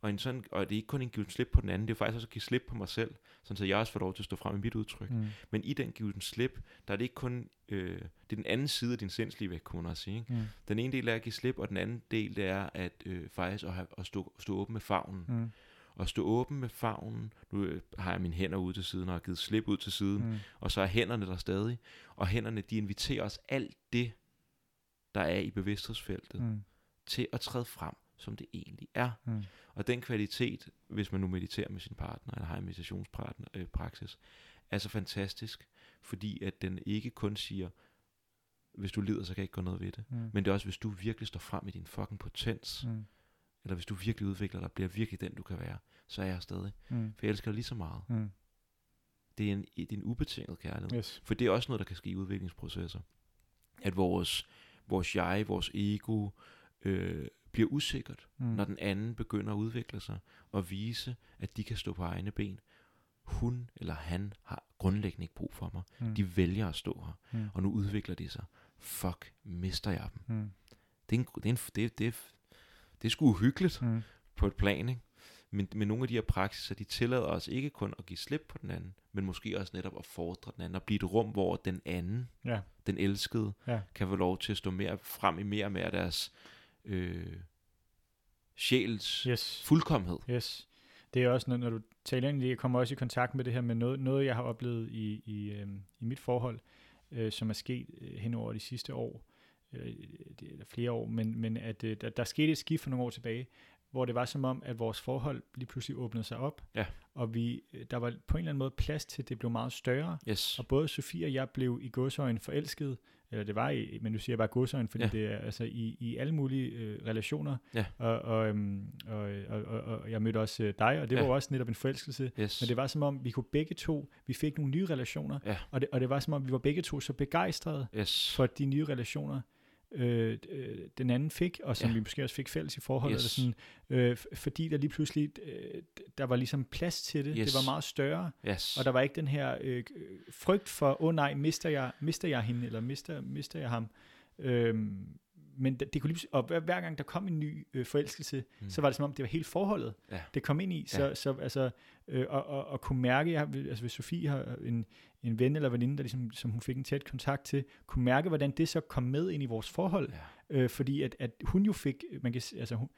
Og, en sådan, og det er ikke kun en given slip på den anden, det er faktisk også at give slip på mig selv, sådan så jeg også får lov til at stå frem i mit udtryk. Mm. Men i den given slip, der er det ikke kun, øh, det er den anden side af din sindslige vægt, kunne man også sige. Ikke? Mm. Den ene del er at give slip, og den anden del det er at øh, faktisk at, have, at stå, stå åben med favnen. Mm. Og stå åben med favnen. Nu øh, har jeg mine hænder ude til siden og har givet slip ud til siden. Mm. Og så er hænderne der stadig. Og hænderne, de inviterer os alt det, der er i bevidsthedsfeltet, mm. Til at træde frem, som det egentlig er. Mm. Og den kvalitet, hvis man nu mediterer med sin partner, eller har en meditationspraksis, øh, er så fantastisk, fordi at den ikke kun siger, hvis du lider, så kan jeg ikke gøre noget ved det. Mm. Men det er også, hvis du virkelig står frem i din fucking potens, Mm. eller hvis du virkelig udvikler dig, bliver virkelig den, du kan være, så er jeg stadig. Mm. For jeg elsker dig lige så meget. Mm. Det er en, det er en ubetinget kærlighed. Yes. For det er også noget, der kan ske i udviklingsprocesser. At vores, vores jeg, vores ego, øh, bliver usikkert, Mm. når den anden begynder at udvikle sig og vise, at de kan stå på egne ben. Hun eller han har grundlæggende ikke brug for mig. Mm. De vælger at stå her, Mm. og nu udvikler de sig. Fuck, mister jeg dem. Mm. Det er, en, det er, en, det, det, det er sgu uhyggeligt Mm. på et plan, ikke? Men, men nogle af de her praksiser, de tillader os ikke kun at give slip på den anden, men måske også netop at fordre den anden, og blive et rum, hvor den anden, Ja. den elskede, Ja. kan få lov til at stå mere frem i mere og mere deres øh, sjæls Yes. fuldkommenhed. Yes. Det er også noget, når du taler ind i det, jeg kommer også i kontakt med det her med noget, noget jeg har oplevet i, i, øhm, i mit forhold, øh, som er sket øh, hen over de sidste år, øh, det- eller flere år, men, men at øh, der, der skete et skift for nogle år tilbage, hvor det var som om, at vores forhold lige pludselig åbnede sig op, Ja. og vi, øh, der var på en eller anden måde plads til, at det blev meget større, Yes. og både Sofie og jeg blev i godsøjen forelsket, eller det var i, men nu siger jeg bare godsøjen, fordi Ja. det er altså i, i alle mulige øh, relationer, Ja. og, og, øhm, og, og, og, og jeg mødte også øh, dig, og det Ja. var også netop en forelskelse, Yes. men det var som om, vi kunne begge to, vi fik nogle nye relationer, Ja. og, det, og det var som om, vi var begge to så begejstrede yes. for de nye relationer, øh, øh, den anden fik, og som Ja. vi måske også fik fælles i forholdet, Yes. sådan, øh, fordi der lige pludselig, øh, der var ligesom plads til det, Yes. det var meget større, yes. og der var ikke den her øh, øh, frygt for, åh oh, nej, mister jeg, mister jeg hende, eller mister, mister jeg ham. Øhm, men det, det kunne lige, og hver, hver gang der kom en ny øh, forelskelse, Mm. så var det som om, det var helt forholdet, Ja. det kom ind i. Så, Ja. ja. så altså, øh, og, og, og kunne mærke, jeg, altså hvis Sofie har en, en ven eller veninde, der ligesom, som hun fik en tæt kontakt til, kunne mærke, hvordan det så kom med ind i vores forhold. Ja. Øh, fordi at, at hun jo fik, man kan, altså hun,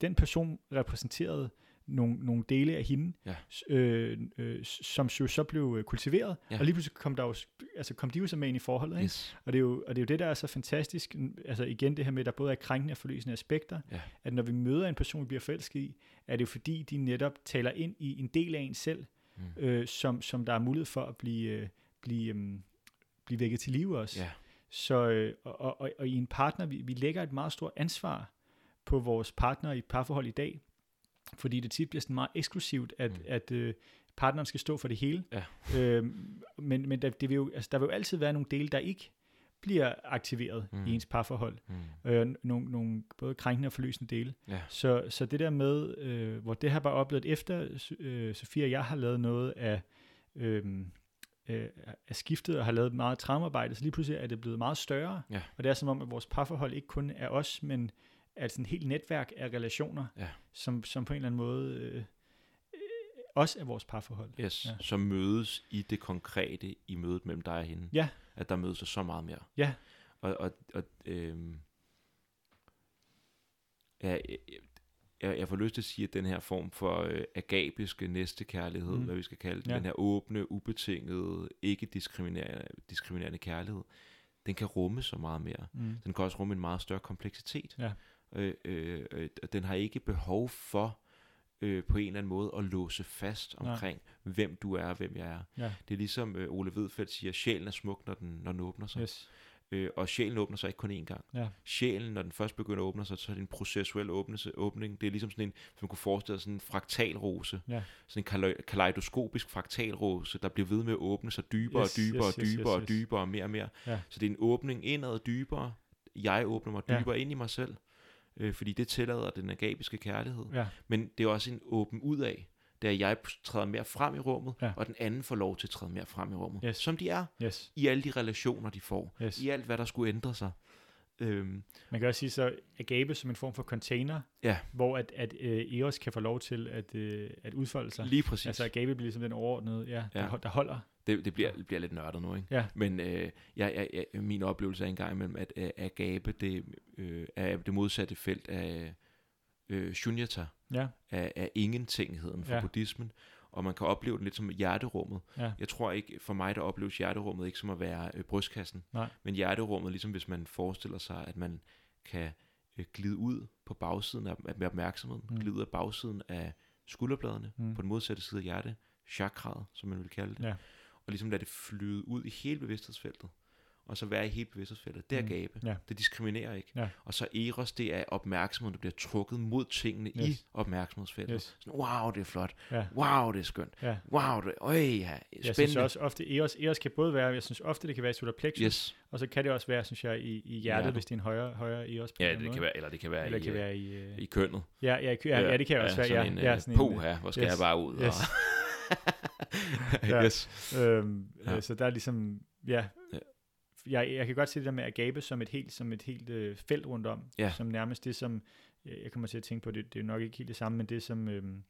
den person repræsenterede nogle, nogle dele af hende, Ja. øh, øh, som jo så blev øh, kultiveret, Ja. og lige pludselig kom, der jo, altså kom de jo så med ind i forholdet. Ikke? Yes. Og, det er jo, og det er jo det, der er så fantastisk, altså igen det her med, at der både er krænkende og forløsende aspekter, Ja. at når vi møder en person, vi bliver forelsket i, er det jo fordi, de netop taler ind i en del af en selv, Mm. øh, som, som der er mulighed for at blive, øh, blive, øh, blive vækket til live også. Ja. Så, øh, og, og, og, i en partner, vi, vi lægger et meget stort ansvar på vores partner i et parforhold i dag, fordi det tit bliver sådan meget eksklusivt, at, Mm. mm. at øh, partneren skal stå for det hele. Ja. Øhm, men men der, det vil jo, altså, der vil jo altid være nogle dele, der ikke bliver aktiveret Mm. i ens parforhold. Mm. Øh, nogle, nogle både krænkende og forløsende dele. Ja. Så, så det der med, øh, hvor det har bare oplevet efter, øh, Sofie og jeg har lavet noget af, øh, øh, af skiftet og har lavet meget traumearbejde, så lige pludselig er det blevet meget større. Ja. Og det er som om, at vores parforhold ikke kun er os, men er sådan et helt netværk af relationer, Ja. som, som på en eller anden måde øh, øh, også er vores parforhold. Yes. Ja. Som mødes i det konkrete i mødet mellem dig og hende. Ja. At der mødes så meget mere. Ja. Og, og, og øhm, ja, jeg, jeg, får lyst til at sige, at den her form for øh, agabiske næstekærlighed, mm. Hvad vi skal kalde det, Ja. den her åbne, ubetingede, ikke diskriminerende, diskriminerende kærlighed, den kan rumme så meget mere. Mm. Den kan også rumme en meget større kompleksitet. Ja. Øh, øh, øh, og den har ikke behov for øh, på en eller anden måde at låse fast omkring, Nej. hvem du er og hvem jeg er. Ja. Det er ligesom øh, Ole Vedfeldt siger, sjælen er smuk, når den, når den åbner sig. Yes. Øh, og sjælen åbner sig ikke kun én gang. Ja. Sjælen, når den først begynder at åbne sig, så er det en processuel åbnelse, åbning. Det er ligesom sådan en, som man kunne forestille sig, sådan en fraktalrose. Ja. Sådan en kaleidoskopisk fraktalrose, der bliver ved med at åbne sig dybere Yes, og dybere yes, og yes, dybere yes, og yes. dybere og mere og mere. Ja. Så det er en åbning indad og dybere. Jeg åbner mig Ja. dybere ind i mig selv, øh, fordi det tillader den agabiske kærlighed. Ja. Men det er også en åben ud af, er, at jeg træder mere frem i rummet, Ja. og den anden får lov til at træde mere frem i rummet. Yes. Som de er Yes. i alle de relationer, de får. Yes. I alt, hvad der skulle ændre sig. Øhm, Man kan også sige så agape som en form for container, ja, hvor at, at øh, Eros kan få lov til at, øh, at udfolde sig. lige præcis. Altså agape bliver ligesom den overordnede, ja, Ja. Der, der holder. det, det, bliver, det bliver lidt nørdet nu, ikke? Ja. Men øh, jeg, jeg, jeg, min oplevelse er engang imellem, at øh, agape, det øh, er det modsatte felt af øh, shunyata, Ja, af, af ingentingheden for. Ja. buddhismen, og man kan opleve det lidt som hjerterummet. ja, Jeg tror ikke, for mig der opleves hjerterummet ikke som at være øh, brystkassen, Nej. men hjerterummet, ligesom hvis man forestiller sig, at man kan øh, glide ud på bagsiden af, med opmærksomheden, mm. Glide ud af bagsiden af skulderbladene, mm. På den modsatte side af hjerte, chakraet, som man vil kalde det. Ja. og ligesom lade det flyde ud i hele bevidsthedsfeltet, og så være i hele bevidsthedsfeltet. Det er Mm. gabe. Ja. Det diskriminerer ikke. Ja. Og så eros, det er opmærksomheden, der bliver trukket mod tingene yes. I opmærksomhedsfeltet. Yes. Sådan, wow, det er flot. Ja. Wow, det er skønt. Ja. Wow, det øj, ja, spændende. Jeg synes også ofte, Eros, Eros kan både være, jeg synes ofte, det kan være i solar plexus, Yes. og så kan det også være, synes jeg, i, i hjertet, Hjertet. hvis det er en højere, højere Eros på Ja, det måde. kan være, eller det kan være, Eller i, kan øh, være i... Øh, i kønnet. ja, ja, ja, ja, det kan også være, ja. sådan en, ja, øh, sådan en, her, hvor skal yes, jeg bare ud? yes. Og, Ja. yes. Øhm, Ja. ja. Så der er ligesom, ja, Ja. Jeg, jeg kan godt se det der med at gabe som et helt, som et helt øh, felt rundt om, Ja. som nærmest det, som, jeg jeg kommer til at tænke på, det, det er nok ikke helt det samme, men det som øhm,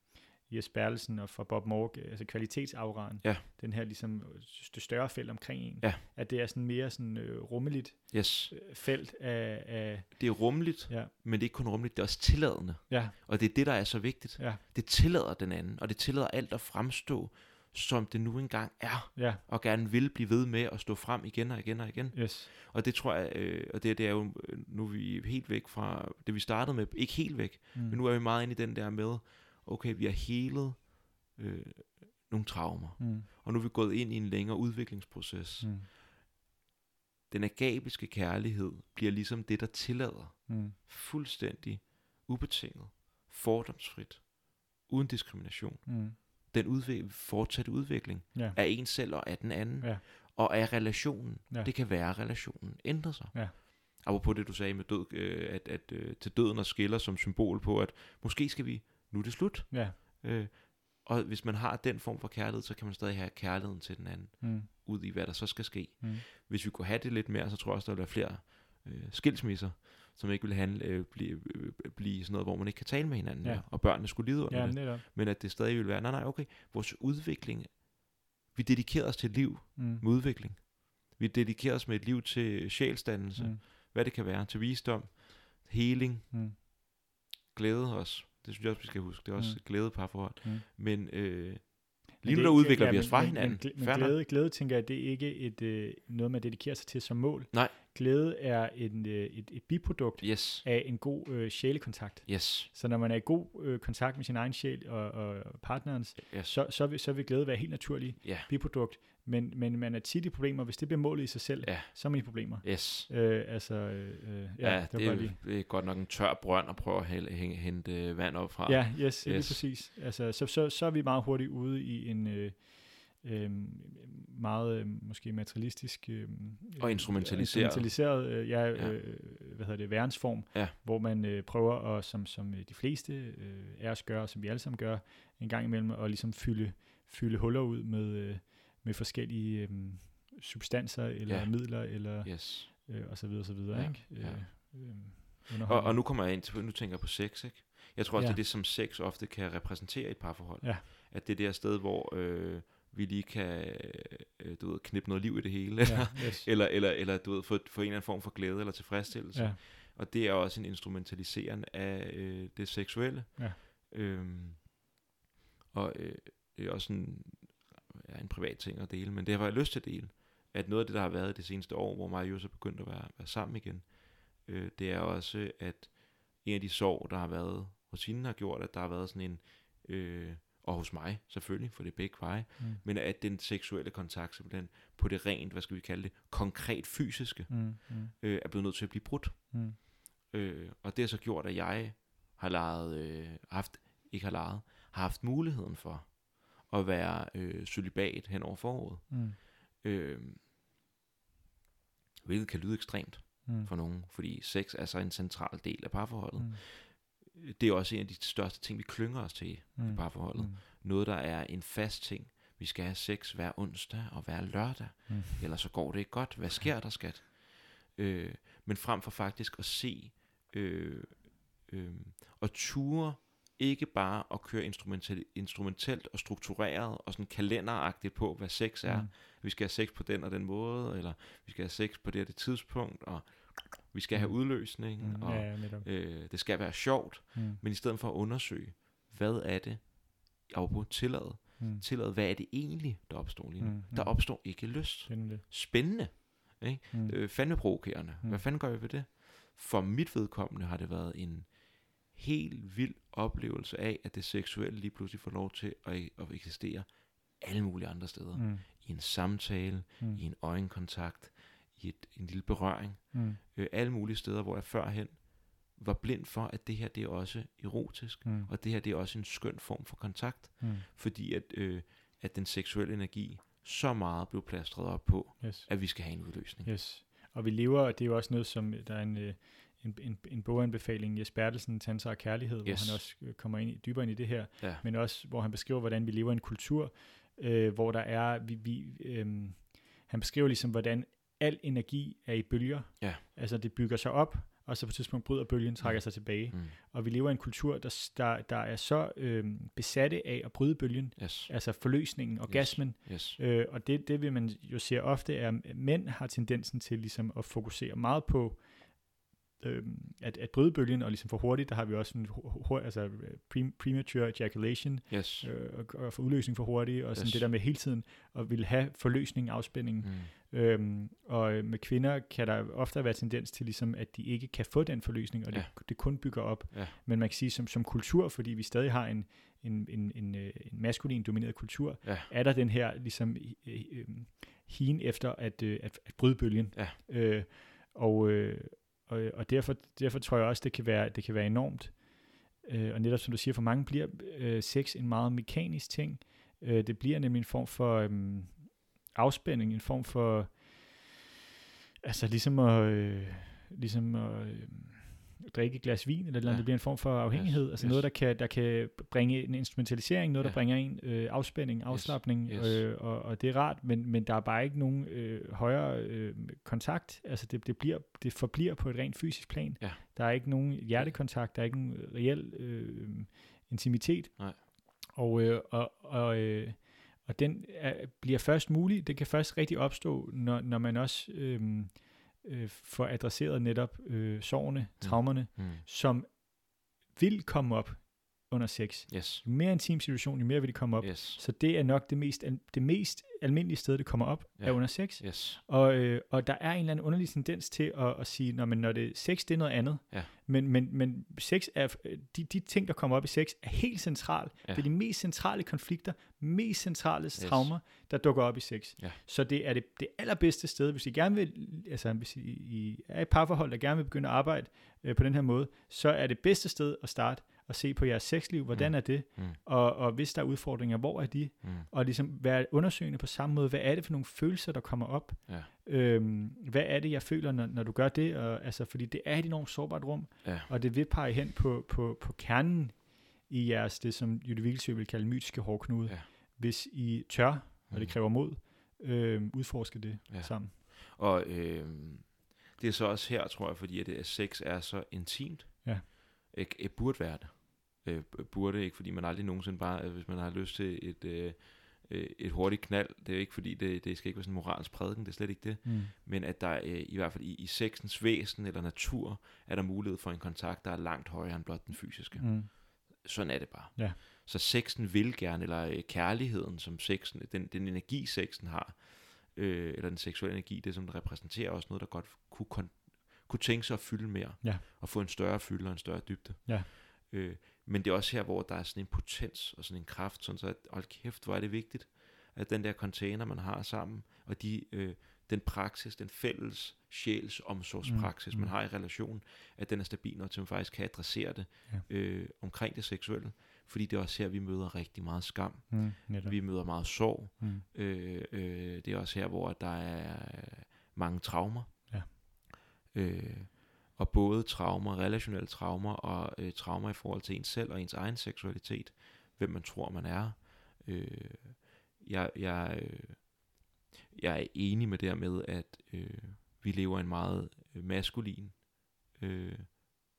Jes Bertelsen og fra Bob Morg, øh, altså kvalitetsafragen, Ja. den her ligesom, øh, det større felt omkring en, Ja. at det er sådan mere sådan øh, rummeligt yes. øh, felt af, af Det er rummeligt, ja, men det er ikke kun rummeligt, det er også tilladende. ja, Og det er det, der er så vigtigt. ja, Det tillader den anden, og det tillader alt at fremstå, som det nu engang er, ja, og gerne vil blive ved med at stå frem igen og igen og igen. yes, Og det tror jeg, øh, og det, det er jo, nu er vi helt væk fra det, vi startede med, ikke helt væk, mm. men nu er vi meget inde i den der med, okay, vi har helet øh, nogle traumer, mm. og nu er vi gået ind i en længere udviklingsproces. Mm. Den agabiske kærlighed bliver ligesom det, der tillader Mm. fuldstændig ubetinget, fordomsfrit, uden diskrimination, Mm. Den udvik- fortsatte udvikling ja, af en selv og af den anden, Ja. og af relationen. Ja. Det kan være, at relationen ændrer sig. Ja. Apropos det, du sagde med død, øh, at, at øh, til døden og skiller som symbol på, at måske skal vi, nu er det slut. ja, Øh, og hvis man har den form for kærlighed, så kan man stadig have kærligheden til den anden, mm. ud i hvad der så skal ske. Mm. Hvis vi kunne have det lidt mere, så tror jeg også, der ville være flere øh, skilsmisser, som ikke ville handle, øh, blive, øh, blive sådan noget, hvor man ikke kan tale med hinanden, Ja. og børnene skulle lide under ja, det. netop, Men at det stadig ville være, nej, nej, okay, vores udvikling, vi dedikerer os til et liv mm. med udvikling. Vi dedikerer os med et liv til sjælsdannelse, mm. Hvad det kan være, til visdom, healing, Mm. glæde også. Det synes jeg også, vi skal huske. Det er også Mm. glæde parforhold. Mm. Men øh, lige nu der er- udvikler ja, vi os fra men- hinanden. Men, men glæde, glæde, tænker jeg, det er ikke et, øh, noget, man dedikerer sig til som mål. Nej. Glæde er en, øh, et, et biprodukt Yes, af en god øh, sjælekontakt. yes, Så når man er i god øh, kontakt med sin egen sjæl og, og partnerens, yes. så, så, vil, så vil glæde være helt naturligt Ja, biprodukt. Men, men man er tit i problemer. Hvis det bliver målet i sig selv, Ja. så er man i problemer. yes. Øh, altså, øh, øh, ja, Ja, det, det, er, lige. det er godt nok en tør brønd at prøve at hælde- hænge- hente vand op fra. Ja, yes, yes. lige præcis. Altså, så, så, så er vi meget hurtigt ude i en øh, øh, meget øh, måske materialistisk øh, Og instrumentaliseret. instrumentaliseret øh, ja, Ja. øh, hvad hedder det, værensform, Ja. hvor man øh, prøver at, som, som øh, de fleste øh, af os gør, og som vi alle sammen gør en gang imellem, at ligesom fylde, fylde huller ud med, øh, med forskellige øh, substanser eller Ja. midler eller Yes. øh, og så videre og så videre, Ja, ikke? ja. Øh, øh, Og, og nu kommer jeg ind til, nu tænker jeg på sex, ikke? Jeg tror også, Ja. det er det, som sex ofte kan repræsentere i et parforhold. Ja. At det er det sted, hvor øh, vi lige kan øh, du ved, knippe noget liv i det hele. ja, yes. eller, eller, eller du ved, få, få en eller anden form for glæde eller tilfredsstillelse. ja, Og det er også en instrumentalisering af øh, det seksuelle. Ja. Øhm, og øh, det er også en, ja, en privat ting at dele, men det har jeg lyst til at dele. At noget af det, der har været det seneste år, hvor mig og Jus er begyndt at være, være sammen igen, øh, det er også, at en af de sorg, der har været hos hende, har gjort, at der har været sådan en, øh, og hos mig selvfølgelig, for det er begge veje, mm. men at den seksuelle kontakt simpelthen på det rent, hvad skal vi kalde det, konkret fysiske, Mm. Mm. øh, er blevet nødt til at blive brudt. Mm. Øh, og det har så gjort, at jeg har lejet, øh, haft, ikke har lejet, har haft muligheden for at være øh, celibat hen over foråret. Mm. Øh, hvilket kan lyde ekstremt Mm. for nogen, fordi sex er så en central del af parforholdet. Mm. Det er også en af de største ting, vi klynger os til i Mm. parforholdet. Mm. Noget, der er en fast ting. Vi skal have sex hver onsdag og hver lørdag, Mm. ellers så går det ikke godt. Hvad sker der, skat? Øh, men frem for faktisk at se øh, øh, og ture ikke bare at køre instrumentel, instrumentelt og struktureret og sådan kalenderagtigt på, hvad sex er. Mm. Vi skal have sex på den og den måde, eller vi skal have sex på det og det tidspunkt, og vi skal have udløsning, Mm. og Ja, øh, det skal være sjovt. Mm. Men i stedet for at undersøge, hvad er det, afbrud tillade, Mm. tillade, hvad er det egentlig, der opstår lige nu? Mm. Der Mm. opstår ikke lyst. Det. Spændende. Mm. Øh, fandme provokerende. Mm. Hvad fanden gør vi ved det? For mit vedkommende har det været en helt vild oplevelse af, at det seksuelle lige pludselig får lov til at, at eksistere alle mulige andre steder. Mm. I en samtale, Mm. i en øjenkontakt, i et, en lille berøring. Mm. Øh, alle mulige steder, hvor jeg førhen var blind for, at det her det er også erotisk, Mm. og det her det er også en skøn form for kontakt, Mm. fordi at, øh, at den seksuelle energi så meget blev plastret op på, Yes. at vi skal have en udløsning. Yes. Og vi lever, og det er jo også noget, som der er en, øh, en, en, en boganbefaling, Jes Bertelsen, Tantra og Kærlighed, yes. Hvor han også øh, kommer ind, i- dybere ind i det her, Ja. men også hvor han beskriver, hvordan vi lever i en kultur, øh, hvor der er, vi, vi, øh, han beskriver ligesom, hvordan al energi er i bølger. Ja. Altså det bygger sig op, og så på et tidspunkt bryder bølgen, trækker sig tilbage. Mm. Og vi lever i en kultur, der, der, der er så øh, besatte af at bryde bølgen, Yes. altså forløsningen, orgasmen, Yes. Øh, og det, det vil man jo se ofte, er, at mænd har tendensen til ligesom at fokusere meget på øh, at, at bryde bølgen, og ligesom for hurtigt, der har vi også en hu- hu- altså pre, premature ejaculation, Yes. øh, og, og for udløsning for hurtigt, og sådan Yes. det der med hele tiden at ville have forløsning, afspænding. Mm. Øhm, og øh, med kvinder kan der ofte være tendens til, ligesom, at de ikke kan få den forløsning, og det, Ja. det kun bygger op. Ja. Men man kan sige, som, som kultur, fordi vi stadig har en, en, en, en, øh, en maskulin domineret kultur, Ja. er der den her ligesom øh, øh, hien efter at, øh, at, at bryde bølgen. Ja. Øh, og, øh, og, øh, og derfor, derfor tror jeg også, det kan være, det kan være enormt. Øh, og netop som du siger, for mange bliver øh, sex en meget mekanisk ting. Øh, det bliver nemlig en form for øh, afspænding, en form for altså ligesom at, øh, ligesom at øh, drikke et glas vin, eller, eller Ja. det bliver en form for afhængighed, Yes, altså yes. noget, der kan, der kan bringe en instrumentalisering, noget, der Ja. bringer en øh, afspænding, afslappning, yes. Øh, og, og det er rart, men, men der er bare ikke nogen øh, højere øh, kontakt, altså det, det, bliver, det forbliver på et rent fysisk plan. Ja. Der er ikke nogen hjertekontakt, der er ikke nogen reel øh, intimitet. Nej. Og, øh, og, og, øh, og den er, bliver først mulig, det kan først rigtig opstå, når, når man også øh, øh, får adresseret netop øh, sårene, traumerne, Mm. som vil komme op under sex. Yes. Jo mere intim situation, jo mere vil de komme op. Yes. Så det er nok det mest, al- det mest almindelige sted, det kommer op, ja. Er under sex. Yes. Og, øh, og der er en eller anden underlig tendens til at, at sige, når, men når det sex, det er noget andet. Ja. Men, men, men sex er, de, de ting, der kommer op i sex, er helt centrale. Ja. Det er de mest centrale konflikter, mest centrale yes. traumer, der dukker op i sex. Ja. Så det er det, det allerbedste sted, hvis I gerne vil, altså hvis I, I er i parforhold, der gerne vil begynde at arbejde øh, på den her måde, så er det bedste sted at starte og se på jeres sexliv, hvordan Mm. er det, Mm. og, og hvis der er udfordringer, hvor er de, Mm. og ligesom være undersøgende på samme måde, hvad er det for nogle følelser, der kommer op, Ja. øhm, hvad er det, jeg føler, når, når du gør det, og, altså, fordi det er et enormt sårbart rum, Ja. og det vil pege hen på, på, på kernen i jeres, det som Jytte Vigelsø vil kalde mytiske hårdknude, Ja. hvis I tør, og det Mm. kræver mod, øhm, udforske det Ja. sammen. Og øh, det er så også her, tror jeg, fordi at, det, at sex er så intimt. Ja. Ikke, det burde være det. Øh, burde ikke, fordi man aldrig nogensinde bare, øh, hvis man har lyst til et, øh, øh, et hurtigt knald, det er ikke fordi, det, det skal ikke være sådan en moralsk prædiken, det er slet ikke det. Mm. Men at der øh, i hvert fald i, i sexens væsen eller natur, er der mulighed for en kontakt, der er langt højere end blot den fysiske. Mm. Sådan er det bare. Ja. Så sexen vil gerne, eller øh, kærligheden, som sexen, den, den energi, sexen har, øh, eller den seksuelle energi, det som det repræsenterer også noget, der godt kunne, kon- kunne tænke sig at fylde mere, Ja. og få en større fylde og en større dybde. Ja. Øh, men det er også her, hvor der er sådan en potens og sådan en kraft, sådan så at, hold kæft, hvor er det vigtigt, at den der container, man har sammen, og de, øh, den praksis, den fælles sjæls omsorgspraksis, Mm, man har i relationen, at den er stabil nok til, man faktisk kan adressere det Ja. øh, omkring det seksuelle. Fordi det er også her, vi møder rigtig meget skam. Mm. Netop. Vi møder meget sorg. Mm. Øh, øh, det er også her, hvor der er mange traumer. Ja. Øh, og både traumer, relationelle traumer og øh, traumer i forhold til ens selv og ens egen seksualitet. Hvem man tror, man er. Øh, jeg, jeg, øh, jeg er enig med det her med, at øh, vi lever i en meget øh, maskulin øh,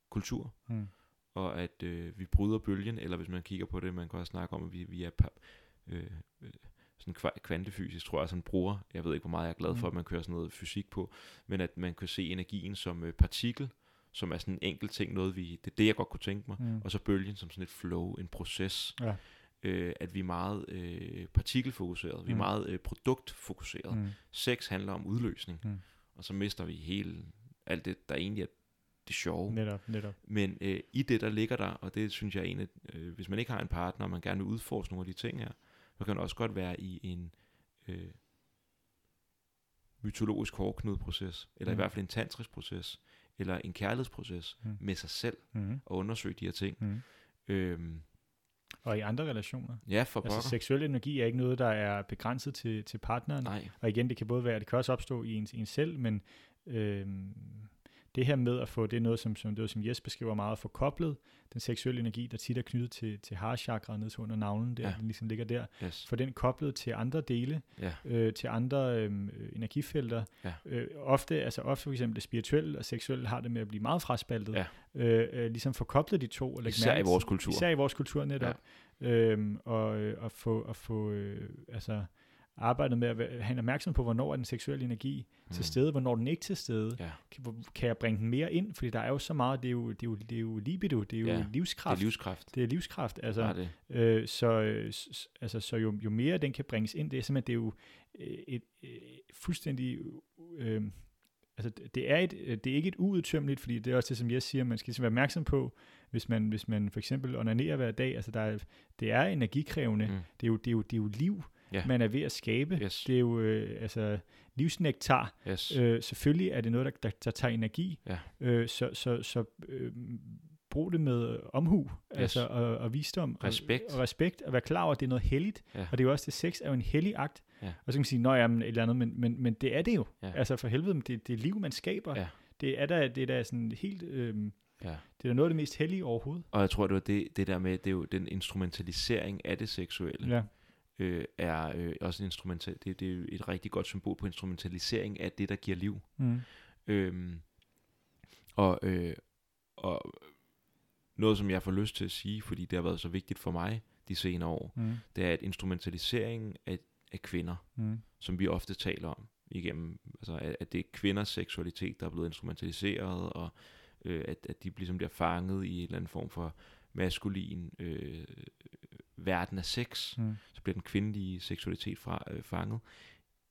kultur Mm. og at øh, vi bryder bølgen, eller hvis man kigger på det, man kan også snakke om, at vi, vi er pa- øh, øh, sådan kva- kvantefysisk, tror jeg, sådan bruger. Jeg ved ikke, hvor meget jeg er glad for, Mm. at man kører sådan noget fysik på, men at man kan se energien som øh, partikel, som er sådan en enkelt ting, noget vi, det er det, jeg godt kunne tænke mig, Mm. og så bølgen som sådan et flow, en proces, Ja. øh, at vi er meget øh, partikelfokuseret, vi er Mm. meget øh, produktfokuseret. Mm. Sex handler om udløsning, Mm. og så mister vi hele alt det, der egentlig er det sjove. Netop, netop. Men øh, i det, der ligger der, og det synes jeg er en af, øh, hvis man ikke har en partner, og man gerne vil udforske nogle af de ting her, Man kan også godt være i en øh, mytologisk hårdknudproces, eller mm. i hvert fald en tantrisk proces, eller en kærlighedsproces Mm. med sig selv, Mm. og undersøge de her ting. Mm. Øhm, Og i andre relationer. ja, for pokker. Altså seksuel energi er ikke noget, der er begrænset til, til partneren. Nej, Og igen, det kan både være, det kan også opstå i ens, ens selv, men øhm, det her med at få, det er noget, som, som, det var, som Jes beskriver meget, at få koblet den seksuelle energi, der tit er knyttet til, til harchakraet ned til under navlen, der, Ja. den ligesom ligger der, yes. få den koblet til andre dele, Ja, øh, til andre øhm, øh, energifelter. Ja. Øh, ofte, altså ofte for eksempel det spirituelle og seksuelle har det med at blive meget fraspaltet. Ja. Øh, øh, ligesom få koblet de to. Og især mærke i vores kultur. Især i vores kultur netop. Ja. Øhm, og, øh, og få, at få øh, altså, arbejdet med at have en opmærksomhed på, hvornår er den seksuelle energi mm. til stede, hvornår er den ikke til stede. Ja, Kan, jeg bringe den mere ind? Fordi der er jo så meget, det er jo, det er jo, det er jo libido, det er jo Ja, ja. det er livskraft. livskraft. det er livskraft. Altså, Altså, det. Øh, så, øh, altså, så jo, jo mere den kan bringes ind, det er simpelthen, det er jo øh, et, et fuldstændig, øh, altså det er, et, øh, det er ikke et uudtømmeligt, fordi det er også det, som jeg siger, man skal ligesom være opmærksom på, hvis man, hvis man for eksempel onanerer hver dag, altså der er, det er energikrævende, Mm. det, er jo, det, er jo, det er jo liv, Ja. man er ved at skabe, Yes. det er jo altså, øh, altså livsnektar, Yes. Øh, selvfølgelig er det noget, der, der, der tager energi, Ja. øh, så, så, så øh, brug det med omhu, yes. altså, og, og visdom, Respekt. Og, og respekt, og være klar over, at det er noget helligt, Ja. og det er jo også, det sex er jo en hellig akt, Ja. og så kan man sige, nå ja, men et eller andet, men, men, men det er det jo, Ja. altså for helvede, det, det er liv, man skaber, Ja. det er da, det er da sådan helt, øh, Ja. det er da noget af det mest hellige overhovedet. Og jeg tror, det var det, det der med, det er jo den instrumentalisering af det seksuelle, Ja, øh, er øh, også en instrumental, det, det er et rigtig godt symbol på instrumentalisering af det, der giver liv. mm. Øhm, og, øh, og noget, som jeg får lyst til at sige, fordi det har været så vigtigt for mig de senere år, Mm. det er, at instrumentaliseringen af, af kvinder, Mm. som vi ofte taler om igennem, altså at, at det er kvinders seksualitet, der er blevet instrumentaliseret, og øh, at, at de ligesom bliver fanget i en eller anden form for maskulin øh, verden af sex, Mm. så bliver den kvindelige seksualitet fra, øh, fanget.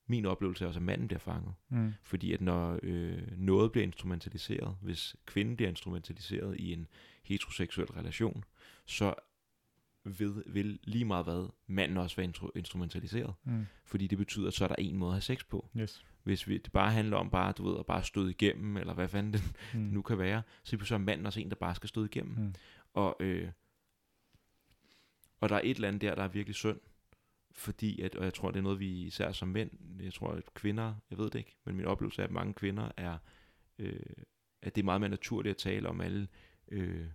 Min oplevelse er også, at manden bliver fanget. Mm. Fordi at når øh, noget bliver instrumentaliseret, hvis kvinden bliver instrumentaliseret i en heteroseksuel relation, så vil, vil lige meget hvad manden også være intro, instrumentaliseret. Mm. Fordi det betyder, at så er der en måde at have sex på. Yes. Hvis vi, det bare handler om bare, du ved, at bare støde igennem, eller hvad fanden det Mm. nu kan være, så så er manden også en, der bare skal støde igennem. Mm. Og, øh, og der er et eller andet der, der er virkelig synd. Fordi, at, og jeg tror, det er noget, vi især som mænd, jeg tror, at kvinder, jeg ved det ikke, men min oplevelse er, at mange kvinder er, øh, at det er meget mere naturligt at tale om alle, øh,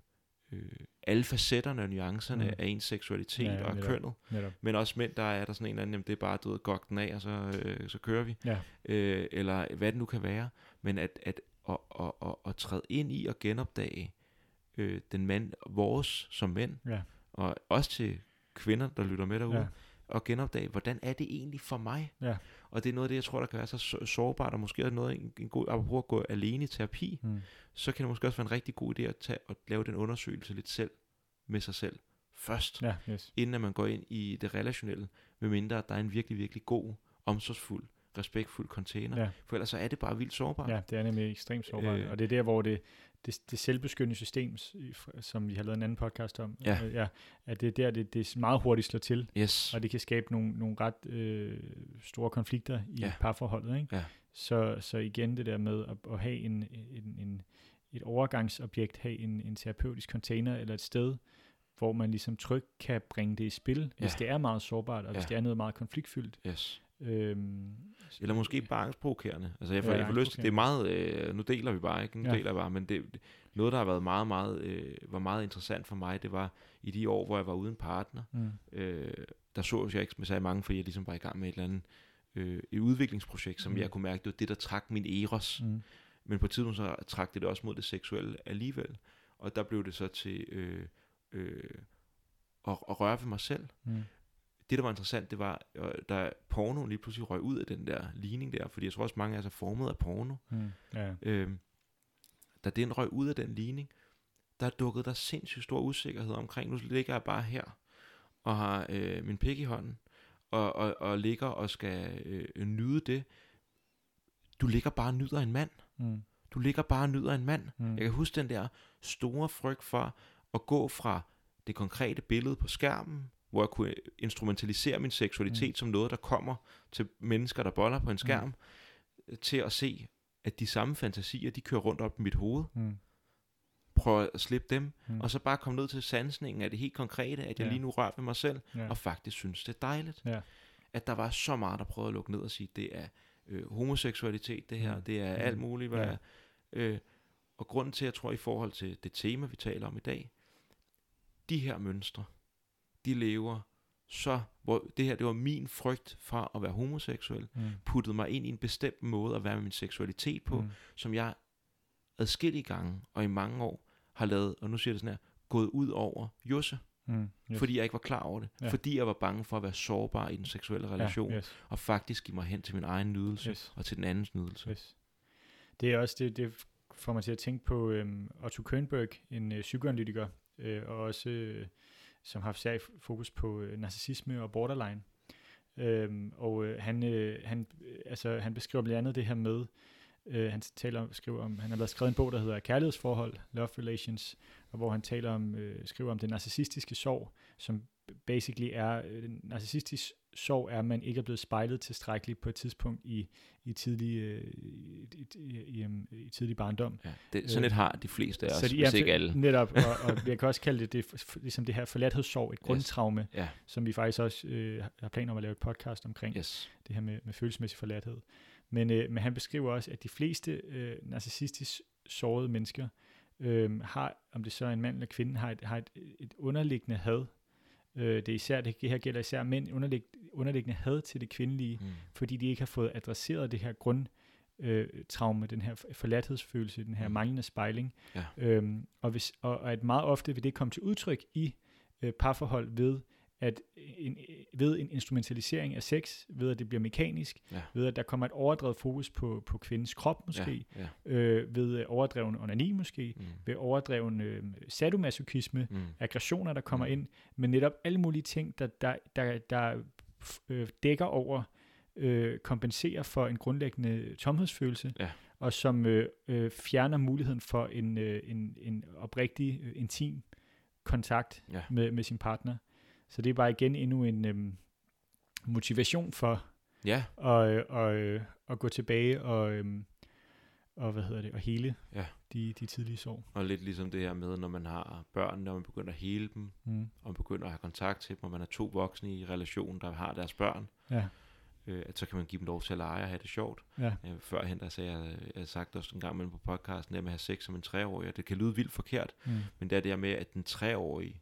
øh, alle facetterne og nuancerne Mm. af ens seksualitet Ja, ja, og netop. kønnet. Netop. Men også mænd, der er der sådan en eller anden, jamen det er bare, du ved, gok den af, og så, øh, så kører vi. Ja. Øh, eller hvad det nu kan være. Men at, at, at, at, at, at træde ind i og genopdage øh, den mand, vores som mænd, Ja. Og også til kvinder, der lytter med derude, Ja. og genopdage, hvordan er det egentlig for mig? Ja. Og det er noget af det, jeg tror, der kan være så så- sårbart, og måske er noget, en, en god, apropos at gå alene i terapi, Mm. så kan det måske også være en rigtig god idé at, tage, at lave den undersøgelse lidt selv, med sig selv, først, Ja, yes. inden at man går ind i det relationelle, medmindre at der er en virkelig, virkelig god, omsorgsfuld, respektfuld container. Ja. For ellers så er det bare vildt sårbart. Ja, det er nemlig ekstremt sårbart. Øh. og det er der, hvor det, det, det selvbeskyttende system, som vi har lavet en anden podcast om, Ja. øh, ja at det er der, det, det meget hurtigt slår til, Yes. og det kan skabe nogle, nogle ret øh, store konflikter i Ja. parforholdet. Ikke? Ja. Så, så igen det der med at, at have en, en, en, et overgangsobjekt, have en, en terapeutisk container eller et sted, hvor man ligesom trygt kan bringe det i spil, hvis Ja. det er meget sårbart, og hvis Ja. det er noget meget konfliktfyldt. yes. Øhm, Eller måske bare angstprovokerende. Altså jeg får, Ja, jeg får lyst, det er meget, øh, nu deler vi bare, ikke? Nu Ja. deler jeg bare, men det, det- noget, der har været meget, meget, øh, var meget interessant for mig, det var i de år, hvor jeg var uden partner, mm, øh, der så jeg ikke med særlig mange, fordi jeg ligesom var i gang med et eller andet øh, et udviklingsprojekt, som Mm. jeg kunne mærke, det var det, der trak min eros. Mm, Men på et tidspunkt så trak det det også mod det seksuelle alligevel. Og der blev det så til øh, øh, at, at røre ved mig selv. mm, Det, der var interessant, det var, øh, da pornoen lige pludselig røg ud af den der ligning der, fordi jeg tror også, mange af os er formet af porno. mm, ja, Øh, da den røg ud af den ligning, der dukkede der sindssygt stor usikkerhed omkring, nu ligger jeg bare her, og har øh, min pik i hånden, og, og, og ligger og skal øh, nyde det. Du ligger bare og nyder en mand. mm, Du ligger bare og nyder en mand. mm, Jeg kan huske den der store frygt for at gå fra det konkrete billede på skærmen hvor jeg kunne instrumentalisere min seksualitet mm. som noget, der kommer til mennesker, der boller på en skærm, mm. til at se, at de samme fantasier, de kører rundt op i mit hoved. Mm. Prøve at slippe dem, Mm. og så bare komme ned til sansningen af det helt konkrete, at jeg Ja. lige nu rører ved mig selv, Ja. og faktisk synes, det er dejligt. Ja. At der var så meget, der prøvede at lukke ned og sige, det er øh, homoseksualitet, det her, Mm. det er Mm. alt muligt. Hvad, Ja. øh, og grunden til, jeg tror, i forhold til det tema, vi taler om i dag, de her mønstre, de lever så, hvor det her, det var min frygt fra at være homoseksuel, Mm. puttede mig ind i en bestemt måde at være med min seksualitet på, Mm. som jeg adskillige gange og i mange år har lavet, og nu siger det sådan her, gået ud over Josse, Mm. Yes. fordi jeg ikke var klar over det. Ja. Fordi jeg var bange for at være sårbar i den seksuelle relation, Ja, yes. og faktisk give mig hen til min egen nydelse, Yes. og til den andens nydelse. Yes. Det er også det, det får mig til at tænke på øhm, Otto Kønberg, en øh, psykoanalytiker, øh, og også øh, som har haft særlig fokus på øh, narcissisme og borderline. Øhm, og øh, han, øh, han, øh, altså, han beskriver blandt andet det her med, øh, han taler om, skriver om, han har lavet skrevet en bog, der hedder Kærlighedsforhold, Love Relations, og hvor han taler om, øh, skriver om det narcissistiske sorg, som basically er, øh, narcissistisk sorg er, at man ikke er blevet spejlet tilstrækkeligt på et tidspunkt i, i tidlig, øh, i, i, i, i, tidlig barndom. Ja, det, sådan Øh, et har de fleste af os, de- hvis ja, ikke alle. Netop, og, og jeg kan også kalde det, det ligesom det her forladthedssorg, et grundtraume, Ja, som vi faktisk også øh, har planer om at lave et podcast omkring, yes. det her med, med følelsesmæssig forladthed. Men, øh, men han beskriver også, at de fleste øh, narcissistisk sårede mennesker øh, har, om det så er en mand eller kvinde, har et, har et, et underliggende had. Øh, det, er især, det her gælder især mænd, underlig, underliggende had til det kvindelige, Mm. fordi de ikke har fået adresseret det her grund øh, traume, den her forladthedsfølelse, den her Mm. manglende spejling. Ja. Øhm, og, hvis, og, og at meget ofte vil det komme til udtryk i øh, parforhold ved at en, ved en instrumentalisering af sex, ved at det bliver mekanisk, Ja. ved at der kommer et overdrevet fokus på, på kvindens krop måske, Ja, ja. øh, ved overdreven onani måske, Mm. ved overdreven øh, sadomasochisme, Mm. aggressioner, der kommer Mm. ind, men netop alle mulige ting, der, der, der, der øh, dækker over, øh, kompenserer for en grundlæggende tomhedsfølelse, Ja. og som øh, øh, fjerner muligheden for en, øh, en, en oprigtig, øh, intim kontakt Ja. med, med sin partner. Så det er bare igen endnu en øh, motivation for Ja, at, øh, at, øh, at gå tilbage og, øh, og hvad hedder det, og hele Ja. de, de tidlige sår. og lidt ligesom det her med, når man har børn, når man begynder at hele dem, Mm. og man begynder at have kontakt til dem, og man er to voksne i relation, der har deres børn, Ja, øh, at så kan man give dem lov til at lege og have det sjovt. ja, Øh, førhen, der sagde jeg, jeg har sagt også en gang på podcasten, det med at have sex som en treårig, og det kan lyde vildt forkert, mm. men det er det med, at den treårige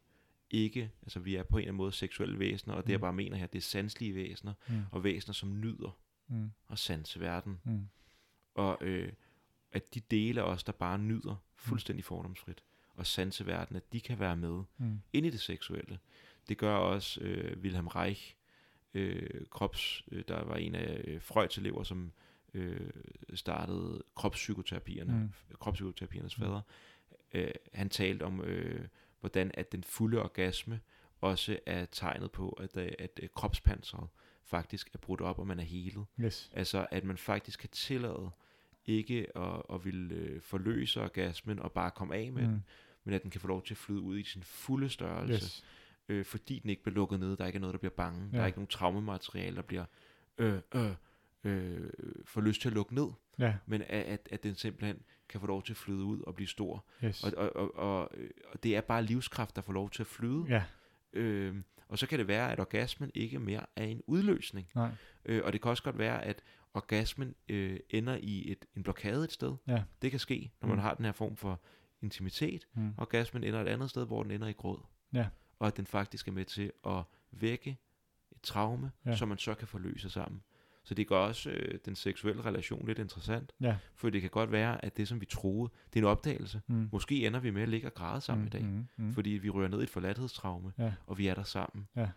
ikke, altså vi er på en eller anden måde seksuelle væsener, og det jeg Mm. bare mener her, det er sanselige væsener, Mm. og væsener, som nyder Mm. at sanse verden, Mm. og øh, at de dele af os, der bare nyder fuldstændig fordomsfrit, og sanse verden, at de kan være med Mm. ind i det seksuelle. Det gør også øh, Wilhelm Reich, øh, krops, øh, der var en af øh, Freuds elever, som øh, startede kropspsykoterapierne, mm. kropspsykoterapiernes Mm. fader. Øh, han talte om, øh, hvordan at den fulde orgasme også er tegnet på, at, øh, at øh, kropspanseret faktisk er brudt op, og man er helet. Yes. Altså, at man faktisk kan tillade ikke at, at ville øh, forløse orgasmen og bare komme af med mm. den, men at den kan få lov til at flyde ud i sin fulde størrelse, Yes. øh, fordi den ikke bliver lukket ned, der ikke er noget, der bliver bange, ja. der er ikke nogen traumemateriale, der bliver øh, øh, øh, får lyst til at lukke ned, Ja, men at, at, at den simpelthen kan få lov til at flyde ud og blive stor. yes. Og, og, og, og, og det er bare livskraft, der får lov til at flyde. Ja, Øh, og så kan det være, at orgasmen ikke mere er en udløsning. nej. Øh, og det kan også godt være, at orgasmen øh, ender i et, en blokade et sted. Ja. Det kan ske, når man Mm. har den her form for intimitet. Mm. Orgasmen ender et andet sted, hvor den ender i gråd. Ja. Og at den faktisk er med til at vække et traume, ja. som man så kan forløse sammen. Så det gør også øh, den seksuelle relation lidt interessant. Ja. For det kan godt være, at det, som vi troede, det er en opdagelse. Mm. Måske ender vi med at ligge og græde sammen mm. i dag. Mm. Mm. Fordi vi rører ned i et forladthedstraume, Ja. og vi er der sammen. Ja.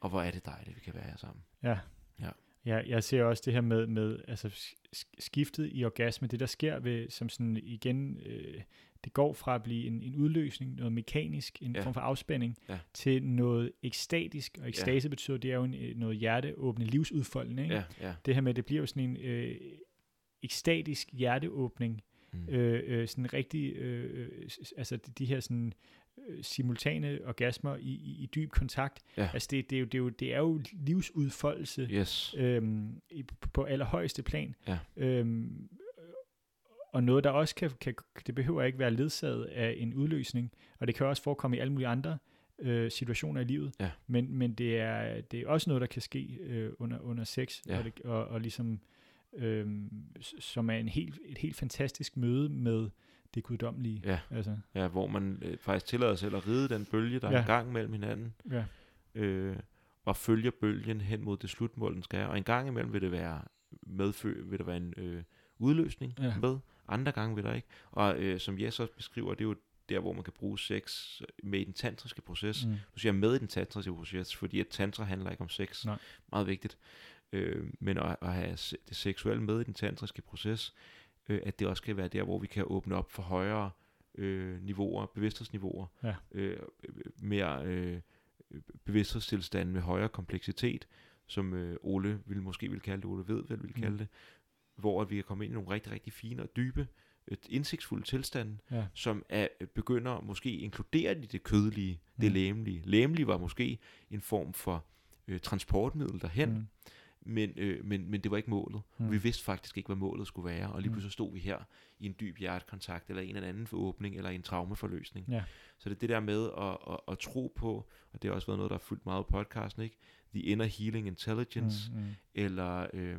Og hvor er det dejligt, vi kan være her sammen. Ja. Ja. Ja, jeg ser også det her med, med altså sk- skiftet i orgasme, det der sker ved, som sådan igen, øh, det går fra at blive en, en udløsning, noget mekanisk, en Ja. form for afspænding, Ja. til noget ekstatisk, og ekstase betyder, det er jo en, øh, noget hjerteåbende livsudfoldende, ikke? Ja, ja. Det her med, det bliver jo sådan en øh, ekstatisk hjerteåbning, Mm. øh, øh, sådan rigtig, øh, øh, altså de, de her sådan øh, simultane orgasmer i, i, i dyb kontakt. Ja. Altså det, det, er jo, det, er jo, det er jo livsudfoldelse Yes. øhm, i, på allerhøjeste plan. Ja. Øhm, og noget, der også kan, kan, det behøver ikke være ledsaget af en udløsning, og det kan også forekomme i alle mulige andre øh, situationer i livet, Ja. men, men det, er, det er også noget, der kan ske øh, under, under sex, Ja. og, det, og, og ligesom, øh, som er en helt, et helt fantastisk møde med det guddommelige. Ja. Altså, Ja, hvor man øh, faktisk tillader sig at ride den bølge, der ja. er i gang mellem hinanden, ja. øh, og følger bølgen hen mod det slutmål, den skal have. Og en gang imellem vil det være medfø, vil der være en øh, udløsning Ja. med, andre gange vil der ikke. Og øh, som Jes også beskriver, det er jo der, hvor man kan bruge sex med i den tantriske proces. Mm. Nu siger med i den tantriske proces, fordi at tantra handler ikke om sex. Nej. Meget vigtigt. Øh, men at, at have det seksuelle med i den tantriske proces, øh, at det også kan være der, hvor vi kan åbne op for højere øh, niveauer, bevidsthedsniveauer, Ja. øh, mere øh, bevidsthedstilstand med højere kompleksitet, som øh, Ole vil måske vil kalde det, Ole ved vel vil kalde Mm. det, hvor vi kan komme ind i nogle rigtig, rigtig fine og dybe, et indsigtsfulde tilstande, Ja. som er, begynder måske inkludere i det kødelige, det Mm. læmelige. Læmelige var måske en form for øh, transportmiddel derhen, Mm. men, øh, men, men det var ikke målet. Mm. Vi vidste faktisk ikke, hvad målet skulle være, og lige Mm. pludselig stod vi her i en dyb hjertekontakt, eller en eller anden åbning, eller en traumeforløsning. Ja. Så det er det der med at, at, at tro på, og det har også været noget, der har fulgt meget på podcasten, ikke? The Inner Healing Intelligence, Mm. Mm. eller øh,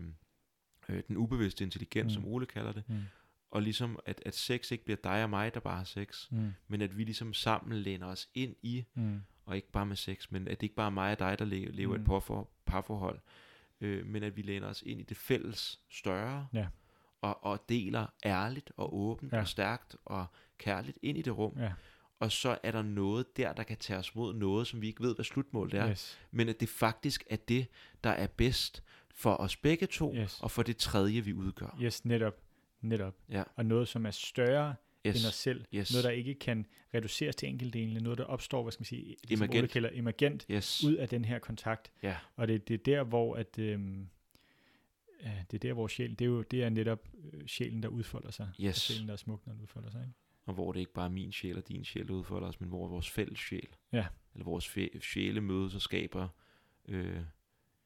øh, den ubevidste intelligens, Mm. som Ole kalder det. Mm. Og ligesom, at, at sex ikke bliver dig og mig, der bare har sex, Mm. men at vi ligesom sammen læner os ind i, Mm. og ikke bare med sex, men at det ikke bare er mig og dig, der le- lever mm. Et parfor, parforhold, øh, men at vi læner os ind i det fælles større, Ja. og, og deler ærligt og åbent Ja. og stærkt og kærligt ind i det rum, Ja. og så er der noget der, der kan tage os mod noget, som vi ikke ved, hvad slutmålet er, Yes. men at det faktisk er det, der er bedst for os begge to, Yes. og for det tredje, vi udgør. Yes, netop. Netop. Ja. Og noget, som er større Yes. end os selv. Yes. Noget, der ikke kan reduceres til enkeltdelene. Noget, der opstår, hvad skal man sige, det, som Emergent. Kalder emergent, Yes. ud af den her kontakt. Ja. Og det, det er der, hvor at, øhm, det er der, hvor sjæl, det er jo det er netop øh, sjælen, der udfolder sig. Yes. Sjælen, der er smuk, når den udfolder sig. Ikke? Og hvor det ikke bare er min sjæl og din sjæl, der udfolder os, men hvor vores fælles sjæl, Ja. eller vores sjæle mødes og skaber øh,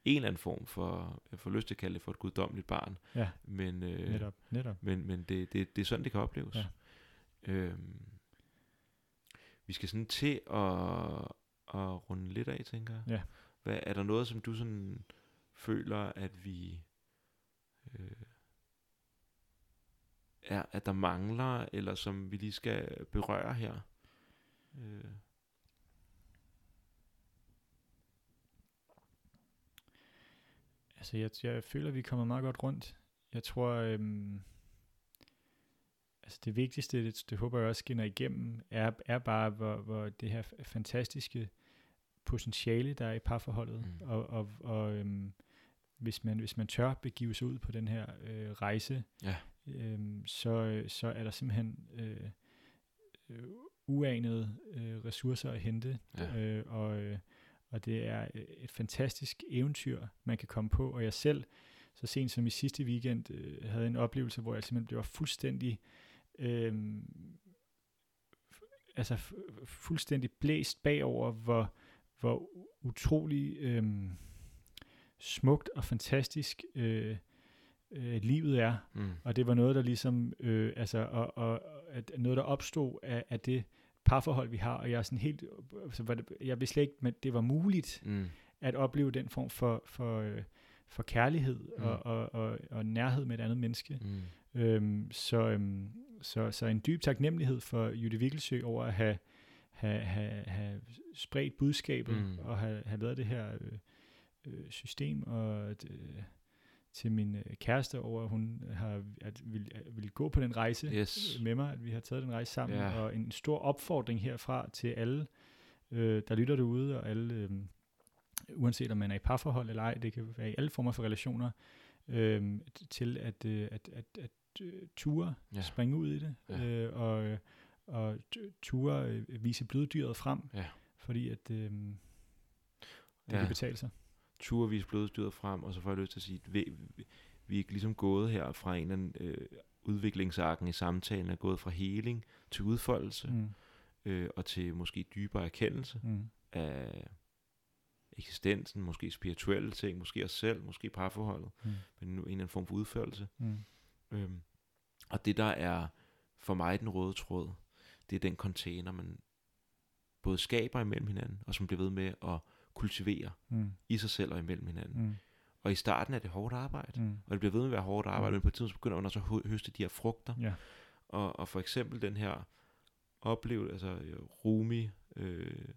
en eller anden form for, får lyst til at kalde det for et guddommeligt barn, Ja, men, øh, netop. netop. men, men det, det, det er sådan, det kan opleves. Ja. Øhm, vi skal sådan til at, at runde lidt af, tænker jeg. Ja. Hvad, er der noget, som du sådan føler, at vi... Øh, er, at der mangler, eller som vi lige skal berøre her? Øh, Altså, jeg, jeg føler, vi kommer meget godt rundt. Jeg tror, øhm, altså det vigtigste, det, det håber jeg også skinner igennem, er, er bare, hvor, hvor det her fantastiske potentiale, der er i parforholdet. Mm. Og, og, og øhm, hvis, man, hvis man tør begive sig ud på den her øh, rejse, Ja. øhm, så, så er der simpelthen øh, øh, uanede øh, ressourcer at hente. Ja. Øh, og, øh, og det er øh, et fantastisk eventyr, man kan komme på. Og jeg selv, så sent som i sidste weekend, øh, havde en oplevelse, hvor jeg simpelthen blev fuldstændig... Øh, altså fu- fuldstændig blæst bagover, hvor, hvor utrolig øh, smukt og fantastisk øh, øh, livet er. Mm. Og det var noget, der ligesom, øh, altså, og, og, og at noget, der opstod af, af det parforhold, vi har, og jeg er sådan helt, altså, var det, jeg vidste slet ikke, men det var muligt Mm. at opleve den form for, for, øh, for kærlighed Mm. og, og, og, og nærhed med et andet menneske. Mm. Øhm, så, øhm, så, så en dyb taknemmelighed for Jytte Vikkelsø over at have, have, have, have spredt budskabet Mm. og have, have lavet det her øh, øh, system og øh, til min øh, kæreste over, at hun har at vil, at vil gå på den rejse Yes. med mig, at vi har taget den rejse sammen, Ja. og en stor opfordring herfra til alle, øh, der lytter derude, og alle, øh, uanset om man er i parforhold eller ej, det kan være i alle former for relationer, øh, til at, øh, at, at, at øh, ture, ja. springe ud i det, Ja. øh, og, og ture øh, vise bloddyret frem, Ja. fordi at øh, det Ja. kan betale sig. Turvis blodstyret frem, og så får jeg lyst til at sige, at vi, vi, er ligesom gået her fra en eller anden øh, udviklingsarken i samtalen, er gået fra heling til udfoldelse. Mm. øh, og til måske dybere erkendelse Mm. af eksistensen, måske spirituelle ting, måske os selv, måske parforholdet, Mm. men en eller anden form for udførelse. Mm. Øhm, og det der er for mig den røde tråd, det er den container, man både skaber imellem hinanden, og som bliver ved med at kultivere Mm. i sig selv og imellem hinanden. Mm. Og i starten er det hårdt arbejde, Mm. og det bliver ved med at være hårdt arbejde, Mm. men på et tidspunkt begynder man også at hø- høste de her frugter. Ja. Og, og for eksempel den her oplevelse, altså øh, Rumi, øh,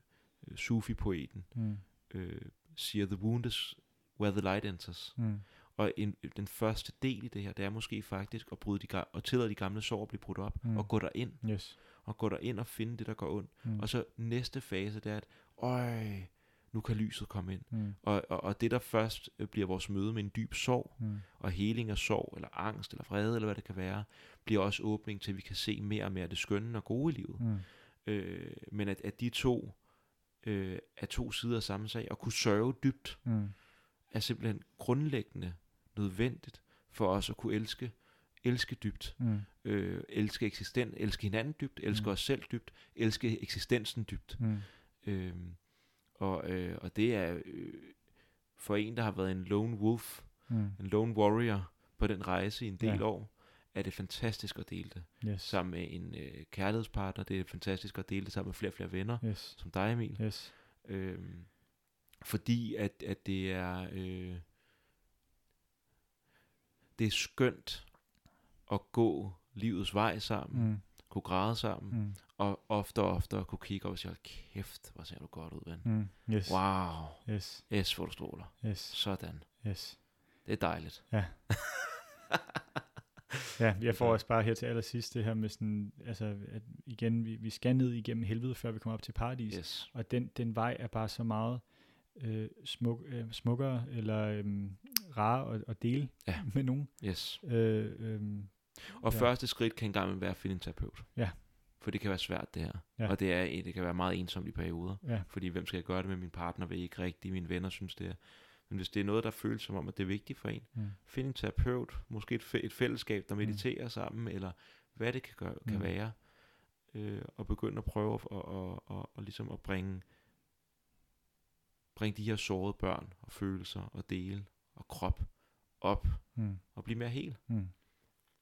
Sufi-poeten, Mm. øh, siger, the wound is where the light enters. Mm. Og en, den første del i det her, det er måske faktisk at bryde de, og tillade de gamle sår at blive brudt op, Mm. og gå derind, Yes. og gå derind og finde det, der går ondt. Mm. Og så næste fase, det er, at øj, nu kan lyset komme ind. Mm. Og, og, og det, der først øh, bliver vores møde med en dyb sorg, Mm. og heling af sorg, eller angst, eller vrede, eller hvad det kan være, bliver også åbning til, at vi kan se mere og mere det skønne og gode i livet. Mm. Øh, men at, at de to øh, er to sider af samme sag, og kunne sørge dybt, Mm. er simpelthen grundlæggende nødvendigt for os at kunne elske, elske dybt, Mm. øh, elske eksisten, elske hinanden dybt, elske Mm. os selv dybt, elske eksistensen dybt. Mm. Øh, og, øh, og det er øh, for en, der har været en lone wolf, Mm. en lone warrior på den rejse i en del Ja. år, er det fantastisk at dele det Yes. sammen med en øh, kærlighedspartner. Det er fantastisk at dele det sammen med flere og flere venner, Yes. som dig Emil. Yes. Øhm, fordi at, at det er øh, det er skønt at gå livets vej sammen, mm. Kunne græde sammen, mm. Og ofte og ofte at kunne kigge op og sige, "Hold kæft, hvor ser du godt ud, ven. Mm. Yes. Wow, Yes. yes, hvor du stråler. Yes. Sådan. Yes. Det er dejligt. Ja, jeg får også bare her til allersidst det her med sådan, altså at igen, vi, vi skal ned igennem helvede, før vi kommer op til paradis. Yes. Og den, den vej er bare så meget øh, smuk, øh, smukkere eller øh, rar at, at dele Ja. med nogen. Yes. Øh, øh, Og Ja. første skridt kan engang være at finde en terapeut. Ja. For det kan være svært det her. Ja. Og det, er, det kan være meget ensomt i perioder. ja, Fordi hvem skal jeg gøre det med? Min partner vil ikke rigtigt, mine venner synes det er. Men hvis det er noget, der føles som om, at det er vigtigt for en, mm, find en terapeut, måske et, fæ- et fællesskab, der mediterer mm. sammen, eller hvad det kan, gøre, kan Mm. mm. være. Øh, og begynde at prøve at, og, og, og, og ligesom at bringe, bringe de her sårede børn og følelser og dele og krop op mm, og blive mere hel. mm,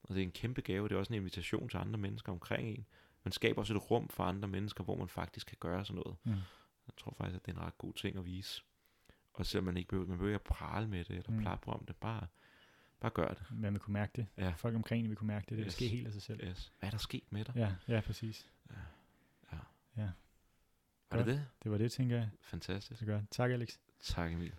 Og det er en kæmpe gave. Det er også en invitation til andre mennesker omkring en. Man skaber også et rum for andre mennesker, hvor man faktisk kan gøre sådan noget. mm, Jeg tror faktisk, at det er en ret god ting at vise. Og selvom man ikke behøver, man behøver ikke at prale med det, eller Mm. plapre om det, bare, bare gør det. man vil kunne mærke det. Ja. Folk omkring vil kunne mærke det. Det Yes. ske helt af sig selv. Yes. Hvad er der sket med dig? Ja, ja, præcis. Ja. Ja. Var det det? Det var det, tænker jeg. Fantastisk. Så godt. Tak, Alex. Tak Emil.